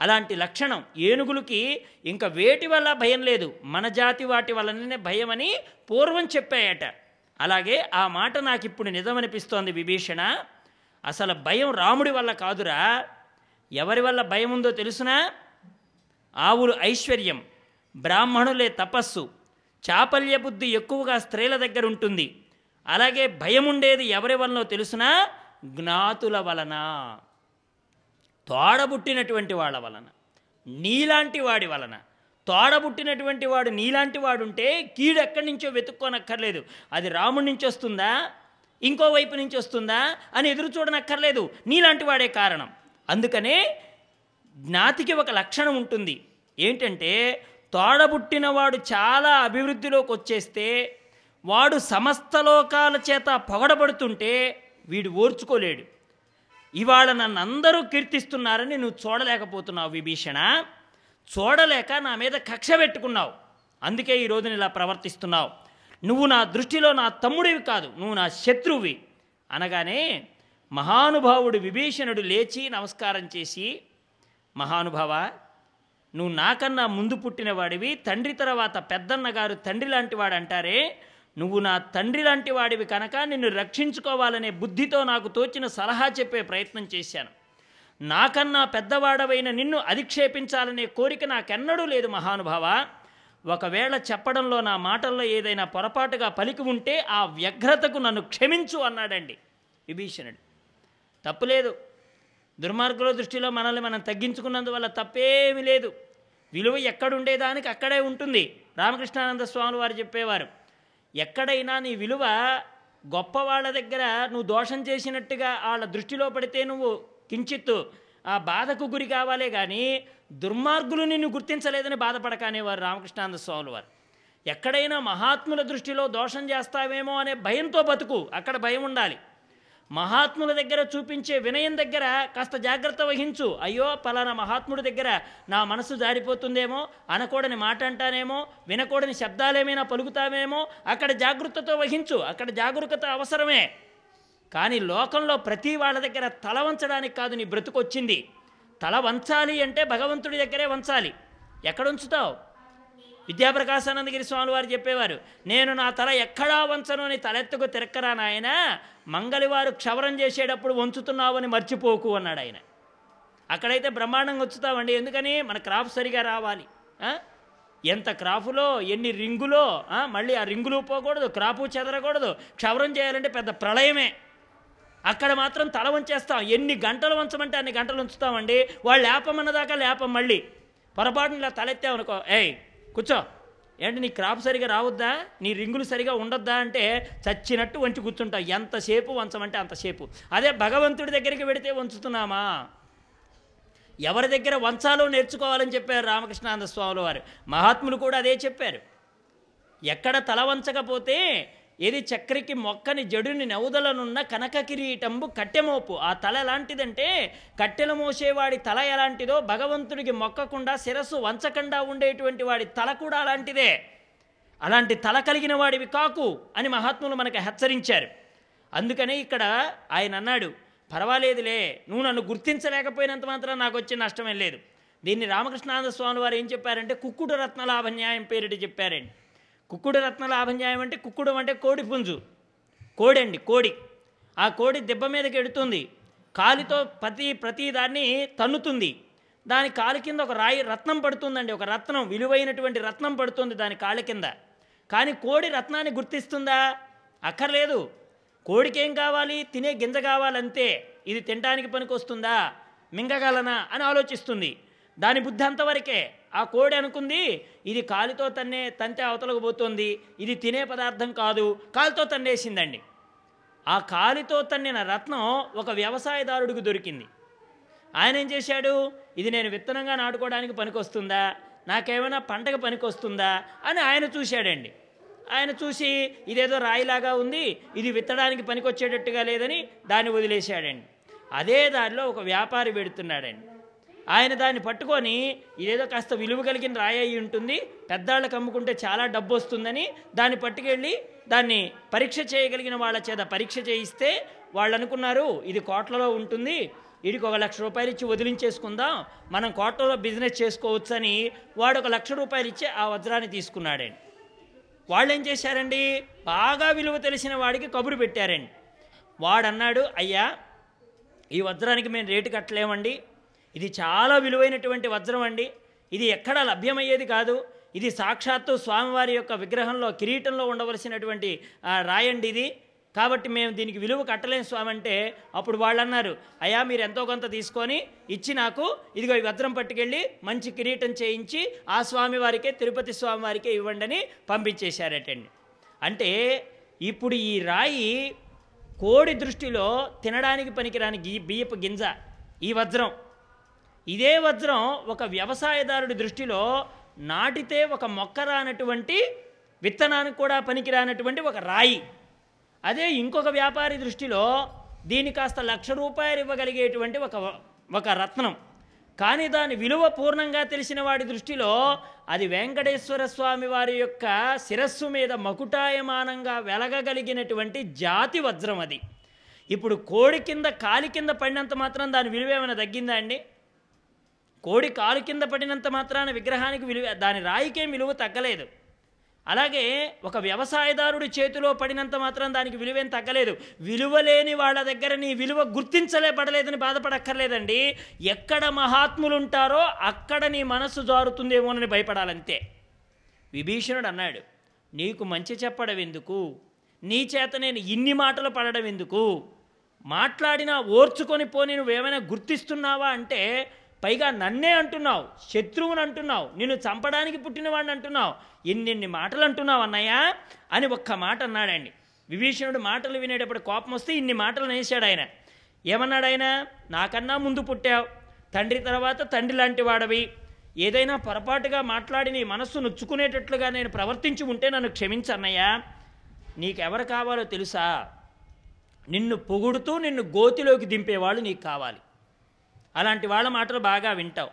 అలాంటి లక్షణం. ఏనుగులకి ఇంకా వేటి వల్ల భయం లేదు. మన జాతి వాటి వల్లనే భయం అని పూర్వం చెప్పాయట. అలాగే ఆ మాట నాకు ఇప్పుడు నిజమనిపిస్తోంది విభీషణ. అసలు భయం రాముడి వల్ల కాదురా. ఎవరి వల్ల భయం ఉందో తెలుసునా? ఆవులు ఐశ్వర్యం బ్రాహ్మణులే తపస్సు చాపల్య బుద్ధి ఎక్కువగా స్త్రీల దగ్గర ఉంటుంది అలాగే భయం ఉండేది ఎవరి వలనో తెలుసునా? జ్ఞాతుల వలన. తోడబుట్టినటువంటి వాళ్ళ వలన నీలాంటి వాడి వలన. తోడబుట్టినటువంటి వాడు నీలాంటి వాడుంటే కీడు ఎక్కడి నుంచో వెతుక్కోనక్కర్లేదు. అది రాముడి నుంచి వస్తుందా? ఇంకో వైపు నుంచి వస్తుందా? అని ఎదురు చూడనక్కర్లేదు. నీలాంటి వాడే కారణం. అందుకనే జ్ఞాతికి ఒక లక్షణం ఉంటుంది. ఏంటంటే తోడబుట్టినవాడు చాలా అభివృద్ధిలోకి వచ్చేస్తే వాడు సమస్త లోకాల చేత పొగడబడుతుంటే వీడు ఓర్చుకోలేడు. ఇవాళ నన్ను అందరూ కీర్తిస్తున్నారని నువ్వు చూడలేకపోతున్నావు విభీషణ. చూడలేక నా మీద కక్ష పెట్టుకున్నావు. అందుకే ఈ రోజున ఇలా ప్రవర్తిస్తున్నావు. నువ్వు నా దృష్టిలో నా తమ్ముడివి కాదు నువ్వు నా శత్రువి. అనగానే మహానుభావుడు విభీషణుడు లేచి నమస్కారం చేసి మహానుభావ నువ్వు నాకన్నా ముందు పుట్టినవాడివి తండ్రి తర్వాత పెద్దన్నగారు తండ్రి లాంటి వాడు అంటారే నువ్వు నా తండ్రి లాంటి వాడివి కనుక నిన్ను రక్షించుకోవాలనే బుద్ధితో నాకు తోచిన సలహా చెప్పే ప్రయత్నం చేశాను. నాకన్నా పెద్దవాడవైన నిన్ను అధిక్షేపించాలనే కోరిక నాకెన్నడూ లేదు మహానుభావ. ఒకవేళ చెప్పడంలో నా మాటల్లో ఏదైనా పొరపాటుగా పలికి ఉంటే ఆ వ్యగ్రతకు నన్ను క్షమించు అన్నాడండి విభీషణుడు. తప్పులేదు దుర్మార్గుల దృష్టిలో మనల్ని మనం తగ్గించుకున్నందువల్ల తప్పేమీ లేదు. విలువ ఎక్కడుండేదానికి అక్కడే ఉంటుంది. రామకృష్ణానంద స్వామి వారు చెప్పేవారు. ఎక్కడైనా నీ విలువ గొప్ప వాళ్ళ దగ్గర నువ్వు దోషం చేసినట్టుగా వాళ్ళ దృష్టిలో పడితే నువ్వు కించిత్తు ఆ బాధకు గురి కావాలే కానీ దుర్మార్గులు నిన్ను గుర్తించలేదని బాధపడకనేవారు రామకృష్ణానంద స్వాములు వారు. ఎక్కడైనా మహాత్ముల దృష్టిలో దోషం చేస్తావేమో అనే భయంతో బతుకు అక్కడ భయం ఉండాలి. మహాత్ముల దగ్గర చూపించే వినయం దగ్గర కాస్త జాగ్రత్త వహించు. అయ్యో పలానా మహాత్ముడి దగ్గర నా మనసు జారిపోతుందేమో అనకూడని మాట అంటానేమో వినకూడని శబ్దాలేమైనా పలుకుతామేమో అక్కడ జాగ్రత్తతో వహించు. అక్కడ జాగరూకత అవసరమే. కానీ లోకంలో ప్రతి వాళ్ళ దగ్గర తల వంచడానికి కాదు నీ బ్రతుకొచ్చింది. తల వంచాలి అంటే భగవంతుడి దగ్గరే వంచాలి. ఎక్కడ ఉంచుతావు? విద్యాప్రకాశానందగిరి స్వామి వారు చెప్పేవారు నేను నా తల ఎక్కడా వంచను అని తలెత్తుకు తిరక్కరా నాయన మంగలివారు క్షవరం చేసేటప్పుడు వంచుతున్నావని మర్చిపోకు అన్నాడు ఆయన. అక్కడైతే బ్రహ్మాండంగా వచ్చుతామండి ఎందుకని? మన క్రాప్ సరిగా రావాలి. ఎంత క్రాఫ్లో ఎన్ని రింగులో మళ్ళీ ఆ రింగులు పోకూడదు క్రాపు చెదరకూడదు క్షవరం చేయాలంటే పెద్ద ప్రళయమే. అక్కడ మాత్రం తల వంచేస్తాం. ఎన్ని గంటలు వంచమంటే అన్ని గంటలు ఉంచుతామండి. వాళ్ళు లేపమన్నదాకా లేపం మళ్ళీ. పొరపాటున ఇలా తలెత్తామనుకో ఏయ్ కూర్చో. ఏంటి నీ క్రాప్ సరిగా రావద్దా? నీ రింగులు సరిగా ఉండొద్దా అంటే చచ్చినట్టు వంచి కూర్చుంటావు. ఎంతసేపు వంచమంటే అంతసేపు అదే భగవంతుడి దగ్గరికి వెడితే వంచుతున్నామా? ఎవరి దగ్గర వంచాలో నేర్చుకోవాలని చెప్పారు రామకృష్ణానంద స్వాముల వారు మహాత్ములు కూడా అదే చెప్పారు. ఎక్కడ తల వంచకపోతే ఏది చక్రికి మొక్కని జడుని నౌదలనున్న కనక కిరీటంబు కట్టెమోపు. ఆ తల ఎలాంటిదంటే కట్టెలు మోసేవాడి తల ఎలాంటిదో భగవంతుడికి మొక్కకుండా శిరస్సు వంచకుండా ఉండేటువంటి వాడి తల కూడా అలాంటిదే. అలాంటి తల కలిగిన వాడివి కాకు అని మహాత్ములు మనకు హెచ్చరించారు. అందుకనే ఇక్కడ ఆయన అన్నాడు పర్వాలేదులే నువ్వు నన్ను గుర్తించలేకపోయినంత మాత్రం నాకు వచ్చే నష్టమేం లేదు. దీన్ని రామకృష్ణానంద స్వామి వారు ఏం చెప్పారంటే కుక్కుడు రత్నలాభన్యాయం పేరిట చెప్పారండి. కుక్కుడు రత్న లాభంజాయం అంటే కుక్కుడు అంటే కోడి పుంజు. కోడి అండి కోడి. ఆ కోడి దెబ్బ మీదకి ఎడుతుంది. కాలితో ప్రతి ప్రతి దాన్ని తన్నుతుంది. దాని కాలు కింద ఒక రాయి రత్నం పడుతుందండి. ఒక రత్నం విలువైనటువంటి రత్నం పడుతుంది దాని కాలి కింద. కానీ కోడి రత్నాన్ని గుర్తిస్తుందా? అక్కర్లేదు. కోడికి ఏం కావాలి? తినే గింజ కావాలంతే. ఇది తినడానికి పనికొస్తుందా? మింగగలనా? అని ఆలోచిస్తుంది. దాని బుద్ధి అంతవరకే. ఆ కోడి అనుకుంది ఇది కాలితో తన్నే తంతే అవతలకు పోతుంది ఇది తినే పదార్థం కాదు కాలితో తన్నేసిందండి. ఆ కాలితో తన్నిన రత్నం ఒక వ్యవసాయదారుడికి దొరికింది. ఆయన ఏం చేశాడు ఇది నేను విత్తనంగా నాటుకోవడానికి పనికొస్తుందా నాకేమైనా పంటకు పనికొస్తుందా అని ఆయన చూశాడండి. ఆయన చూసి ఇదేదో రాయిలాగా ఉంది ఇది విత్తడానికి పనికొచ్చేటట్టుగా లేదని దాన్ని వదిలేశాడండి. అదే దారిలో ఒక వ్యాపారి పెడుతున్నాడండి ఆయన దాన్ని పట్టుకొని ఇదేదో కాస్త విలువ కలిగిన రాయి అయి ఉంటుంది. పెద్దాళ్ళకి అమ్ముకుంటే చాలా డబ్బు వస్తుందని దాన్ని పట్టుకెళ్ళి దాన్ని పరీక్ష చేయగలిగిన వాళ్ళ చేత పరీక్ష చేయిస్తే వాళ్ళు అనుకున్నారు ఇది కోట్లలో ఉంటుంది. వీడికి ఒక లక్ష రూపాయలు ఇచ్చి వదిలించేసుకుందాం. మనం కోట్లలో బిజినెస్ చేసుకోవచ్చని వాడు ఒక లక్ష రూపాయలు ఇచ్చి ఆ వజ్రాన్ని తీసుకున్నాడండి. వాళ్ళు ఏం చేశారండి? బాగా విలువ తెలిసిన వాడికి కబురు పెట్టారండి. వాడన్నాడు అయ్యా ఈ వజ్రానికి మేము రేటు కట్టలేమండి. ఇది చాలా విలువైనటువంటి వజ్రం అండి. ఇది ఎక్కడా లభ్యమయ్యేది కాదు. ఇది సాక్షాత్తు స్వామివారి యొక్క విగ్రహంలో కిరీటంలో ఉండవలసినటువంటి రాయండి ఇది. కాబట్టి మేము దీనికి విలువ కట్టలేం స్వామి అంటే అప్పుడు వాళ్ళు అన్నారు అయ్యా మీరు ఎంతో కొంత తీసుకొని ఇచ్చి నాకు ఇదిగో ఈ వజ్రం పట్టుకెళ్ళి మంచి కిరీటం చేయించి ఆ స్వామి వారికే తిరుపతి స్వామి వారికే ఇవ్వండి అని పంపించేశారటండి. అంటే ఇప్పుడు ఈ రాయి కోడి దృష్టిలో తినడానికి పనికిరాని గీ బియ్యపు గింజ ఈ వజ్రం. ఇదే వజ్రం ఒక వ్యవసాయదారుడి దృష్టిలో నాటితే ఒక మొక్క రానటువంటి విత్తనానికి కూడా పనికిరానటువంటి ఒక రాయి. అదే ఇంకొక వ్యాపారి దృష్టిలో దీని కాస్త లక్ష రూపాయలు ఇవ్వగలిగేటువంటి ఒక ఒక రత్నం. కానీ దాని విలువ పూర్ణంగా తెలిసిన వాడి దృష్టిలో అది వెంకటేశ్వర స్వామి వారి యొక్క శిరస్సు మీద మకుటాయమానంగా వెలగగలిగినటువంటి జాతి వజ్రం అది. ఇప్పుడు కోడి కింద కాలి కింద పడినంత మాత్రం దాని విలువ ఏమైనా తగ్గిందా అండి? కోడి కాలు కింద పడినంత మాత్రాన విగ్రహానికి విలువ దాని రాయికేం విలువ తగ్గలేదు. అలాగే ఒక వ్యవసాయదారుడి చేతిలో పడినంత మాత్రం దానికి విలువేం తగ్గలేదు. విలువ లేని వాళ్ళ దగ్గర నీ విలువ గుర్తించలే పడలేదని బాధపడక్కర్లేదండి. ఎక్కడ మహాత్ములుంటారో అక్కడ నీ మనస్సు జారుతుందేమోనని భయపడాలంతే. విభీషణుడు అన్నాడు నీకు మంచి చెప్పడం ఎందుకు? నీ చేత నేను ఇన్ని మాటలు పడడం ఎందుకు? మాట్లాడినా ఓర్చుకొని పోని నువ్వేమైనా గుర్తిస్తున్నావా? అంటే పైగా నన్నే అంటున్నావు శత్రువుని అంటున్నావు నిన్ను చంపడానికి పుట్టినవాడిని అంటున్నావు ఎన్నెన్ని మాటలు అంటున్నావు అన్నయ్యా అని ఒక్క మాట అన్నాడండి. విభీషణుడు మాటలు వినేటప్పుడు కోపం వస్తే ఇన్ని మాటలు నేసాడు ఆయన. ఏమన్నాడు ఆయన? నాకన్నా ముందు పుట్టావు తండ్రి తర్వాత తండ్రి లాంటి వాడవి. ఏదైనా పొరపాటుగా మాట్లాడి నీ మనస్సు నొచ్చుకునేటట్లుగా నేను ప్రవర్తించి ఉంటే నన్ను క్షమించన్నయ్యా నీకెవరు కావాలో తెలుసా? నిన్ను పొగుడుతూ నిన్ను గోతిలోకి దింపేవాళ్ళు నీకు కావాలి. అలాంటి వాళ్ళ మాటలు బాగా వింటావు.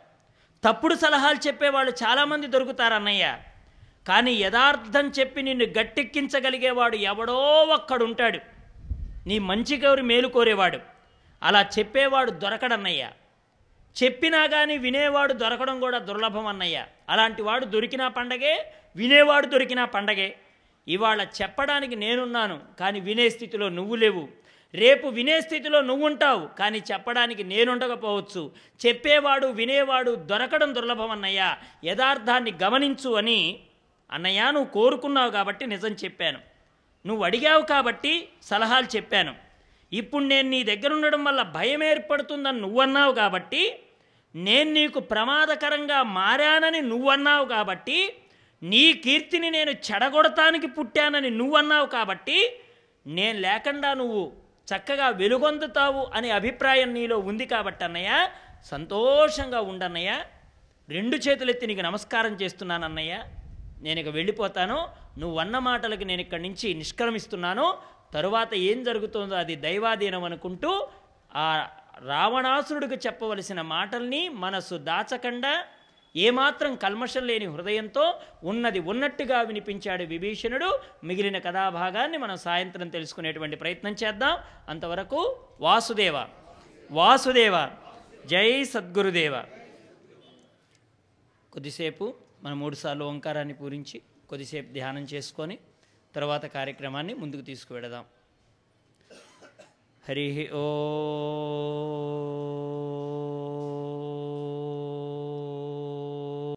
తప్పుడు సలహాలు చెప్పేవాళ్ళు చాలామంది దొరుకుతారు అన్నయ్య కానీ యథార్థం చెప్పి నిన్ను గట్టెక్కించగలిగేవాడు ఎవడో ఒక్కడుంటాడు. నీ మంచి గౌరి మేలు కోరేవాడు. అలా చెప్పేవాడు దొరకడన్నయ్య. చెప్పినా కానీ వినేవాడు దొరకడం కూడా దుర్లభం అన్నయ్య అలాంటి వాడు దొరికినా పండగే వినేవాడు దొరికినా పండగే. ఇవాళ చెప్పడానికి నేనున్నాను కానీ వినే స్థితిలో నువ్వు లేవు. రేపు వినే స్థితిలో నువ్వు ఉంటావు కానీ చెప్పడానికి నేనుండకపోవచ్చు. చెప్పేవాడు వినేవాడు దొరకడం దుర్లభం అన్నయ్యా. యథార్థాన్ని గమనించు అని అన్నయ్య నువ్వు కోరుకున్నావు కాబట్టి నిజం చెప్పాను. నువ్వు అడిగావు కాబట్టి సలహాలు చెప్పాను. ఇప్పుడు నేను నీ దగ్గర ఉండడం వల్ల భయం ఏర్పడుతుందని నువ్వన్నావు కాబట్టి నేను నీకు ప్రమాదకరంగా మారానని నువ్వన్నావు కాబట్టి నీ కీర్తిని నేను చెడగొడటానికి పుట్టానని నువ్వన్నావు కాబట్టి నేను లేకుండా నువ్వు చక్కగా వెలుగొందుతావు అనే అభిప్రాయం నీలో ఉంది కాబట్టి అన్నయ్య. సంతోషంగా ఉండన్నయ్య. రెండు చేతులెత్తి నీకు నమస్కారం చేస్తున్నాను అన్నయ్య. నేను ఇక వెళ్ళిపోతాను. నువ్వు అన్న మాటలకి నేను ఇక్కడి నుంచి నిష్క్రమిస్తున్నాను. తరువాత ఏం జరుగుతుందో అది దైవాధీనం అనుకుంటూ ఆ రావణాసురుడికి చెప్పవలసిన మాటల్ని మనసు దాచకుండా ఏమాత్రం కల్మషం లేని హృదయంతో ఉన్నది ఉన్నట్టుగా వినిపించాడు విభీషణుడు. మిగిలిన కథాభాగాన్ని మనం సాయంత్రం తెలుసుకునేటువంటి ప్రయత్నం చేద్దాం. అంతవరకు వాసుదేవ వాసుదేవ జై సద్గురుదేవ. కొద్దిసేపు మనం మూడుసార్లు ఓంకారాన్ని పూరించి కొద్దిసేపు ధ్యానం చేసుకొని తర్వాత కార్యక్రమాన్ని ముందుకు తీసుకువెడదాం. హరి ఓ